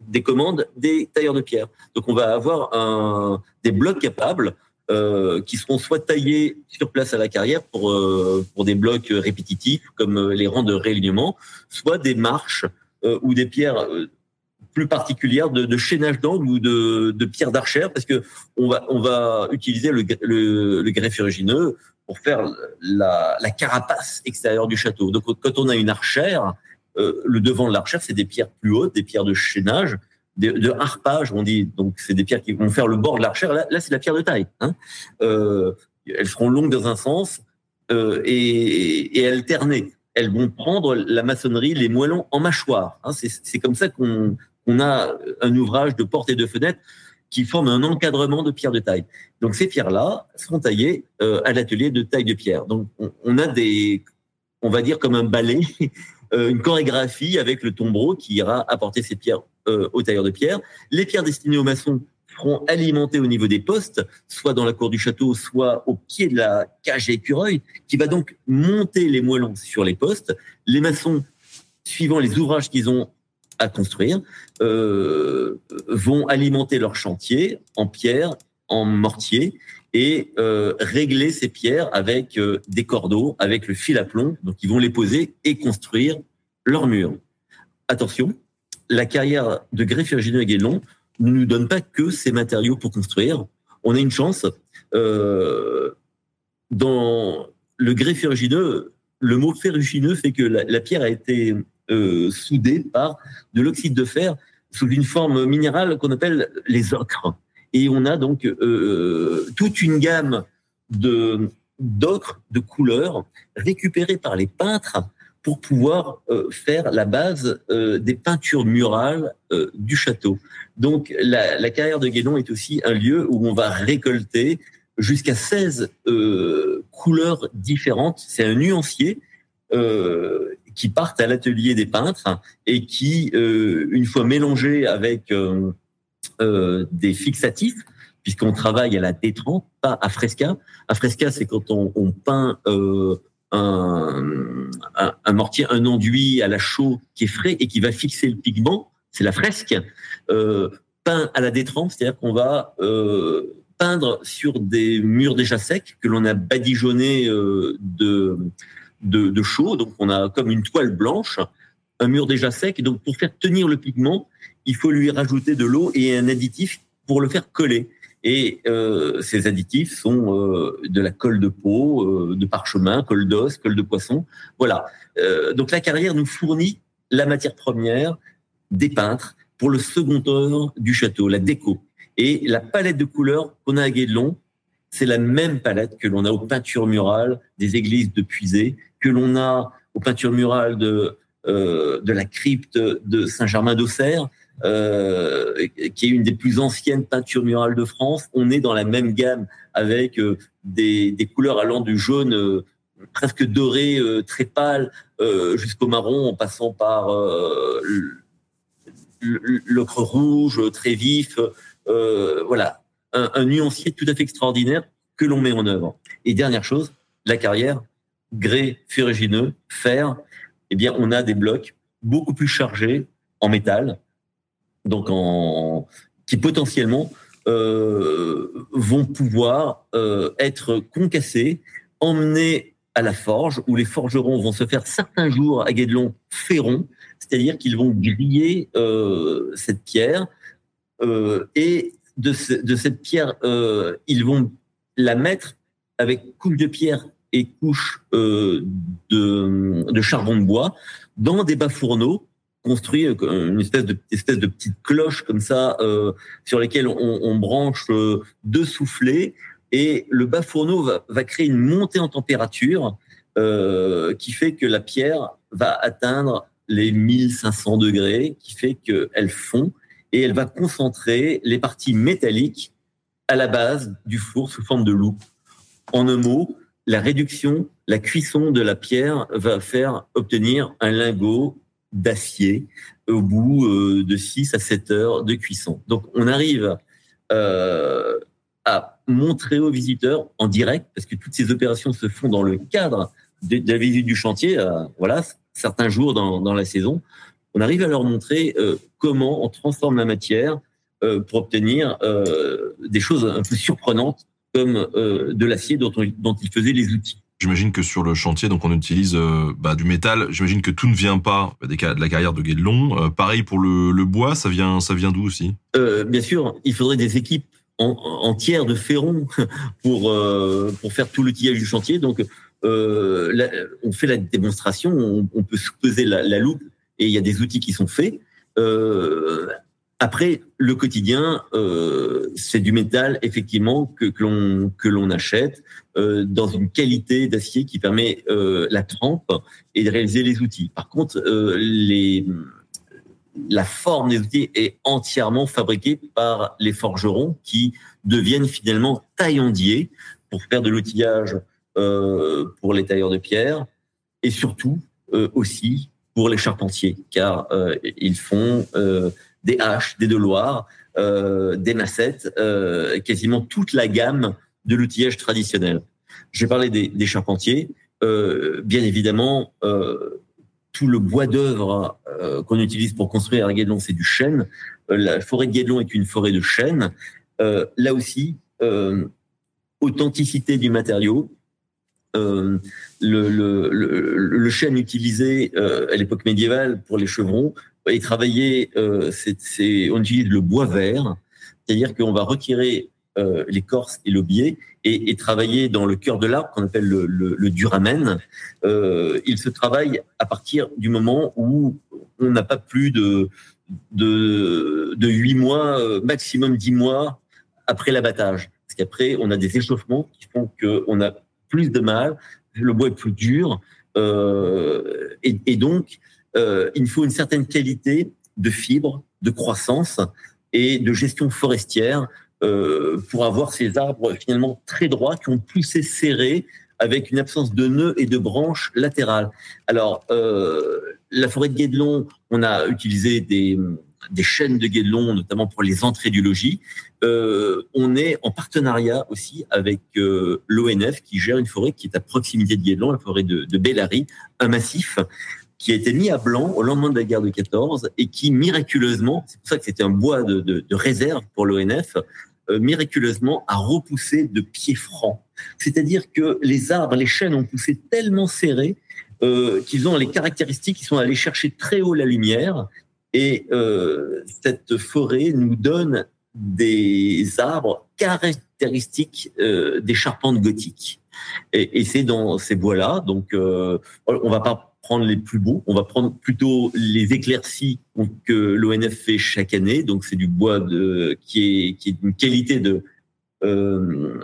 des commandes des tailleurs de pierre. Donc on va avoir un, des blocs capables euh, qui seront soit taillés sur place à la carrière pour euh, pour des blocs répétitifs comme euh, les rangs de réalignement, soit des marches euh, ou des pierres euh, plus particulières de, de chaînage d'angle ou de, de pierres d'archère parce que on va on va utiliser le, le, le greffe pour faire la, la carapace extérieure du château. Donc quand on a une archère, euh, le devant de l'archère, c'est des pierres plus hautes, des pierres de chaînage, de, de harpage, on dit. Donc, c'est des pierres qui vont faire le bord de l'archère. Là, là c'est la pierre de taille. Hein. Euh, elles seront longues dans un sens euh, et, et, alternées. Elles vont prendre la maçonnerie, les moellons en mâchoire. Hein. C'est comme ça qu'on on a un ouvrage de porte et de fenêtre qui forme un encadrement de pierres de taille. Donc ces pierres-là seront taillées euh, à l'atelier de taille de pierre. Donc on, a des, on va dire comme un balai <laughs> euh, une chorégraphie avec le tombereau qui ira apporter ces pierres euh, au tailleur de pierre. Les pierres destinées aux maçons seront alimentées au niveau des postes, soit dans la cour du château, soit au pied de la cage à écureuil, qui va donc monter les moellons sur les postes. Les maçons, suivant les ouvrages qu'ils ont à construire, euh, vont alimenter leur chantier en pierre, en mortier, et euh, régler ces pierres avec euh, des cordeaux, avec le fil à plomb. Donc, ils vont les poser et construire leur mur. Attention, la carrière de greffier et Guédelon ne nous donne pas que ces matériaux pour construire. On a une chance. Dans le grès ferrugineux, le mot ferrugineux fait que la pierre a été euh, soudée par de l'oxyde de fer sous une forme minérale qu'on appelle les ocres. Et on a donc euh, toute une gamme de d'ocre, de couleurs récupérées par les peintres pour pouvoir euh, faire la base euh, des peintures murales euh, du château. Donc la, la, carrière de Guédon est aussi un lieu où on va récolter jusqu'à 16 euh, couleurs différentes. C'est un nuancier euh, qui partent à l'atelier des peintres et qui, une fois mélangés avec euh, des fixatifs, puisqu'on travaille à la détrempe, pas à fresca. À fresca, c'est quand on, on peint euh, un, un, un, mortier, un enduit à la chaux qui est frais et qui va fixer le pigment. C'est la fresque. Euh, peint à la détrempe, c'est-à-dire qu'on va euh, peindre sur des murs déjà secs que l'on a badigeonnés euh, de, de, de chaux. Donc, on a comme une toile blanche, un mur déjà sec. Et donc, pour faire tenir le pigment, il faut lui rajouter de l'eau et un additif pour le faire coller. Et euh, ces additifs sont euh, de la colle de peau, euh, de parchemin, colle d'os, colle de poisson. Voilà. Euh, donc la carrière nous fournit la matière première des peintres pour le second œuvre du château, la déco. Et la palette de couleurs qu'on a à Guédelon, c'est la même palette que l'on a aux peintures murales des églises de Puisée, que l'on a aux peintures murales de, euh, de la crypte de Saint-Germain-d'Auxerre, euh, qui est une des plus anciennes peintures murales de France. On est dans la même gamme avec euh, des, des, couleurs allant du jaune euh, presque doré, euh, très pâle, jusqu'au marron, en passant par l'ocre rouge très vif, voilà, un, nuancier tout à fait extraordinaire que l'on met en œuvre. Et dernière chose, la carrière, grès ferrugineux, fer, eh bien, on a des blocs beaucoup plus chargés en métal, donc en qui potentiellement euh, vont pouvoir euh, être concassés, emmenés à la forge, où les forgerons vont se faire certains jours à Guédelon ferron, c'est-à-dire qu'ils vont griller euh, cette pierre, et de, ce, de, cette pierre, euh, ils vont la mettre avec couche de pierre et couche euh, de, de, charbon de bois dans des bas fourneaux construits une espèce de espèce de petite cloche comme ça euh, sur lesquelles on, on branche euh, deux soufflets et le bas fourneau va, va créer une montée en température euh, qui fait que la pierre va atteindre les 1500 degrés, qui fait qu'elle fond et elle va concentrer les parties métalliques à la base du four sous forme de loupe. En un mot, la réduction, la cuisson de la pierre va faire obtenir un lingot d'acier au bout euh, de 6 à 7 heures de cuisson. Donc on arrive euh, à montrer aux visiteurs en direct, parce que toutes ces opérations se font dans le cadre de, la visite du chantier, euh, voilà, certains jours dans, la saison, on arrive à leur montrer euh, comment on transforme la matière euh, pour obtenir des choses un peu surprenantes comme de l'acier dont, dont ils faisaient les outils. J'imagine que sur le chantier, donc on utilise euh, bah, du métal. J'imagine que tout ne vient pas des, de la carrière de Guédelon. Euh, pareil pour le, le, bois, ça vient, ça vient d'où aussi? Euh, Bien sûr, il faudrait des équipes en, entières de ferron <laughs> pour euh, pour faire tout l'outillage du chantier. Donc, là, on fait la démonstration, on, on peut peser la, la, loupe et il y a des outils qui sont faits. Après, le quotidien, euh, c'est du métal effectivement que, que l'on achète euh, dans une qualité d'acier qui permet euh, la trempe et de réaliser les outils. Par contre, euh, les la forme des outils est entièrement fabriquée par les forgerons qui deviennent finalement taillandiers pour faire de l'outillage euh, pour les tailleurs de pierre et surtout euh, aussi pour les charpentiers car ils font des haches, des deloirs, euh, des massettes, euh, quasiment toute la gamme de l'outillage traditionnel. J'ai parlé des, des charpentiers. Euh, bien évidemment, euh, tout le bois d'œuvre euh, qu'on utilise pour construire à Guédelon, c'est du chêne. Euh, la forêt de Guédelon est une forêt de chêne. là aussi, authenticité du matériau, euh, le, chêne utilisé euh, à l'époque médiévale pour les chevrons et travailler, euh, on utilise le bois vert, c'est-à-dire qu'on va retirer l'écorce et le biais et, travailler dans le cœur de l'arbre qu'on appelle le, duramen. Il se travaille à partir du moment où on n'a pas plus de de, de 8 mois, maximum 10 mois après l'abattage. Parce qu'après, on a des échauffements qui font qu'on a plus de mal, le bois est plus dur, euh, et, donc euh, il faut une certaine qualité de fibre, de croissance et de gestion forestière euh, pour avoir ces arbres finalement très droits qui ont poussé serrés avec une absence de nœuds et de branches latérales. Alors, la forêt de Guédelon, on a utilisé des, des chaînes de Guédelon, notamment pour les entrées du logis. Euh, on est en partenariat aussi avec euh, l'ONF qui gère une forêt qui est à proximité de Guédelon, la forêt de, de Bellary, un massif qui a été mis à blanc au lendemain de la guerre de 14 et qui miraculeusement, c'est pour ça que c'était un bois de, réserve pour l'ONF, euh, miraculeusement a repoussé de pieds francs. C'est-à-dire que les arbres, les chênes ont poussé tellement serrés qu'ils ont les caractéristiques qui sont allés chercher très haut la lumière et euh, cette forêt nous donne des arbres caractéristiques euh, des charpentes gothiques. Et, c'est dans ces bois-là, donc euh, on va pas prendre les plus beaux, on va prendre plutôt les éclaircies que l'ONF fait chaque année. Donc c'est du bois qui est qui d'une qualité de euh,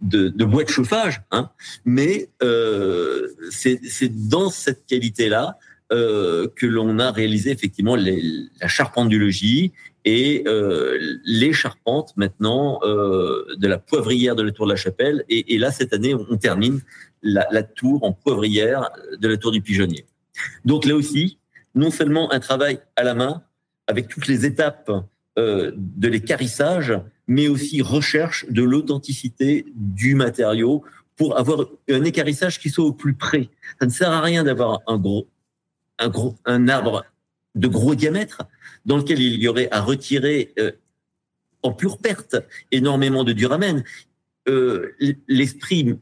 de, bois de chauffage, hein. mais c'est dans cette qualité-là euh, que l'on a réalisé effectivement les, la charpente du logis et euh, les charpentes maintenant euh, de la poivrière de la tour de la Chapelle. Et, et là, cette année, on termine la, la, tour en poivrière de la tour du Pigeonnier. Donc là aussi, non seulement un travail à la main, avec toutes les étapes euh, de l'écarissage, mais aussi recherche de l'authenticité du matériau pour avoir un écarissage qui soit au plus près. Ça ne sert à rien d'avoir un gros, un arbre de gros diamètre dans lequel il y aurait à retirer euh, en pure perte énormément de duramen. Euh, L'esprit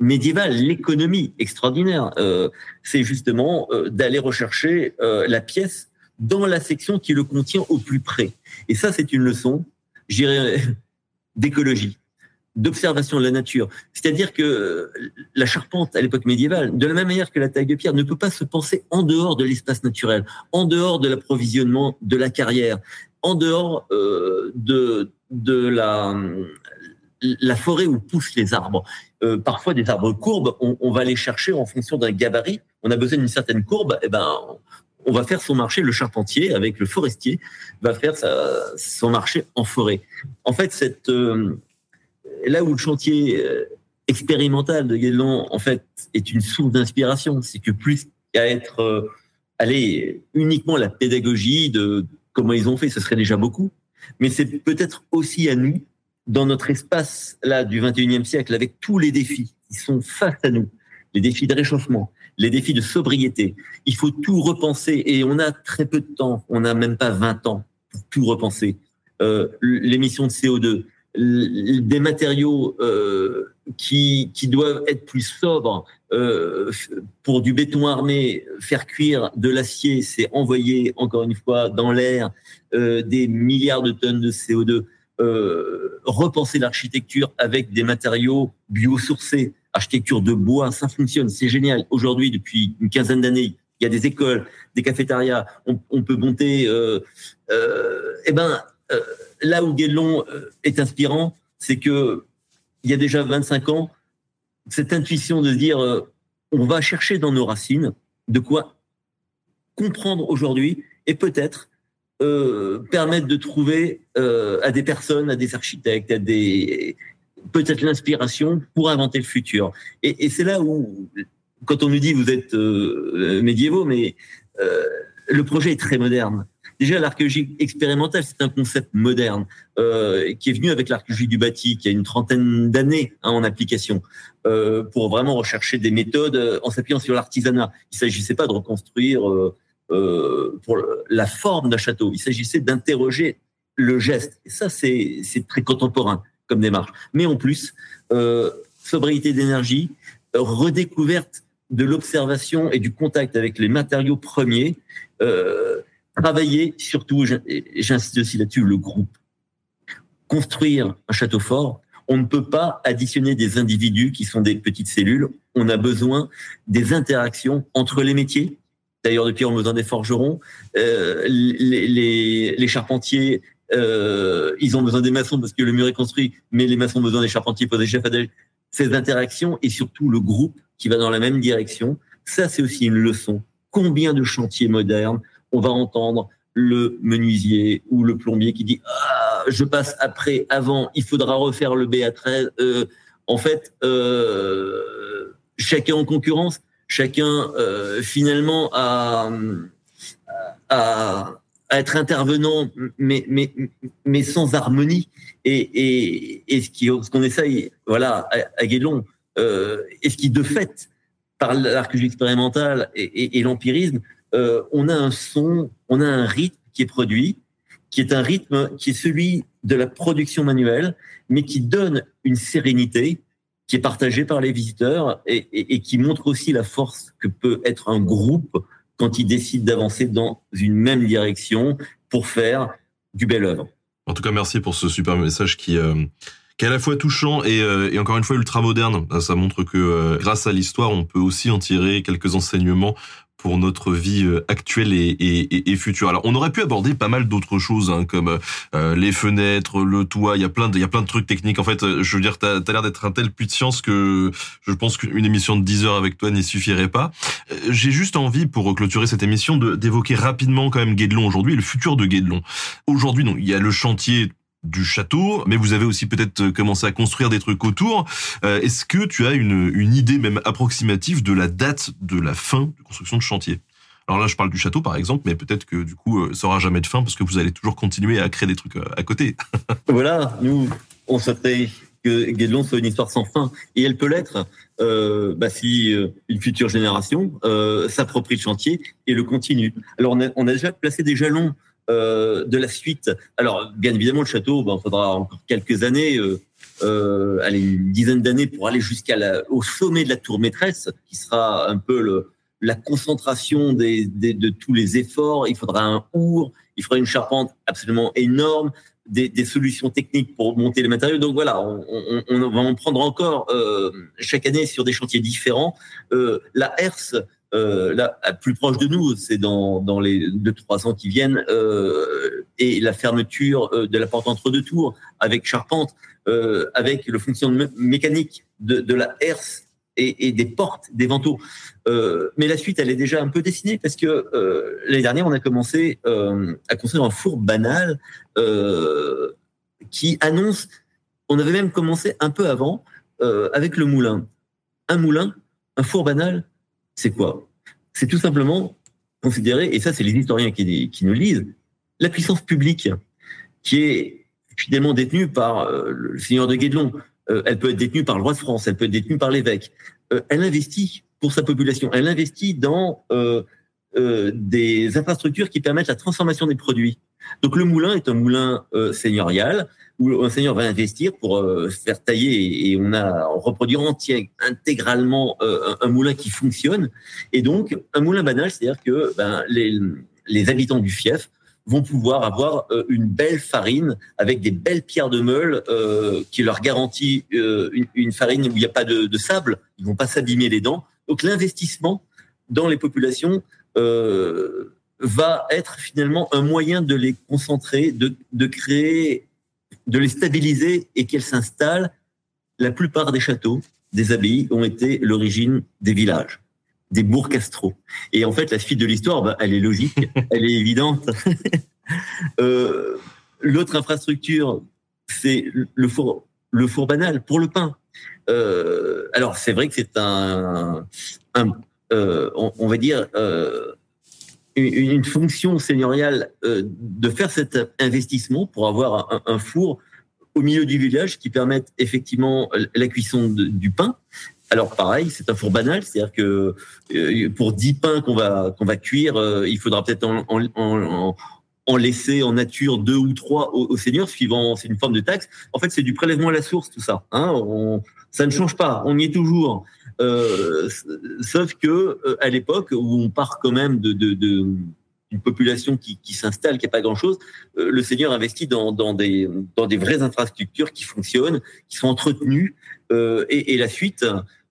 médiéval, l'économie extraordinaire, euh, c'est justement d'aller rechercher la pièce dans la section qui le contient au plus près. Et ça, c'est une leçon, j'irais, d'écologie, d'observation de la nature. C'est-à-dire que la charpente à l'époque médiévale, de la même manière que la taille de pierre, ne peut pas se penser en dehors de l'espace naturel, en dehors de l'approvisionnement de la carrière, en dehors euh, de, la, forêt où poussent les arbres. Euh, parfois, des arbres courbes, on, va les chercher en fonction d'un gabarit. On a besoin d'une certaine courbe, et eh ben, on va faire son marché. Le charpentier, avec le forestier, va faire son marché en forêt. En fait, cette, euh, là où le chantier euh, expérimental de Guédelon, en fait, est une source d'inspiration, c'est que plus qu'à être, euh, allez, uniquement la pédagogie de comment ils ont fait, ce serait déjà beaucoup. Mais c'est peut-être aussi à nous dans notre espace là du 21e siècle, avec tous les défis qui sont face à nous, les défis de réchauffement, les défis de sobriété, il faut tout repenser et on a très peu de temps, on n'a même pas 20 ans pour tout repenser. Euh, L'émission de CO2, des matériaux euh, qui, qui doivent être plus sobres. Euh, pour du béton armé, faire cuire de l'acier, c'est envoyer encore une fois dans l'air euh, des milliards de tonnes de CO2 euh, repenser l'architecture avec des matériaux biosourcés, architecture de bois, ça fonctionne, c'est génial. Aujourd'hui, depuis une quinzaine d'années, il y a des écoles, des cafétérias, on, on peut monter. Euh, euh, eh ben, là où Guédelon euh, est inspirant, c'est que il y a déjà 25 ans, cette intuition de dire, euh, on va chercher dans nos racines de quoi comprendre aujourd'hui et peut-être euh, permettre de trouver euh, à des personnes, à des architectes, à des peut-être l'inspiration pour inventer le futur. Et, et c'est là où, quand on nous dit vous êtes euh, médiévaux, mais le projet est très moderne. Déjà, l'archéologie expérimentale, c'est un concept moderne euh, qui est venu avec l'archéologie du bâti, qui a une trentaine d'années hein, en application, euh, pour vraiment rechercher des méthodes en s'appuyant sur l'artisanat. Il s'agissait pas de reconstruire euh, euh, la forme d'un château. Il s'agissait d'interroger le geste. Et ça, c'est très contemporain comme démarche. Mais en plus, euh, sobriété d'énergie, redécouverte de l'observation et du contact avec les matériaux premiers, euh, travailler surtout, j'insiste aussi là-dessus, le groupe. Construire un château fort, on ne peut pas additionner des individus qui sont des petites cellules. On a besoin des interactions entre les métiers, D'ailleurs, depuis, on a besoin des forgerons. Euh, les, les, les, charpentiers, euh, ils ont besoin des maçons parce que le mur est construit, mais les maçons ont besoin des charpentiers pour des chefs à Ces interactions et surtout le groupe qui va dans la même direction, ça, c'est aussi une leçon. Combien de chantiers modernes on va entendre le menuisier ou le plombier qui dit ah, je passe après, avant, il faudra refaire le BA13. Euh, en fait, euh, chacun en concurrence chacun euh, finalement à, être intervenant, mais, sans harmonie. Et, ce qu'on essaye, voilà, à, à Guédelon, et ce qui de fait, par et, et, et l'empirisme, euh, on a un son, on a un rythme qui est produit, qui est un rythme qui est celui de la production manuelle, mais qui donne une sérénité, qui est partagé par les visiteurs et, qui montre aussi la force que peut être un groupe quand il décide d'avancer dans une même direction pour faire du bel œuvre. En tout cas, merci pour ce super message qui, euh, est à la fois touchant et, euh, et encore une fois ultra moderne. Ça montre que grâce à l'histoire, on peut aussi en tirer quelques enseignements pour notre vie euh, actuelle et, et, et, future. Alors, on aurait pu aborder pas mal d'autres choses, hein, comme euh, les fenêtres, le toit. Il y a plein de, il y a plein de trucs techniques. En fait, euh, je veux dire, t'as as, l'air d'être un tel puits de science que je pense qu'une émission de 10 heures avec toi n'y suffirait pas. J'ai juste envie, pour clôturer cette émission, d'évoquer rapidement quand même Guédelon aujourd'hui, le futur de Guédelon. Aujourd'hui, non, il y a le chantier du château, mais vous avez aussi peut-être commencé à construire des trucs autour. Euh, Est-ce que tu as une, idée même approximative de la date de la fin de construction de chantier? Alors là, je parle du château, par exemple, mais peut-être que du coup, euh, ça aura jamais de fin parce que vous allez toujours continuer à créer des trucs euh, à côté. <laughs> voilà, nous, on souhaiterait que Guédelon soit une histoire sans fin, et elle peut l'être euh, bah, si euh, une future génération euh, s'approprie le chantier et le continue. Alors, on a, on a déjà placé des jalons euh, de la suite. Alors, bien évidemment, le château, il faudra encore quelques années. Euh, euh, une dizaine d'années pour aller jusqu'à la, au sommet de la tour maîtresse, qui sera un peu la concentration de tous les efforts. Il faudra un our, il faudra une charpente absolument énorme, des, solutions techniques pour monter les matériaux. Donc voilà, on, va en prendre encore chaque année sur des chantiers différents. La HERS, euh, là, plus proche de nous, c'est dans, dans les deux trois ans qui viennent, euh, et la fermeture euh, de la porte entre deux tours avec charpente, euh, avec le fonctionnement mécanique de, de la herse et, et, des portes, des vantaux. Euh, mais la suite, elle est déjà un peu dessinée parce que euh, l'année dernière, on a commencé à construire un four banal qui annonce. On avait même commencé un peu avant avec le moulin. Un moulin, un four banal, c'est quoi? C'est tout simplement considérer, et ça, c'est les historiens qui, nous lisent, la puissance publique qui est fidèlement détenue par euh, le seigneur de Guédelon. Euh, elle peut être détenue par le roi de France, elle peut être détenue par l'évêque. Euh, elle investit pour sa population, elle investit dans des infrastructures qui permettent la transformation des produits. Donc le moulin est un moulin seigneurial où un seigneur va investir pour se faire tailler et, on a on reproduit intégralement un, un, moulin qui fonctionne. Et donc un moulin banal, c'est-à-dire que ben, les, habitants du fief vont pouvoir avoir euh, une belle farine avec des belles pierres de meule euh, qui leur garantit euh, une, farine où il n'y a pas de, sable, ils vont pas s'abîmer les dents. Donc l'investissement dans les populations euh, va être finalement un moyen de les concentrer, de créer, de les stabiliser et qu'elles s'installent. La plupart des châteaux, des abbayes ont été l'origine des villages des bourgs castraux. Et en fait, la suite de l'histoire, bah, elle est logique, <laughs> elle est évidente. <laughs> euh, L'autre infrastructure, c'est le four, le four banal pour le pain. Euh, alors, c'est vrai que c'est un, un euh, on, on, va dire, euh, une, fonction seigneuriale euh, de faire cet investissement pour avoir un, un, four au milieu du village qui permette effectivement la cuisson du pain, alors pareil, c'est un four banal, c'est-à-dire que euh, pour 10 pains qu'on va qu'on va cuire, euh, il faudra peut-être en, en, en, en, laisser en nature deux ou trois au, au seigneur, suivant c'est une forme de taxe. En fait, c'est du prélèvement à la source tout ça. Hein on, ça ne change pas, on y est toujours. Euh, sauf que euh, à l'époque où on part quand même de, de, de population qui, qui s'installe, qui n'a pas grand-chose, euh, le Seigneur investit dans, dans, des, dans des vraies infrastructures qui fonctionnent, qui sont entretenues, euh, et, et, la suite,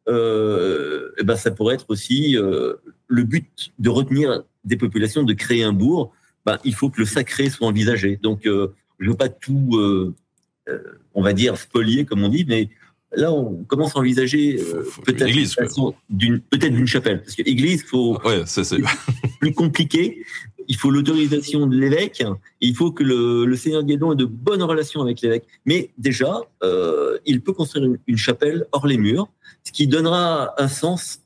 euh, eh ben ça pourrait être aussi euh, le but de retenir des populations, de créer un bourg. Ben, il faut que le sacré soit envisagé. Donc, je veux pas tout, on va dire, spolier, comme on dit, mais là, on commence à envisager peut-être d'une peut-être d'une chapelle, parce que église, faut ouais, c'est <laughs> plus compliqué. Il faut l'autorisation de l'évêque. Il faut que le, le Seigneur Guédon ait de bonnes relations avec l'évêque. Mais déjà, euh, il peut construire une, une, chapelle hors les murs, ce qui donnera un sens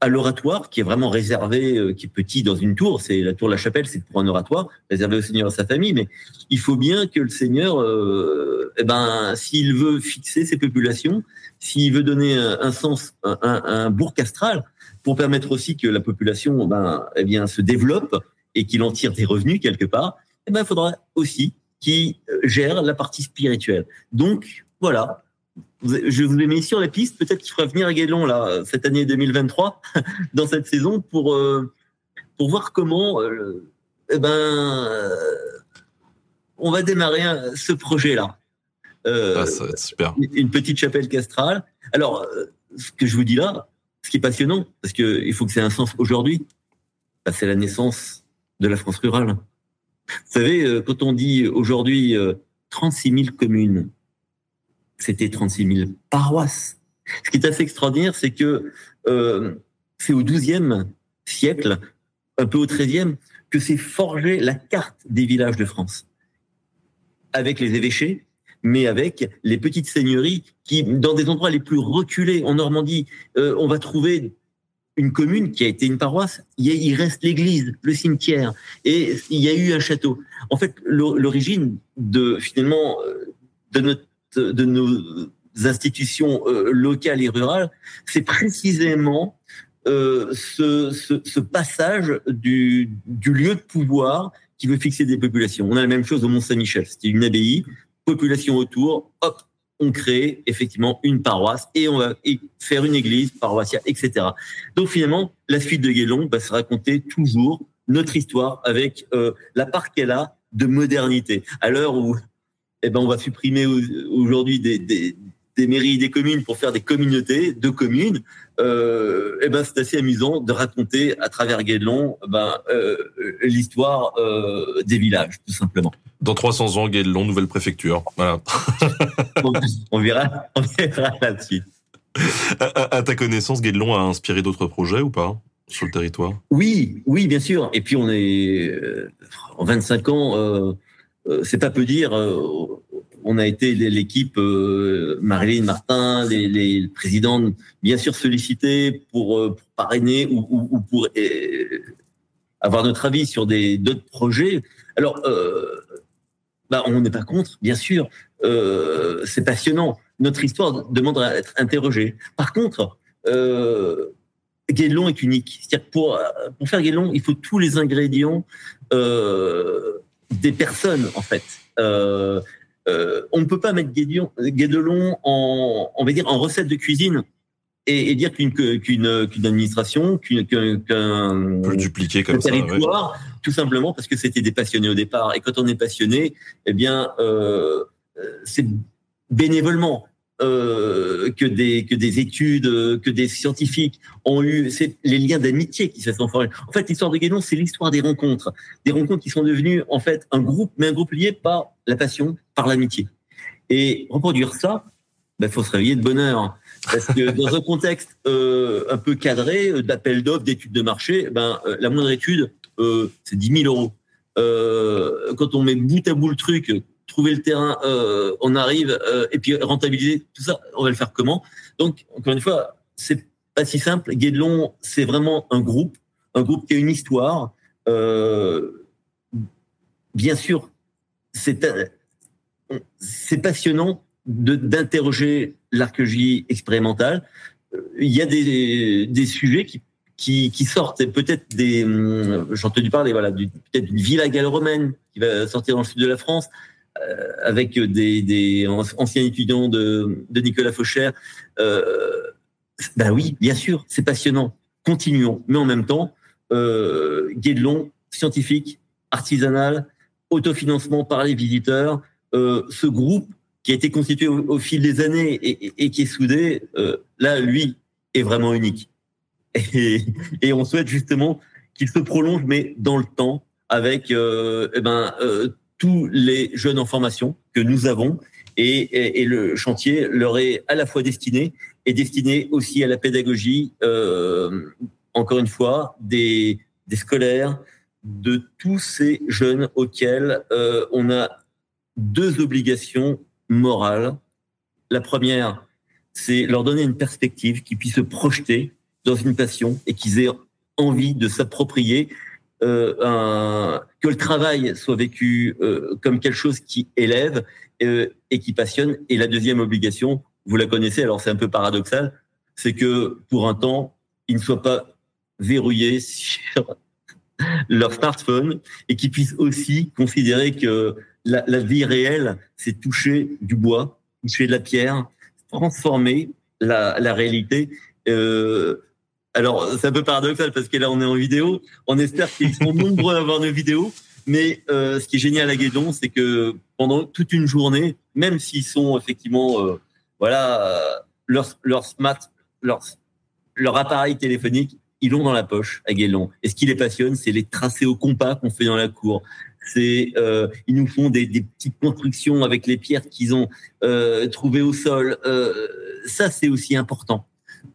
à l'oratoire, qui est vraiment réservé, euh, qui est petit dans une tour. C'est la tour de la chapelle, c'est pour un oratoire réservé au Seigneur et à sa famille. Mais il faut bien que le Seigneur, euh, eh ben, s'il veut fixer ses populations, s'il veut donner un, sens, un, un, un bourg castral, pour permettre aussi que la population, ben, eh bien, se développe et qu'il en tire des revenus quelque part, eh ben, il faudra aussi qu'il gère la partie spirituelle. Donc, voilà. Je vous ai mis sur la piste. Peut-être qu'il fera venir à Guédelon, là, cette année 2023, <laughs> dans cette saison, pour, euh, pour voir comment, euh, eh ben, euh, on va démarrer un, ce projet-là. Euh, ah, ça va être super. Une petite chapelle castrale. Alors, ce que je vous dis là, ce qui est passionnant, parce qu'il faut que c'est un sens aujourd'hui, bah, c'est la naissance de la France rurale. Vous savez, quand on dit aujourd'hui 36 000 communes, c'était 36 000 paroisses. Ce qui est assez extraordinaire, c'est que euh, c'est au XIIe siècle, un peu au XIIIe, que s'est forgée la carte des villages de France. Avec les évêchés, mais avec les petites seigneuries qui, dans des endroits les plus reculés, en Normandie, euh, on va trouver une commune qui a été une paroisse, il, reste l'église, le cimetière, et il y a eu un château. En fait, l'o- l'origine de finalement euh, de notre de nos institutions euh, locales et rurales, c'est précisément euh, ce, passage du, lieu de pouvoir qui veut fixer des populations. On a la même chose au Mont Saint-Michel. C'était une abbaye, population autour, hop, on crée effectivement une paroisse et on va faire une église paroissiale, etc. Donc finalement, la suite de Guélon va se raconter toujours notre histoire avec euh, la part qu'elle a de modernité. À l'heure où eh ben, on va supprimer au- aujourd'hui des, des, des mairies, des communes pour faire des communautés de communes, euh, eh ben, c'est assez amusant de raconter à travers Guédelon ben, euh, l'histoire euh, des villages, tout simplement. Dans 300 ans, Guédelon, nouvelle préfecture. Voilà. <laughs> on, verra, on verra là-dessus. À, à- à ta connaissance, Guédelon a inspiré d'autres projets ou pas sur le territoire? Oui, oui, bien sûr. Et puis on est euh, en 25 ans, c'est pas peu dire. euh, on a été l'équipe euh, Marilyn Martin, les, présidents, bien sûr sollicités pour, euh, parrainer ou, ou, ou pour euh, avoir notre avis sur d'autres projets. Alors, euh, bah, on n'est pas contre, bien sûr. Euh, c'est passionnant. Notre histoire demande à être interrogée. Par contre, euh, est unique. C'est-à-dire pour, faire Guédelon, il faut tous les ingrédients euh, des personnes, en fait. Euh, euh, on ne peut pas mettre Guédelon, en, on va dire, en recette de cuisine et, et dire qu'une qu'une qu'une administration, qu'un dupliquer comme ouais. territoire, tout simplement parce que c'était des passionnés au départ. Et quand on est passionné, eh bien, euh, euh, c'est bénévolement euh, que des que des études, euh, que des scientifiques ont eu, c'est les liens d'amitié qui se sont formés. En fait, l'histoire de Guénon, c'est l'histoire des rencontres, des rencontres qui sont devenues en fait un groupe, mais un groupe lié par la passion, par l'amitié. Et reproduire ça, il ben, faut se réveiller de bonne heure. Parce que dans un contexte euh, un peu cadré, d'appel d'offres, d'études de marché, ben, la moindre étude, c'est 10 000 euros. Quand on met bout à bout le truc, trouver le terrain, euh, on arrive, euh, et puis rentabiliser tout ça, on va le faire comment? Donc, encore une fois, c'est pas si simple. Guédelon, c'est vraiment un groupe, un groupe qui a une histoire. Euh, bien sûr, c'est passionnant d'interroger l'archéologie expérimentale. Il y a des, des sujets qui, qui, qui sortent, peut-être des, hum, j'ai entendu parler, voilà, du- peut-être d'une villa gallo-romaine qui va sortir dans le sud de la France, avec des, anciens étudiants de, Nicolas Faucher. Euh, ben oui, bien sûr, c'est passionnant. Continuons, mais en même temps, euh, Guédelon, scientifique, artisanal, autofinancement par les visiteurs, euh, ce groupe qui a été constitué au, fil des années et, qui est soudé, euh, là, lui, est vraiment unique. Et, on souhaite justement qu'il se prolonge, mais dans le temps, avec euh, eh ben, euh, tous les jeunes en formation que nous avons. Et, et- et le chantier leur est à la fois destiné et destiné aussi à la pédagogie, euh, encore une fois, des, des scolaires, de tous ces jeunes auxquels euh, on a deux obligations morales. La première, c'est leur donner une perspective, qu'ils puissent se projeter dans une passion et qu'ils aient envie de s'approprier, euh, un- que le travail soit vécu euh, comme quelque chose qui élève euh, et qui passionne. Et la deuxième obligation, vous la connaissez, alors c'est un peu paradoxal, c'est que pour un temps, ils ne soient pas verrouillés <laughs> sur leur smartphone et qu'ils puissent aussi considérer que la, la vie réelle, c'est toucher du bois, toucher de la pierre, transformer la, la réalité. Euh, alors, c'est un peu paradoxal parce que là, on est en vidéo. On espère qu'ils sont nombreux à voir nos vidéos. Mais euh, ce qui est génial à Guédon, c'est que pendant toute une journée, même s'ils sont effectivement, euh, voilà, leur, leur smart, leur, leur appareil téléphonique, ils l'ont dans la poche à Guédon. Et ce qui les passionne, c'est les tracés au compas qu'on fait dans la cour. C'est, euh, ils nous font des, petites constructions avec les pierres qu'ils ont trouvées au sol. Ça, c'est aussi important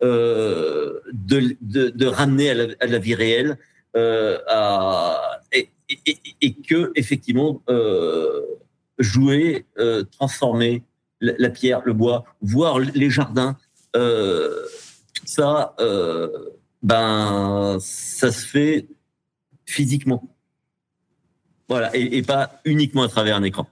euh, de, ramener à la, vie réelle euh, et, que effectivement euh, jouer, transformer la, pierre, le bois, voir les jardins, tout ça, ben ça se fait physiquement. Voilà, et pas uniquement à travers un écran.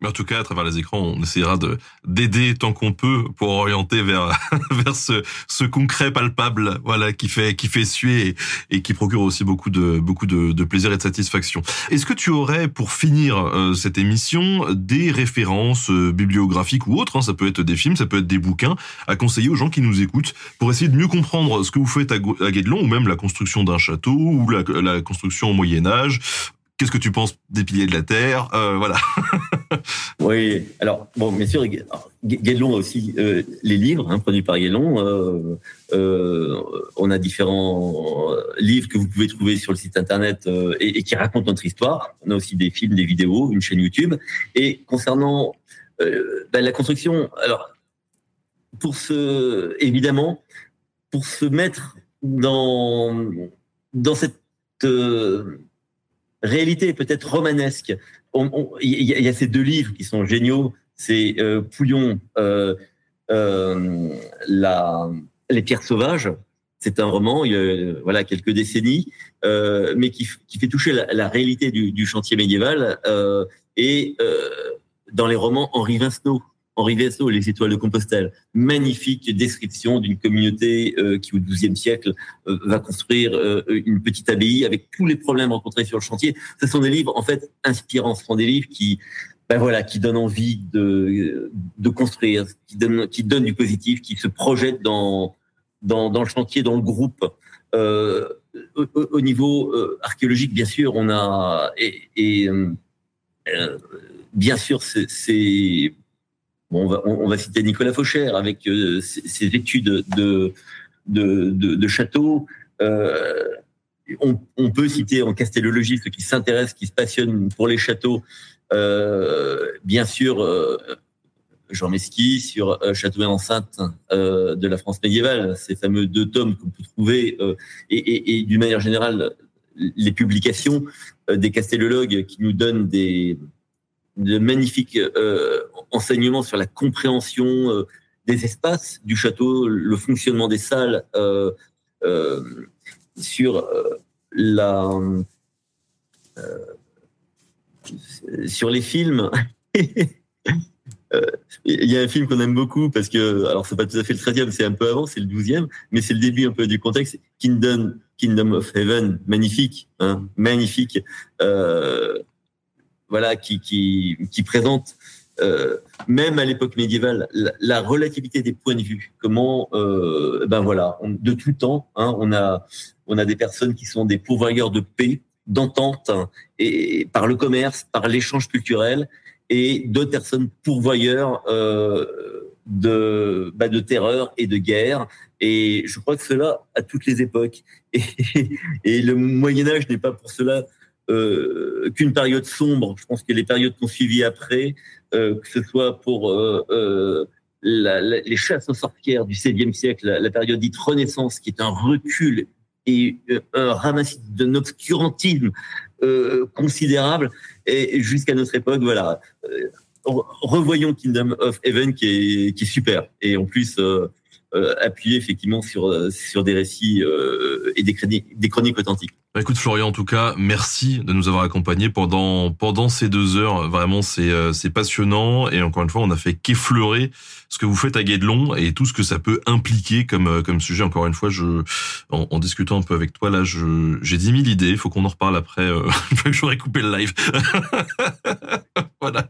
Mais en tout cas, à travers les écrans, on essaiera de d'aider tant qu'on peut pour orienter vers <laughs> vers ce ce concret palpable, voilà, qui fait qui fait suer et, qui procure aussi beaucoup de beaucoup de, de plaisir et de satisfaction. Est-ce que tu aurais, pour finir euh, cette émission, des références euh, bibliographiques ou autres, hein, ça peut être des films, ça peut être des bouquins, à conseiller aux gens qui nous écoutent pour essayer de mieux comprendre ce que vous faites à, à Guédelon ou même la construction d'un château ou la, la construction au Moyen Âge, Qu'est-ce que tu penses des piliers de la Terre euh, Voilà. <laughs> oui, alors, bon, bien sûr, Guédelon a aussi euh, les livres hein, produits par Guédelon. Euh, euh, on a différents livres que vous pouvez trouver sur le site internet euh, et, qui racontent notre histoire. On a aussi des films, des vidéos, une chaîne YouTube. Et concernant euh, ben, la construction, alors, pour se, évidemment, pour se mettre dans, dans cette réalité peut-être romanesque. Il y, a ces deux livres qui sont géniaux. C'est euh, Pouillon, euh, euh, Les pierres sauvages. C'est un roman, il y a quelques décennies, mais qui, fait toucher la, réalité du, chantier médiéval. Et dans les romans Henri Vincenot, Henri Vaisseau, Les Étoiles de Compostelle. Magnifique description d'une communauté euh, qui, au XIIe siècle, euh, va construire euh, une petite abbaye avec tous les problèmes rencontrés sur le chantier. Ce sont des livres, en fait, inspirants. Ce sont des livres qui, ben voilà, qui donnent envie de, de construire, qui donnent, qui donnent du positif, qui se projettent dans, dans, dans le chantier, dans le groupe. Au, au, niveau archéologique, bien sûr, on a et, et bien sûr, c'est On, va, citer Nicolas Faucher avec euh, ses, études de, de, château. Euh, on, peut citer en castellologie ceux qui s'intéressent, qui se passionnent pour les châteaux. Euh, bien sûr, Jean Mesqui sur Château et enceinte de la France médiévale, ces fameux deux tomes qu'on peut trouver, et, et, et d'une manière générale, les publications des castellologues qui nous donnent des, de magnifiques euh, enseignements sur la compréhension euh, des espaces du château, le fonctionnement des salles, euh, sur la sur les films. <laughs> Il y a un film qu'on aime beaucoup parce que, alors c'est pas tout à fait le 13e, c'est un peu avant, c'est le 12e, mais c'est le début un peu du contexte. Kingdom, Kingdom of Heaven, magnifique, hein, magnifique. Voilà, qui, qui, qui présente euh, même à l'époque médiévale la, la, relativité des points de vue. Comment, euh, ben voilà, de tout temps, hein, on a on a des personnes qui sont des pourvoyeurs de paix, d'entente, et par le commerce, par l'échange culturel, et d'autres personnes pourvoyeurs euh, de bah, de terreur et de guerre. Et je crois que cela à toutes les époques. Et, et le Moyen Âge n'est pas pour cela euh, qu'une période sombre. Je pense que les périodes qu'on suivi après, euh, que ce soit pour euh, euh la, la, les chasses aux sorcières du XVIe siècle, la, période dite Renaissance, qui est un recul et euh, un ramassis d'un obscurantisme considérable, et jusqu'à notre époque, voilà. revoyons Kingdom of Heaven qui est, qui est super. Et en plus, euh, appuyer effectivement sur euh, sur des récits euh, et des, chroniques, authentiques. Bah, écoute Florian, en tout cas, merci de nous avoir accompagnés pendant pendant ces deux heures. Vraiment, c'est c'est passionnant et encore une fois, on a fait qu'effleurer ce que vous faites à Guédelon et tout ce que ça peut impliquer comme comme sujet. Encore une fois, je en, discutant un peu avec toi là, j'ai 10 000 idées. Il faut qu'on en reparle après euh, <laughs> une coupé le live. <laughs> voilà.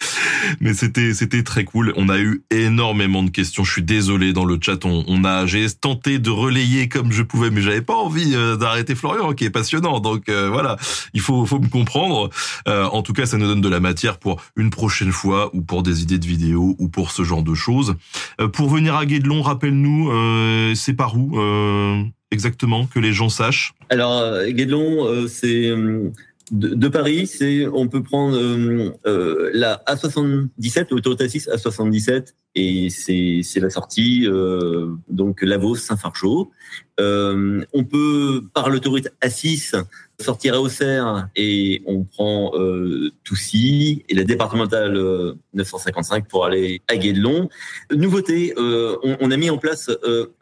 <laughs> Mais c'était c'était très cool. On a eu énormément de questions. Je suis désolé dans le chat. On, a j'ai tenté de relayer comme je pouvais, mais j'avais pas envie euh, d'arrêter Florian, qui est passionnant. Donc euh, voilà, il faut faut me comprendre. Euh, en tout cas, ça nous donne de la matière pour une prochaine fois ou pour des idées de vidéos ou pour ce genre de choses. Euh, pour venir à Guédelon, rappelle-nous, euh, c'est par où exactement que les gens sachent? Alors Guédelon, c'est de, Paris, c'est on peut prendre euh, euh, la A77, l'autoroute A6 A77, et c'est la sortie euh, donc Lavos Saint-Fargeau. Euh, on peut par l'autoroute A6 sortir à Auxerre et on prend euh, Toussy et la départementale 955 pour aller à Guédelon. Nouveauté, on, on, a mis en place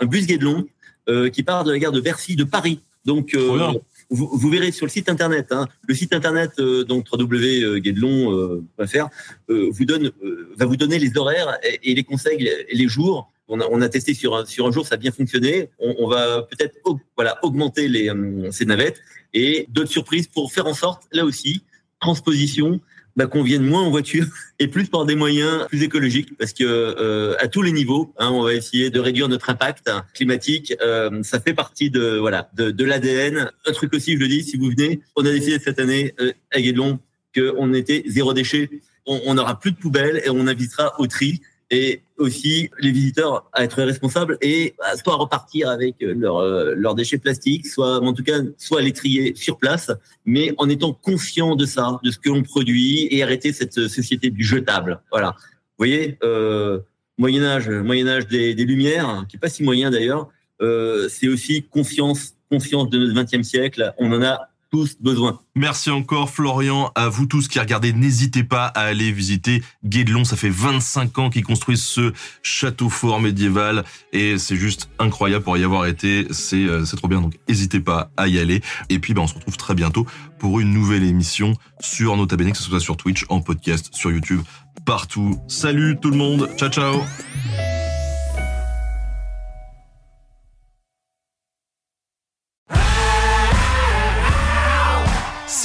un bus Guédelon euh, qui part de la gare de Bercy de Paris. Euh. Vous, vous verrez sur le site internet, hein, le site internet euh, donc www.guédelon.fr euh, vous donne euh, va vous donner les horaires et, les conseils les jours. On a, on a testé sur un, sur un jour, ça a bien fonctionné. On, on va peut-être voilà augmenter les euh, ces navettes et d'autres surprises pour faire en sorte là aussi transposition bah, qu'on vienne moins en voiture <laughs> et plus par des moyens plus écologiques parce que euh, à tous les niveaux, hein, on va essayer de réduire notre impact climatique. Euh, ça fait partie de voilà de, l'ADN. Un truc aussi, je le dis, si vous venez, on a décidé cette année euh, à Guédelon qu'on était zéro déchet. On on n'aura plus de poubelles et on invitera au tri et aussi les visiteurs à être responsables et bah, soit repartir avec leurs euh, leurs déchets plastiques, soit en tout cas soit les trier sur place, mais en étant conscient de ça, de ce que l'on produit et arrêter cette société du jetable. Voilà. Vous voyez, euh, Moyen Âge, Moyen Âge des, des Lumières, qui est pas si moyen d'ailleurs, euh, c'est aussi conscience, conscience de notre 20e siècle. On en a tous besoin. Merci encore Florian, à vous tous qui regardez, n'hésitez pas à aller visiter Guédelon, ça fait 25 ans qu'ils construisent ce château fort médiéval et c'est juste incroyable pour y avoir été, c'est euh, c'est trop bien donc n'hésitez pas à y aller. Et puis ben, on se retrouve très bientôt pour une nouvelle émission sur Nota Bene, que ce soit sur Twitch, en podcast, sur YouTube, partout. Salut tout le monde, ciao ciao